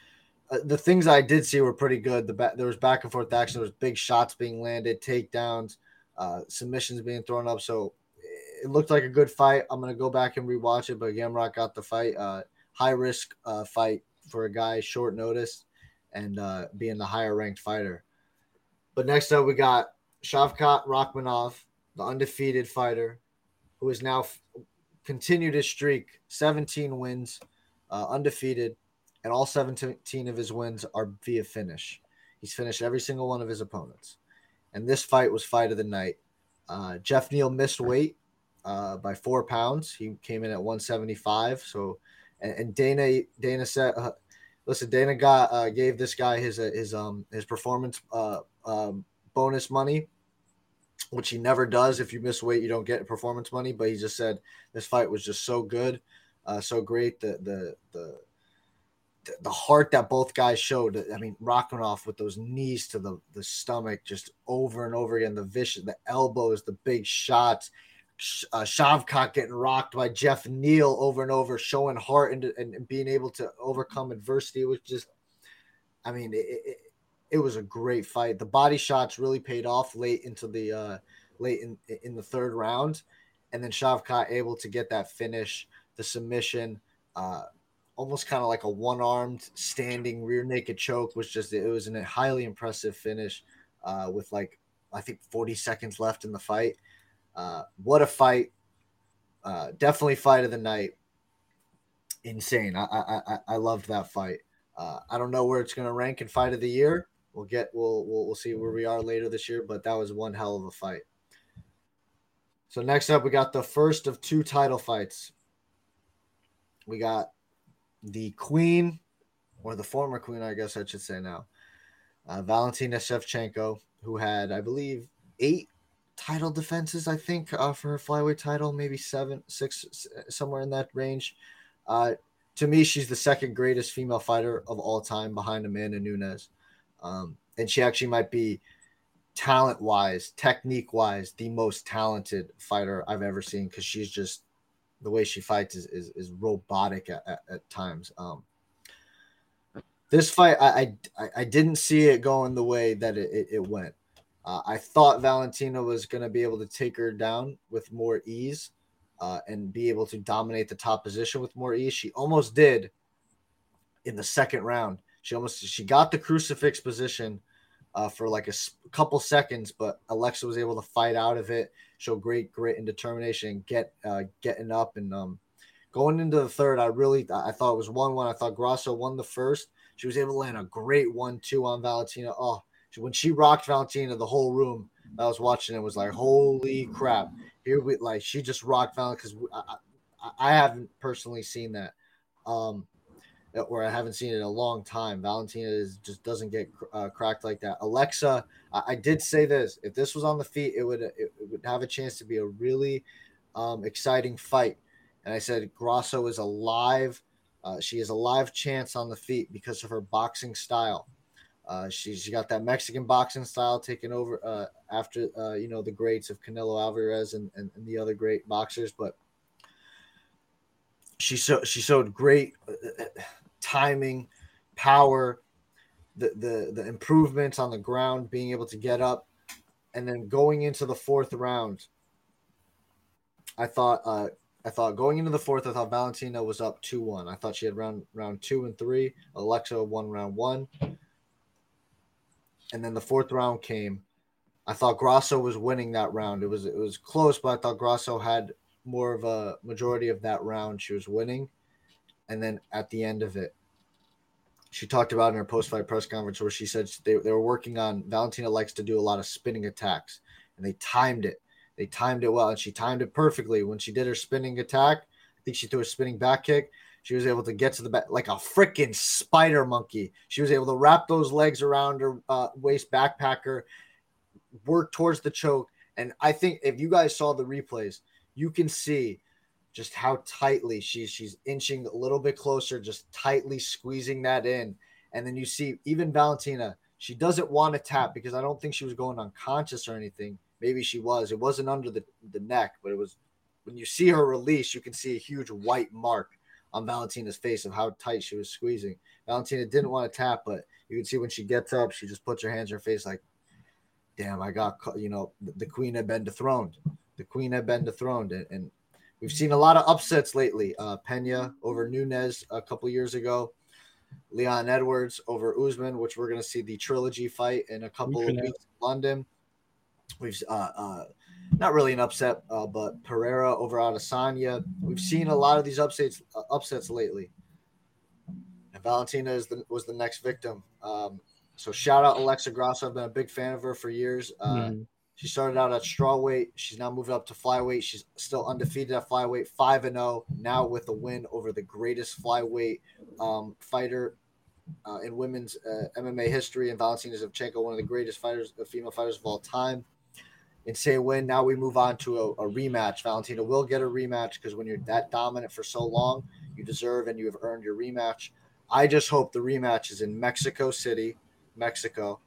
uh, the things I did see were pretty good. The ba- there was back and forth action. There was big shots being landed, takedowns, uh, submissions being thrown up. So it looked like a good fight. I'm gonna go back and rewatch it, but Gamrot got the fight. Uh, high risk uh, fight for a guy, short notice, and uh, being the higher ranked fighter. But next up, we got Shavkat Rakhmonov, the undefeated fighter, who has now f- continued his streak, 17 wins, undefeated, and all 17 of his wins are via finish. He's finished every single one of his opponents. And this fight was fight of the night. Uh, Geoff Neal missed weight uh, by four pounds. He came in at 175. So, and, and Dana Dana said, uh, "Listen, Dana got uh, gave this guy his uh, his um his performance uh, um, bonus money, which he never does. If you miss weight, you don't get performance money. But he just said this fight was just so good, uh, so great. The the the the heart that both guys showed. I mean, Rakhmonov with those knees to the, the stomach just over and over again. The vicious, the elbows, the big shots uh, Shavkat getting rocked by Geoff Neal over and over, showing heart and, and, being able to overcome adversity. It was just, I mean, it, it, it, was a great fight. The body shots really paid off late into the uh, late in in the third round, and then Shavkat able to get that finish, the submission. Uh, almost kind of like a one-armed standing rear naked choke was just it was a highly impressive finish uh, with like I think 40 seconds left in the fight uh, what a fight! Uh, definitely fight of the night. Insane. I I I, loved that fight. Uh, I don't know where it's going to rank in fight of the year. We'll get we'll, we'll we'll see where we are later this year, but that was one hell of a fight. So next up, we got the first of two title fights. We got the Queen, or the former Queen, I guess I should say now, uh, Valentina Shevchenko, who had, I believe, eight title defenses, I think, uh, for her flyweight title, maybe seven, six, somewhere in that range. Uh, to me, she's the second greatest female fighter of all time behind Amanda Nunes. Um, and she actually might be talent wise, technique wise, the most talented fighter I've ever seen because she's just the way she fights is, is, is robotic at, at, at times. Um, this fight, I, I, I didn't see it going the way that it, it, it went. Uh, I thought Valentina was going to be able to take her down with more ease uh, and be able to dominate the top position with more ease. She almost did in the second round. She almost she got the crucifix position uh, for like a, couple seconds, but Alexa was able to fight out of it, show great grit and determination, get uh, getting up and um, Going into the third, I really I thought it was one one. I thought Grasso won the first. She was able to land a great one two on Valentina. Oh, when she rocked Valentina, the whole room I was watching it was like, holy crap! Here we like she just rocked Valentina because I, I, I haven't personally seen that. Um, or I haven't seen it in a long time. Valentina is, just doesn't get uh, cracked like that. Alexa, I, I, did say this: if this was on the feet, it would it, it would have a chance to be a really um, exciting fight. And I said Grasso is alive. Uh, she has a live chance on the feet because of her boxing style. Uh, she's got that Mexican boxing style taken over uh, after uh, you know the greats of Canelo Alvarez and, and, and the other great boxers, but she so she showed great uh, timing, power, the, the the improvements on the ground, being able to get up, and then going into the fourth round. I thought uh, I thought going into the fourth, I thought Valentina was up two one. I thought she had round round two and three. Alexa won round one, and then the fourth round came. I thought Grasso was winning that round. It was it was close, but I thought Grasso had more of a majority of that round. She was winning, and then at the end of it, she talked about in her post fight press conference where she said they, they were working on Valentina likes to do a lot of spinning attacks and they timed it. They timed it well and she timed it perfectly. When she did her spinning attack, I think she threw a spinning back kick. She was able to get to the back like a freaking spider monkey. She was able to wrap those legs around her uh, waist backpacker, work towards the choke. And I think if you guys saw the replays, you can see just how tightly she's she's inching a little bit closer, just tightly squeezing that in. And then you see even Valentina, she doesn't want to tap because I don't think she was going unconscious or anything. Maybe she was. It wasn't under the, the neck, but it was when you see her release, you can see a huge white mark on Valentina's face of how tight she was squeezing. Valentina didn't want to tap, but you can see when she gets up, she just puts her hands in her face like, damn, I got, you know, the queen had been dethroned. The queen had been dethroned. And, and We've seen a lot of upsets lately. Uh, Pena over Nunes a couple years ago. Leon Edwards over Usman, which we're going to see the trilogy fight in a couple of weeks in London. We've uh, uh, not really an upset, uh, but Pereira over Adesanya. We've seen a lot of these upsets uh, upsets lately. And Valentina is the, was the next victim. Um, so shout out Alexa Grasso. I've been a big fan of her for years. Mm. She started out at strawweight. She's now moved up to flyweight. She's still undefeated at flyweight, five and zero now with a win over the greatest flyweight um, fighter uh, in women's uh, MMA history, and Valentina Shevchenko, one of the greatest fighters, uh, female fighters of all time. Insane win. Now we move on to a, a rematch. Valentina will get a rematch because when you're that dominant for so long, you deserve and you have earned your rematch. I just hope the rematch is in Mexico City, Mexico.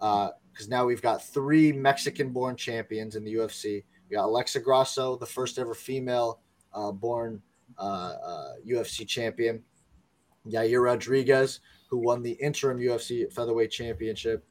Uh, because now we've got three Mexican born champions in the UFC. We got Alexa Grasso, the first ever female uh, born uh, uh, UFC champion. Yair Rodriguez, who won the interim UFC featherweight championship.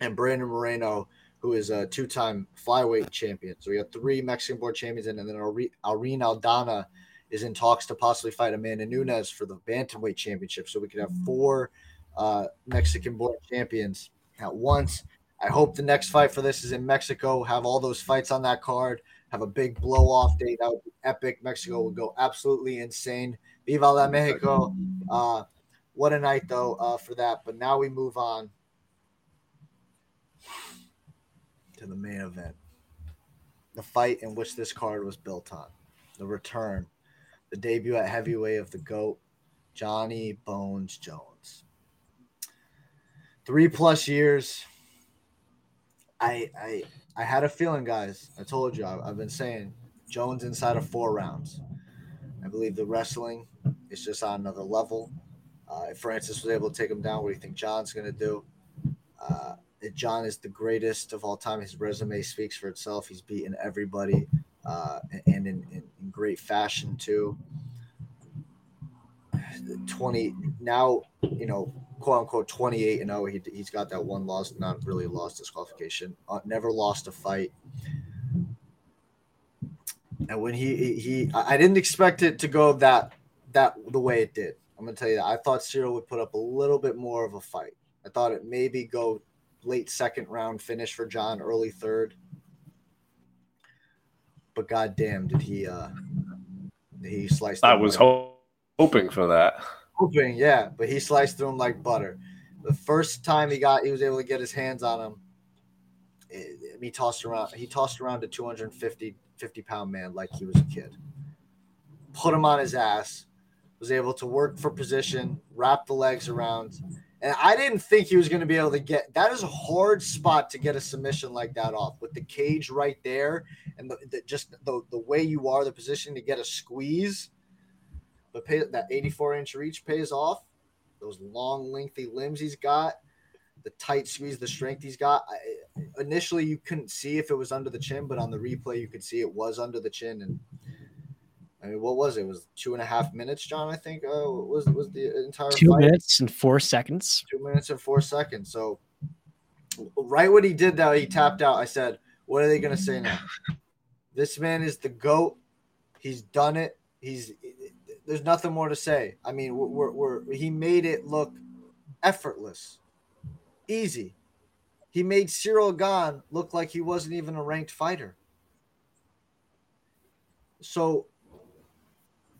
And Brandon Moreno, who is a two time flyweight champion. So we got three Mexican born champions, and then Irene Aldana is in talks to possibly fight Amanda Nunes for the bantamweight championship. So we could have four uh, Mexican born champions at once. I hope the next fight for this is in Mexico. Have all those fights on that card. Have a big blow off date. That would be epic. Mexico will go absolutely insane. Viva la Mexico. Uh, what a night though uh, for that. But now we move on to the main event. The fight in which this card was built on. The return. The debut at heavyweight of the GOAT, Johnny Bones Jones. Three plus years. I I I had a feeling, guys. I told you. I, have been saying Jones inside of four rounds. I believe the wrestling is just on another level. Uh, if Francis was able to take him down, what do you think Jon's going to do? Uh, John is the greatest of all time. His resume speaks for itself. He's beaten everybody, uh, and in, in, in great fashion too. 20 now, you know, quote unquote 28 and 0. He, he's got that one loss, not really lost disqualification, uh, never lost a fight. And when he, he, he, I didn't expect it to go that, that the way it did. I'm going to tell you that. I thought Ciryl would put up a little bit more of a fight. I thought it maybe go late second round finish for Jon, early third. But goddamn, did he, uh, he sliced. I was ho- hoping for that. Hoping, yeah, but he sliced through him like butter. The first time he got, he was able to get his hands on him. It, he tossed around. He tossed around a 250 50 pound man like he was a kid. Put him on his ass. Was able to work for position, wrap the legs around, and I didn't think he was going to be able to get. That is a hard spot to get a submission like that off with the cage right there, and the, the just the the way you are, the position to get a squeeze. But pay, that 84 inch reach pays off. Those long, lengthy limbs he's got the tight squeeze, the strength he's got. I, initially, you couldn't see if it was under the chin, but on the replay, you could see it was under the chin. And I mean, what was it? it was two and a half minutes, John? I think uh, was was the entire two fight. minutes and four seconds. Two minutes and four seconds. So, right when he did that, he tapped out. I said, "What are they going to say now? (laughs) this man is the goat. He's done it. He's there's nothing more to say. I mean, we're, we're, he made it look effortless." Easy. He made Ciryl Gane look like he wasn't even a ranked fighter. So,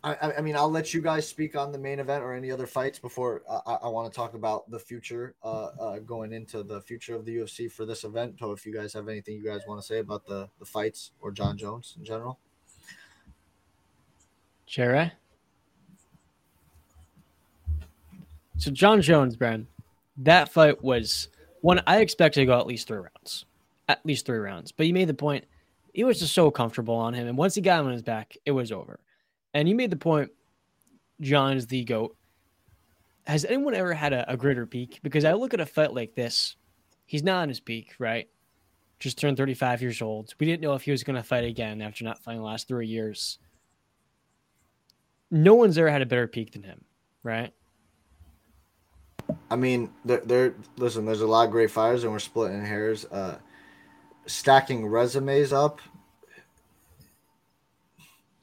I, I mean, I'll let you guys speak on the main event or any other fights before I, I want to talk about the future, uh, uh, going into the future of the UFC for this event. So, if you guys have anything you guys want to say about the the fights or Jon Jones in general, Jerry. So, Jon Jones, Brad, that fight was one I expected to go at least three rounds, at least three rounds. But you made the point he was just so comfortable on him, and once he got him on his back, it was over. And you made the point, Jon is the goat. Has anyone ever had a, a greater peak? Because I look at a fight like this, he's not on his peak, right? Just turned 35 years old. We didn't know if he was going to fight again after not fighting the last three years. No one's ever had a better peak than him, right? I mean, there, there. Listen, there's a lot of great fighters, and we're splitting hairs. Uh, stacking resumes up.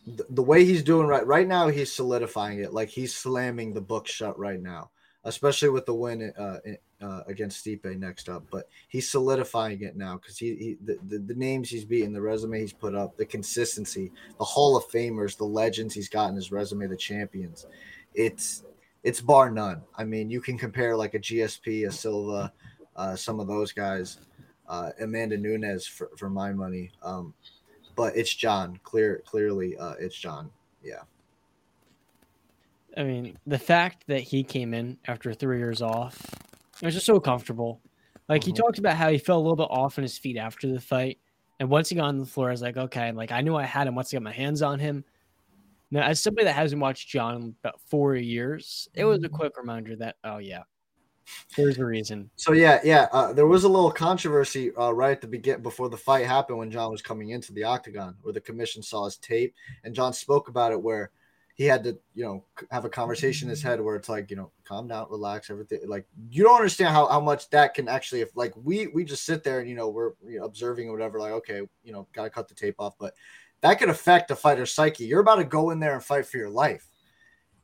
The, the way he's doing right right now, he's solidifying it. Like he's slamming the book shut right now, especially with the win uh, uh, against Stipe next up. But he's solidifying it now because he, he the, the, the names he's beaten, the resume he's put up, the consistency, the Hall of Famers, the legends he's got in his resume, the champions. It's it's bar none. I mean, you can compare like a GSP, a Silva, uh, some of those guys, uh, Amanda Nunes for, for my money. Um, but it's Jon. Clear, clearly, uh, it's Jon. Yeah. I mean, the fact that he came in after three years off, it was just so comfortable. Like mm-hmm. he talked about how he felt a little bit off on his feet after the fight, and once he got on the floor, I was like, okay, like I knew I had him. Once I got my hands on him, now, as somebody that hasn't watched Jon in about four years, it was a mm-hmm. quick reminder that, oh, yeah, there's a reason. So, yeah, yeah, uh, there was a little controversy uh, right at the beginning before the fight happened when Jon was coming into the octagon, where the commission saw his tape and Jon spoke about it, where he had to, you know, have a conversation in his head where it's like, you know, calm down, relax, everything. Like, you don't understand how, how much that can actually, if like we we just sit there and, you know, we're you know, observing or whatever, like, okay, you know, got to cut the tape off. But that could affect a fighter's psyche. You're about to go in there and fight for your life.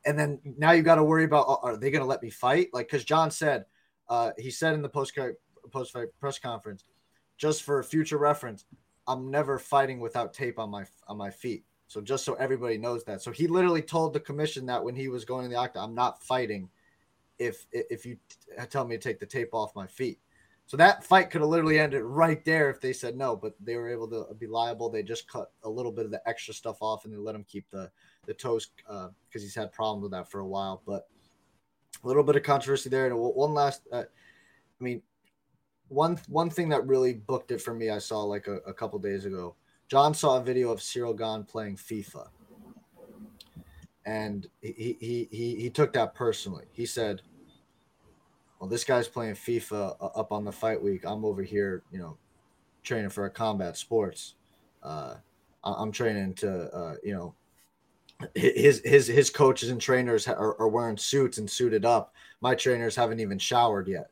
And then now you got to worry about uh, are they going to let me fight? Like, because Jon said, uh, he said in the post post fight press conference, just for future reference, I'm never fighting without tape on my on my feet. So just so everybody knows that. So he literally told the commission that when he was going to the octa, I'm not fighting if if you tell me to take the tape off my feet. So that fight could have literally ended right there if they said no, but they were able to be liable. They just cut a little bit of the extra stuff off and they let him keep the the toes because uh, he's had problems with that for a while. But a little bit of controversy there. And one last, uh, I mean, one one thing that really booked it for me, I saw like a, a couple days ago. Jon saw a video of Ciryl Gane playing FIFA, and he he he he took that personally. He said well, this guy's playing FIFA uh, up on the fight week. I'm over here, you know, training for a combat sports. Uh, I'm training to, uh, you know, his his his coaches and trainers are, are wearing suits and suited up. My trainers haven't even showered yet.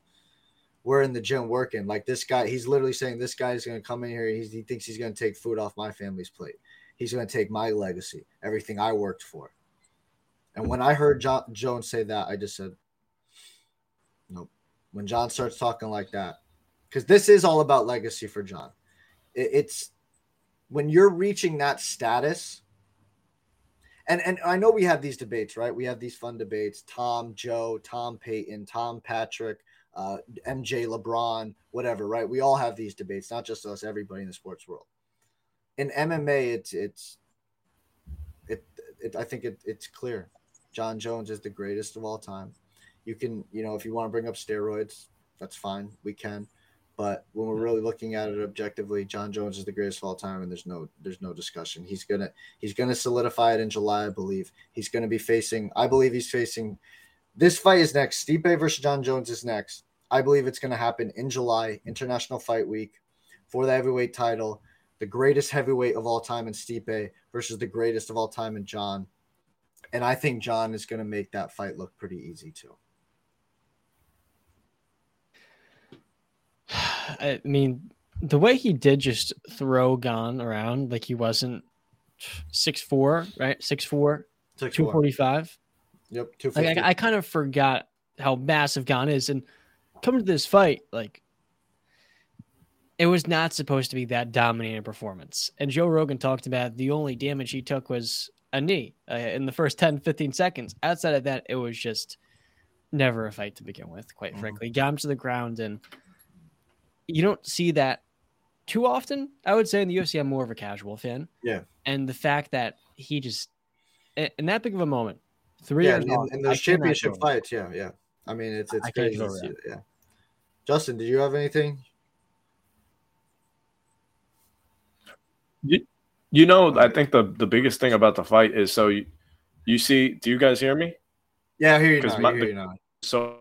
We're in the gym working. Like this guy, he's literally saying this guy is going to come in here. he thinks he's going to take food off my family's plate. He's going to take my legacy, everything I worked for. And when I heard Jon Jones say that, I just said. When Jon starts talking like that, because this is all about legacy for Jon. It, it's when you're reaching that status, and and I know we have these debates, right? We have these fun debates. Tom, Joe, Tom Peyton, Tom Patrick, uh, MJ, LeBron, whatever, right? We all have these debates, not just us, everybody in the sports world. In MMA, it's it's it, it I think it, it's clear. Jon Jones is the greatest of all time. You can, you know, if you want to bring up steroids, that's fine. We can. But when we're really looking at it objectively, jon Jones is the greatest of all time, and there's no there's no discussion. He's gonna he's gonna solidify it in July, I believe. He's gonna be facing. I believe he's facing. This fight is next. Stipe versus Jon Jones is next. I believe it's gonna happen in July, International Fight Week, for the heavyweight title. The greatest heavyweight of all time in Stipe versus the greatest of all time in Jon, and I think jon is gonna make that fight look pretty easy too. I mean, the way he did just throw Gane around like he wasn't six four, right? Six four, two forty five. Yep, two. Like, I, I kind of forgot how massive Gane is, and coming to this fight, like it was not supposed to be that dominating performance. And Joe Rogan talked about the only damage he took was a knee uh, in the first 10, 15 seconds. Outside of that, it was just never a fight to begin with, quite mm-hmm. frankly. Got him to the ground and you don't see that too often. I would say in the UFC, I'm more of a casual fan. Yeah. And the fact that he just in that big of a moment, three yeah, years in, in those championship fights, yeah, yeah. I mean, it's it's crazy. It, yeah. Justin, did you have anything? You, you know, I think the the biggest thing about the fight is so you, you see. Do you guys hear me? Yeah, I hear you now. My, hear you now. So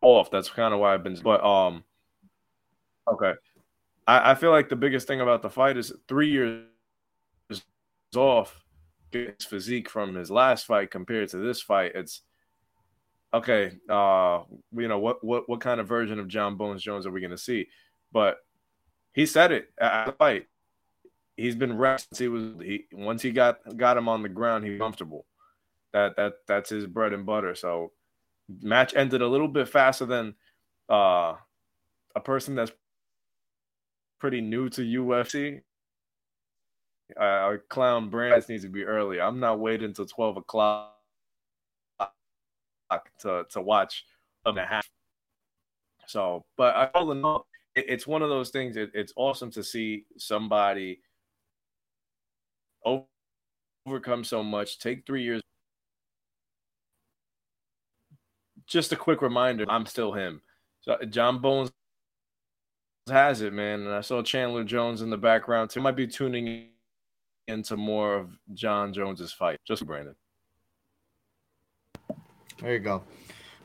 off. That's kind of why I've been. But um, Okay. I, I feel like the biggest thing about the fight is three years off his physique from his last fight compared to this fight. It's okay. Uh, you know what what what kind of version of Jon Bones Jones are we going to see? But he said it at the fight. He's been rested. He was he once he got got him on the ground, he's comfortable. That that that's his bread and butter. So match ended a little bit faster than uh, a person that's pretty new to UFC. Uh, our clown brands needs to be early. I'm not waiting until 12 o'clock to, to watch and a half. So, but all in all, it, it's one of those things. It, it's awesome to see somebody overcome so much, take three years. Just a quick reminder I'm still him. So, Jon Bones has it, man. And I saw Chandler Jones in the background too. Might be tuning into more of Jon Jones's fight. Just Brandon. There you go.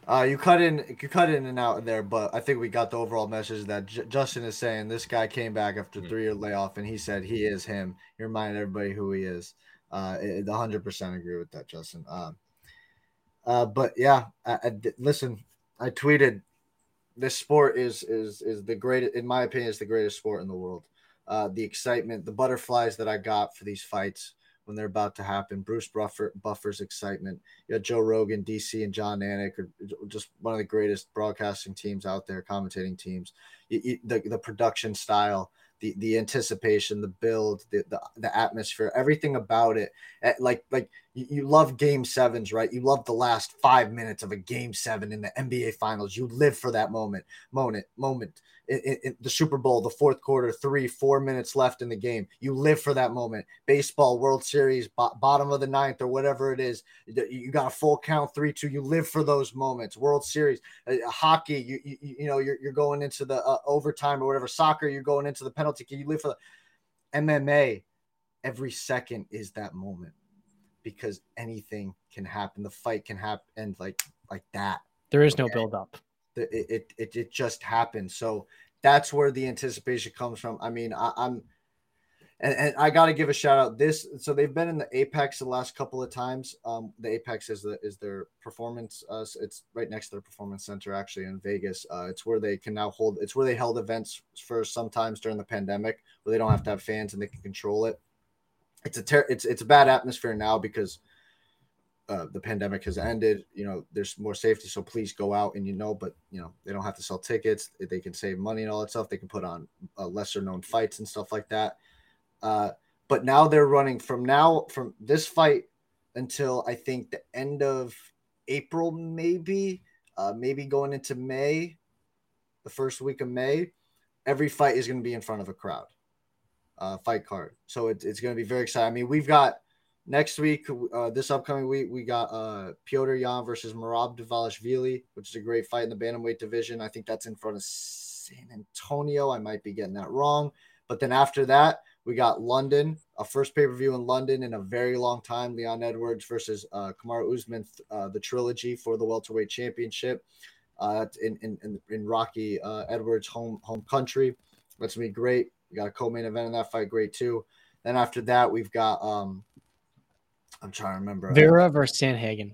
Uh, you cut in, you cut in and out there, but I think we got the overall message that J- Justin is saying. This guy came back after mm-hmm. three year layoff, and he said he is him. He reminded everybody who he is. Uh, hundred percent agree with that, Justin. Uh, uh, but yeah, I, I, listen, I tweeted this sport is is is the greatest in my opinion is the greatest sport in the world. Uh, the excitement the butterflies that i got for these fights when they're about to happen bruce buffer buffer's excitement. You got joe rogan dc and Jon Anik are just one of the greatest broadcasting teams out there commentating teams. You, you, the, the production style the the anticipation, the build, the the, the atmosphere, everything about it. Eh, like like you, you love game sevens, right? You love the last five minutes of a game seven in the NBA finals. You live for that moment, moment, moment in, in, the Super Bowl, the fourth quarter, three, four minutes left in the game. You live for that moment. Baseball, World Series, bo- bottom of the ninth, or whatever it is. You got a full count, three, two. You live for those moments. World Series, uh, hockey. You, you you know you're, you're going into the uh, overtime or whatever. Soccer, you're going into the penalty kick. You live for the MMA. Every second is that moment because anything can happen. The fight can happen, like like that. There is no build up it, it it just happened. So that's where the anticipation comes from. I mean, I, am and, and I got to give a shout out. This so they've been in the Apex the last couple of times. Um, the Apex is the is their performance. Uh, it's right next to their performance center actually in Vegas. Uh, it's where they can now hold. It's where they held events for sometimes during the pandemic where they don't have to have fans and they can control it. It's a ter- it's it's a bad atmosphere now because uh, the pandemic has ended. You know, there's more safety, so please go out and you know, but you know, they don't have to sell tickets. They can save money and all that stuff. They can put on uh, lesser known fights and stuff like that. Uh, but now they're running from now from this fight until I think the end of April, maybe, uh, maybe going into May, the first week of May. Every fight is going to be in front of a crowd, uh, fight card. So it, it's going to be very exciting. I mean, we've got next week, uh, this upcoming week, we got uh, Petr Yan versus Merab Dvalishvili, which is a great fight in the bantamweight division. I think that's in front of San Antonio. I might be getting that wrong. But then after that, we got London, a first pay per view in London in a very long time. Leon Edwards versus uh, Kamaru Usman, uh, the trilogy for the welterweight championship uh, in, in, in Rocky uh, Edwards' home home country. That's gonna be great. We got a co-main event in that fight, great too. Then after that, we've got um, I'm trying to remember Vera versus Sandhagen.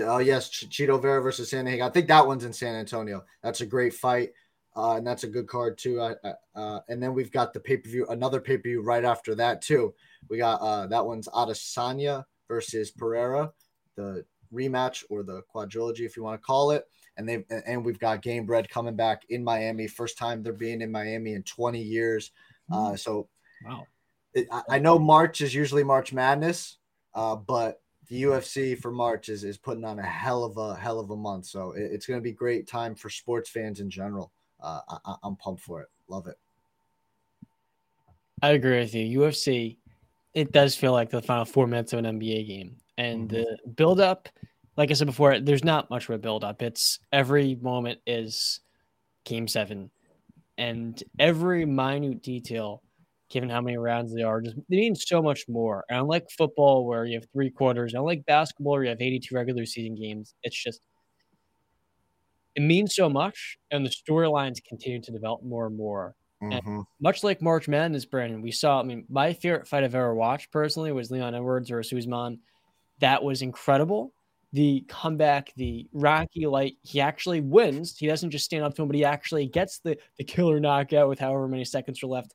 Oh yes, Chito Vera versus Sandhagen. I think that one's in San Antonio. That's a great fight uh, and that's a good card too. Uh, uh, and then we've got the pay per view, another pay per view right after that too. We got uh, that one's Adesanya versus Pereira, the rematch or the quadrilogy, if you want to call it. And they and we've got Gamebred coming back in Miami, first time they're being in Miami in 20 years. Uh, so, wow, it, I, I, know March is usually March Madness, uh, but the UFC for March is, is putting on a hell of a hell of a month. So it, it's going to be great time for sports fans in general uh, I, I'm pumped for it. Love it. I agree with you. UFC, it does feel like the final four minutes of an NBA game, and mm-hmm. the build up. Like I said before, there's not much of a build up. It's every moment is game seven, and every minute detail, given how many rounds they are, just they means so much more. And unlike football, where you have three quarters, and unlike basketball, where you have 82 regular season games, it's just it means so much, and the storylines continue to develop more and more. Mm-hmm. And much like March Madness, Brandon, we saw. I mean, my favorite fight I've ever watched personally was Leon Edwards or Usman. That was incredible. The comeback, the Rocky light, he actually wins. He doesn't just stand up to him, but he actually gets the the killer knockout with however many seconds are left.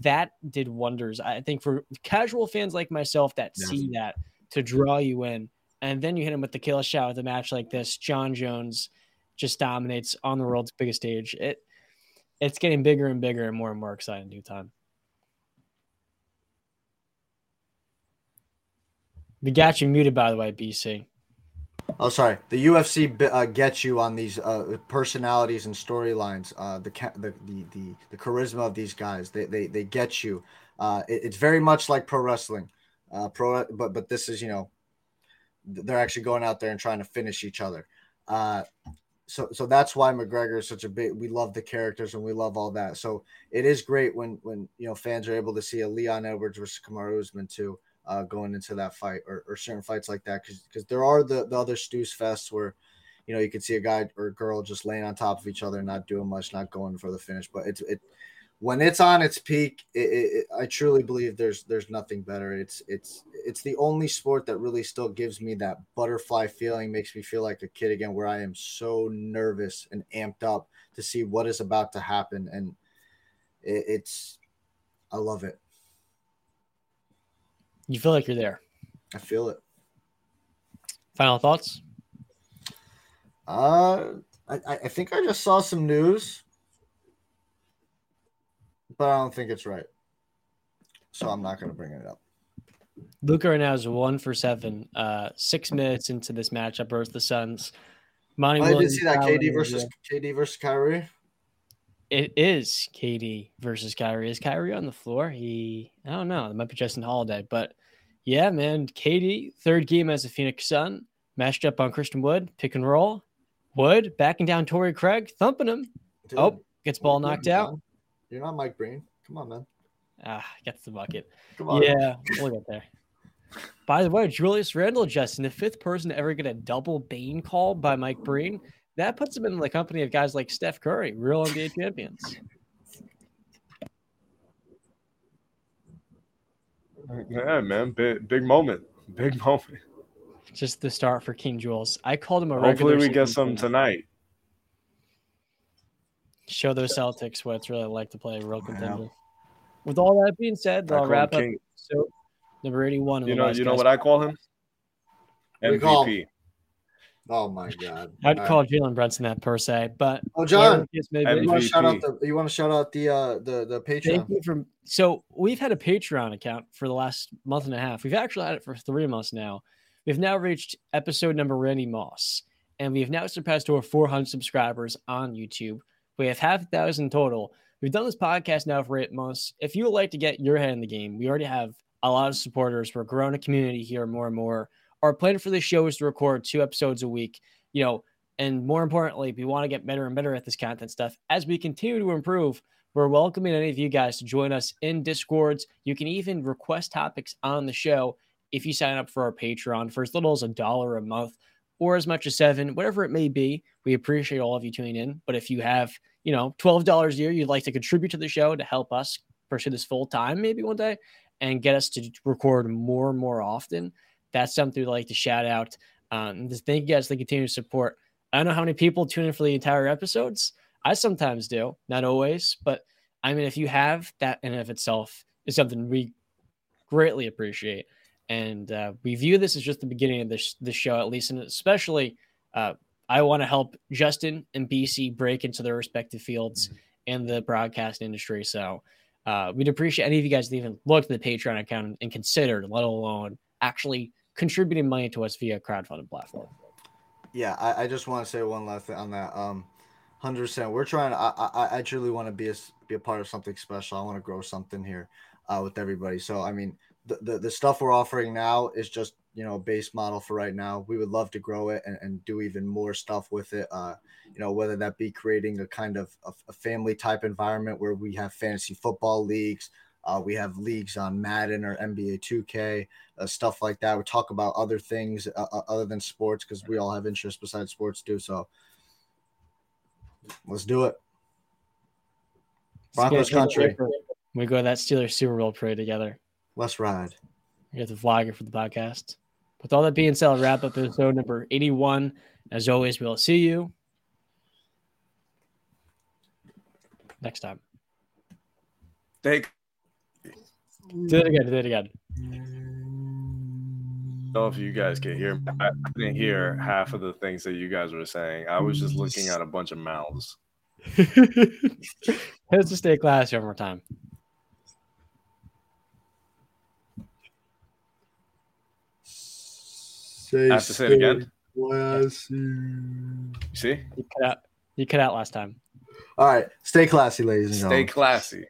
That did wonders. I think for casual fans like myself that yes. see that to draw you in and then you hit him with the kill shot with a match like this. Jon Jones just dominates on the world's biggest stage. It it's getting bigger and bigger and more and more exciting due time. We got you muted, by the way, BC. Oh, sorry. The UFC uh, gets you on these uh, personalities and storylines. Uh, the, the the the the charisma of these guys. They they they get you. Uh, it, it's very much like pro wrestling. Uh, pro, but but this is you know they're actually going out there and trying to finish each other. Uh, so so that's why McGregor is such a big. We love the characters and we love all that. So it is great when when you know fans are able to see a Leon Edwards versus Kamaru Usman too. Uh, going into that fight or, or certain fights like that because because there are the, the other Stews fests where you know you could see a guy or a girl just laying on top of each other not doing much not going for the finish but it's it when it's on its peak, it, it, I truly believe there's there's nothing better. It's it's it's the only sport that really still gives me that butterfly feeling, makes me feel like a kid again, where I am so nervous and amped up to see what is about to happen, and it, it's I love it. You feel like you're there. I feel it. Final thoughts. Uh, I I think I just saw some news but I don't think it's right. So I'm not going to bring it up. Luka right now is one for seven, uh, six minutes into this matchup versus the Suns. Monty I did see that KD versus KD versus Kyrie. It is KD versus Kyrie. Is Kyrie on the floor? He, I don't know. It might be Justin Holiday, but yeah, man. KD third game as a Phoenix Sun, matched up on Christian Wood, pick and roll. Wood backing down Torrey Craig, thumping him. Dude, oh, gets ball knocked out. You're not Mike Breen. Come on, man. Ah, gets the bucket. Come on. Yeah, we'll get there. By the way, Julius Randle, Justin, the fifth person to ever get a double Bane call by Mike Breen. That puts him in the company of guys like Steph Curry, real NBA champions. Yeah, man, big big moment, big moment. Just the start for King Jules. I called him a. Hopefully, we get some tonight show those Celtics what it's really like to play a real contender. With all that being said, I'll wrap up. So number eighty-one. You know, you know what I call him? MVP. Oh my god! (laughs) I'd All call right. Jalen Brunson that per se, but oh, John, you want to shout out the you want to shout out the uh the the Patreon? Thank you From, so we've had a Patreon account for the last month and a half. We've actually had it for three months now. We've now reached episode number Randy Moss, and we've now surpassed over 400 subscribers on YouTube. We have half a thousand total. We've done this podcast now for eight months. If you would like to get your head in the game, we already have a lot of supporters. We're growing a community here more and more our plan for this show is to record two episodes a week, you know, and more importantly, we want to get better and better at this content stuff. As we continue to improve, we're welcoming any of you guys to join us in Discords. You can even request topics on the show if you sign up for our Patreon for as little as a dollar a month or as much as seven, whatever it may be. We appreciate all of you tuning in. But if you have, you know, $12 a year you'd like to contribute to the show to help us pursue this full time, maybe one day, and get us to record more and more often, that's something we'd like to shout out. Um, just thank you guys for the continued support. I don't know how many people tune in for the entire episodes. I sometimes do, not always, but I mean, if you have that in and of itself is something we greatly appreciate. And uh, we view this as just the beginning of this, this show, at least, and especially uh, I want to help Justin and BC break into their respective fields mm-hmm. in the broadcast industry. So uh, we'd appreciate any of you guys that even look at the Patreon account and consider, let alone actually contributing money to us via crowdfunding platform. Yeah, I, I just want to say one last thing on that. Um, hundred percent. We're trying. I, I I truly want to be a be a part of something special. I want to grow something here uh, with everybody. So I mean, the, the the stuff we're offering now is just you know base model for right now. We would love to grow it and, and do even more stuff with it. Uh, you know, whether that be creating a kind of a, a family type environment where we have fantasy football leagues, uh, we have leagues on Madden or NBA 2K, uh, stuff like that. We talk about other things uh, uh other than sports because we all have interests besides sports too. So let's do it. Broncos country. We go to that Steelers Super Bowl parade together. Let's ride. We have the vlogger for the podcast. With all that being said, I'll wrap up episode number 81. As always, we'll see you next time. Take do it again. Do it again. I don't know if you guys can hear. Me. I didn't hear half of the things that you guys were saying. I was just looking at a bunch of mouths. (laughs) Let's just stay classy one more time. Say I have to say it again. Classy. You see? You cut out. You cut out last time. All right. Stay classy, ladies and gentlemen. Stay classy.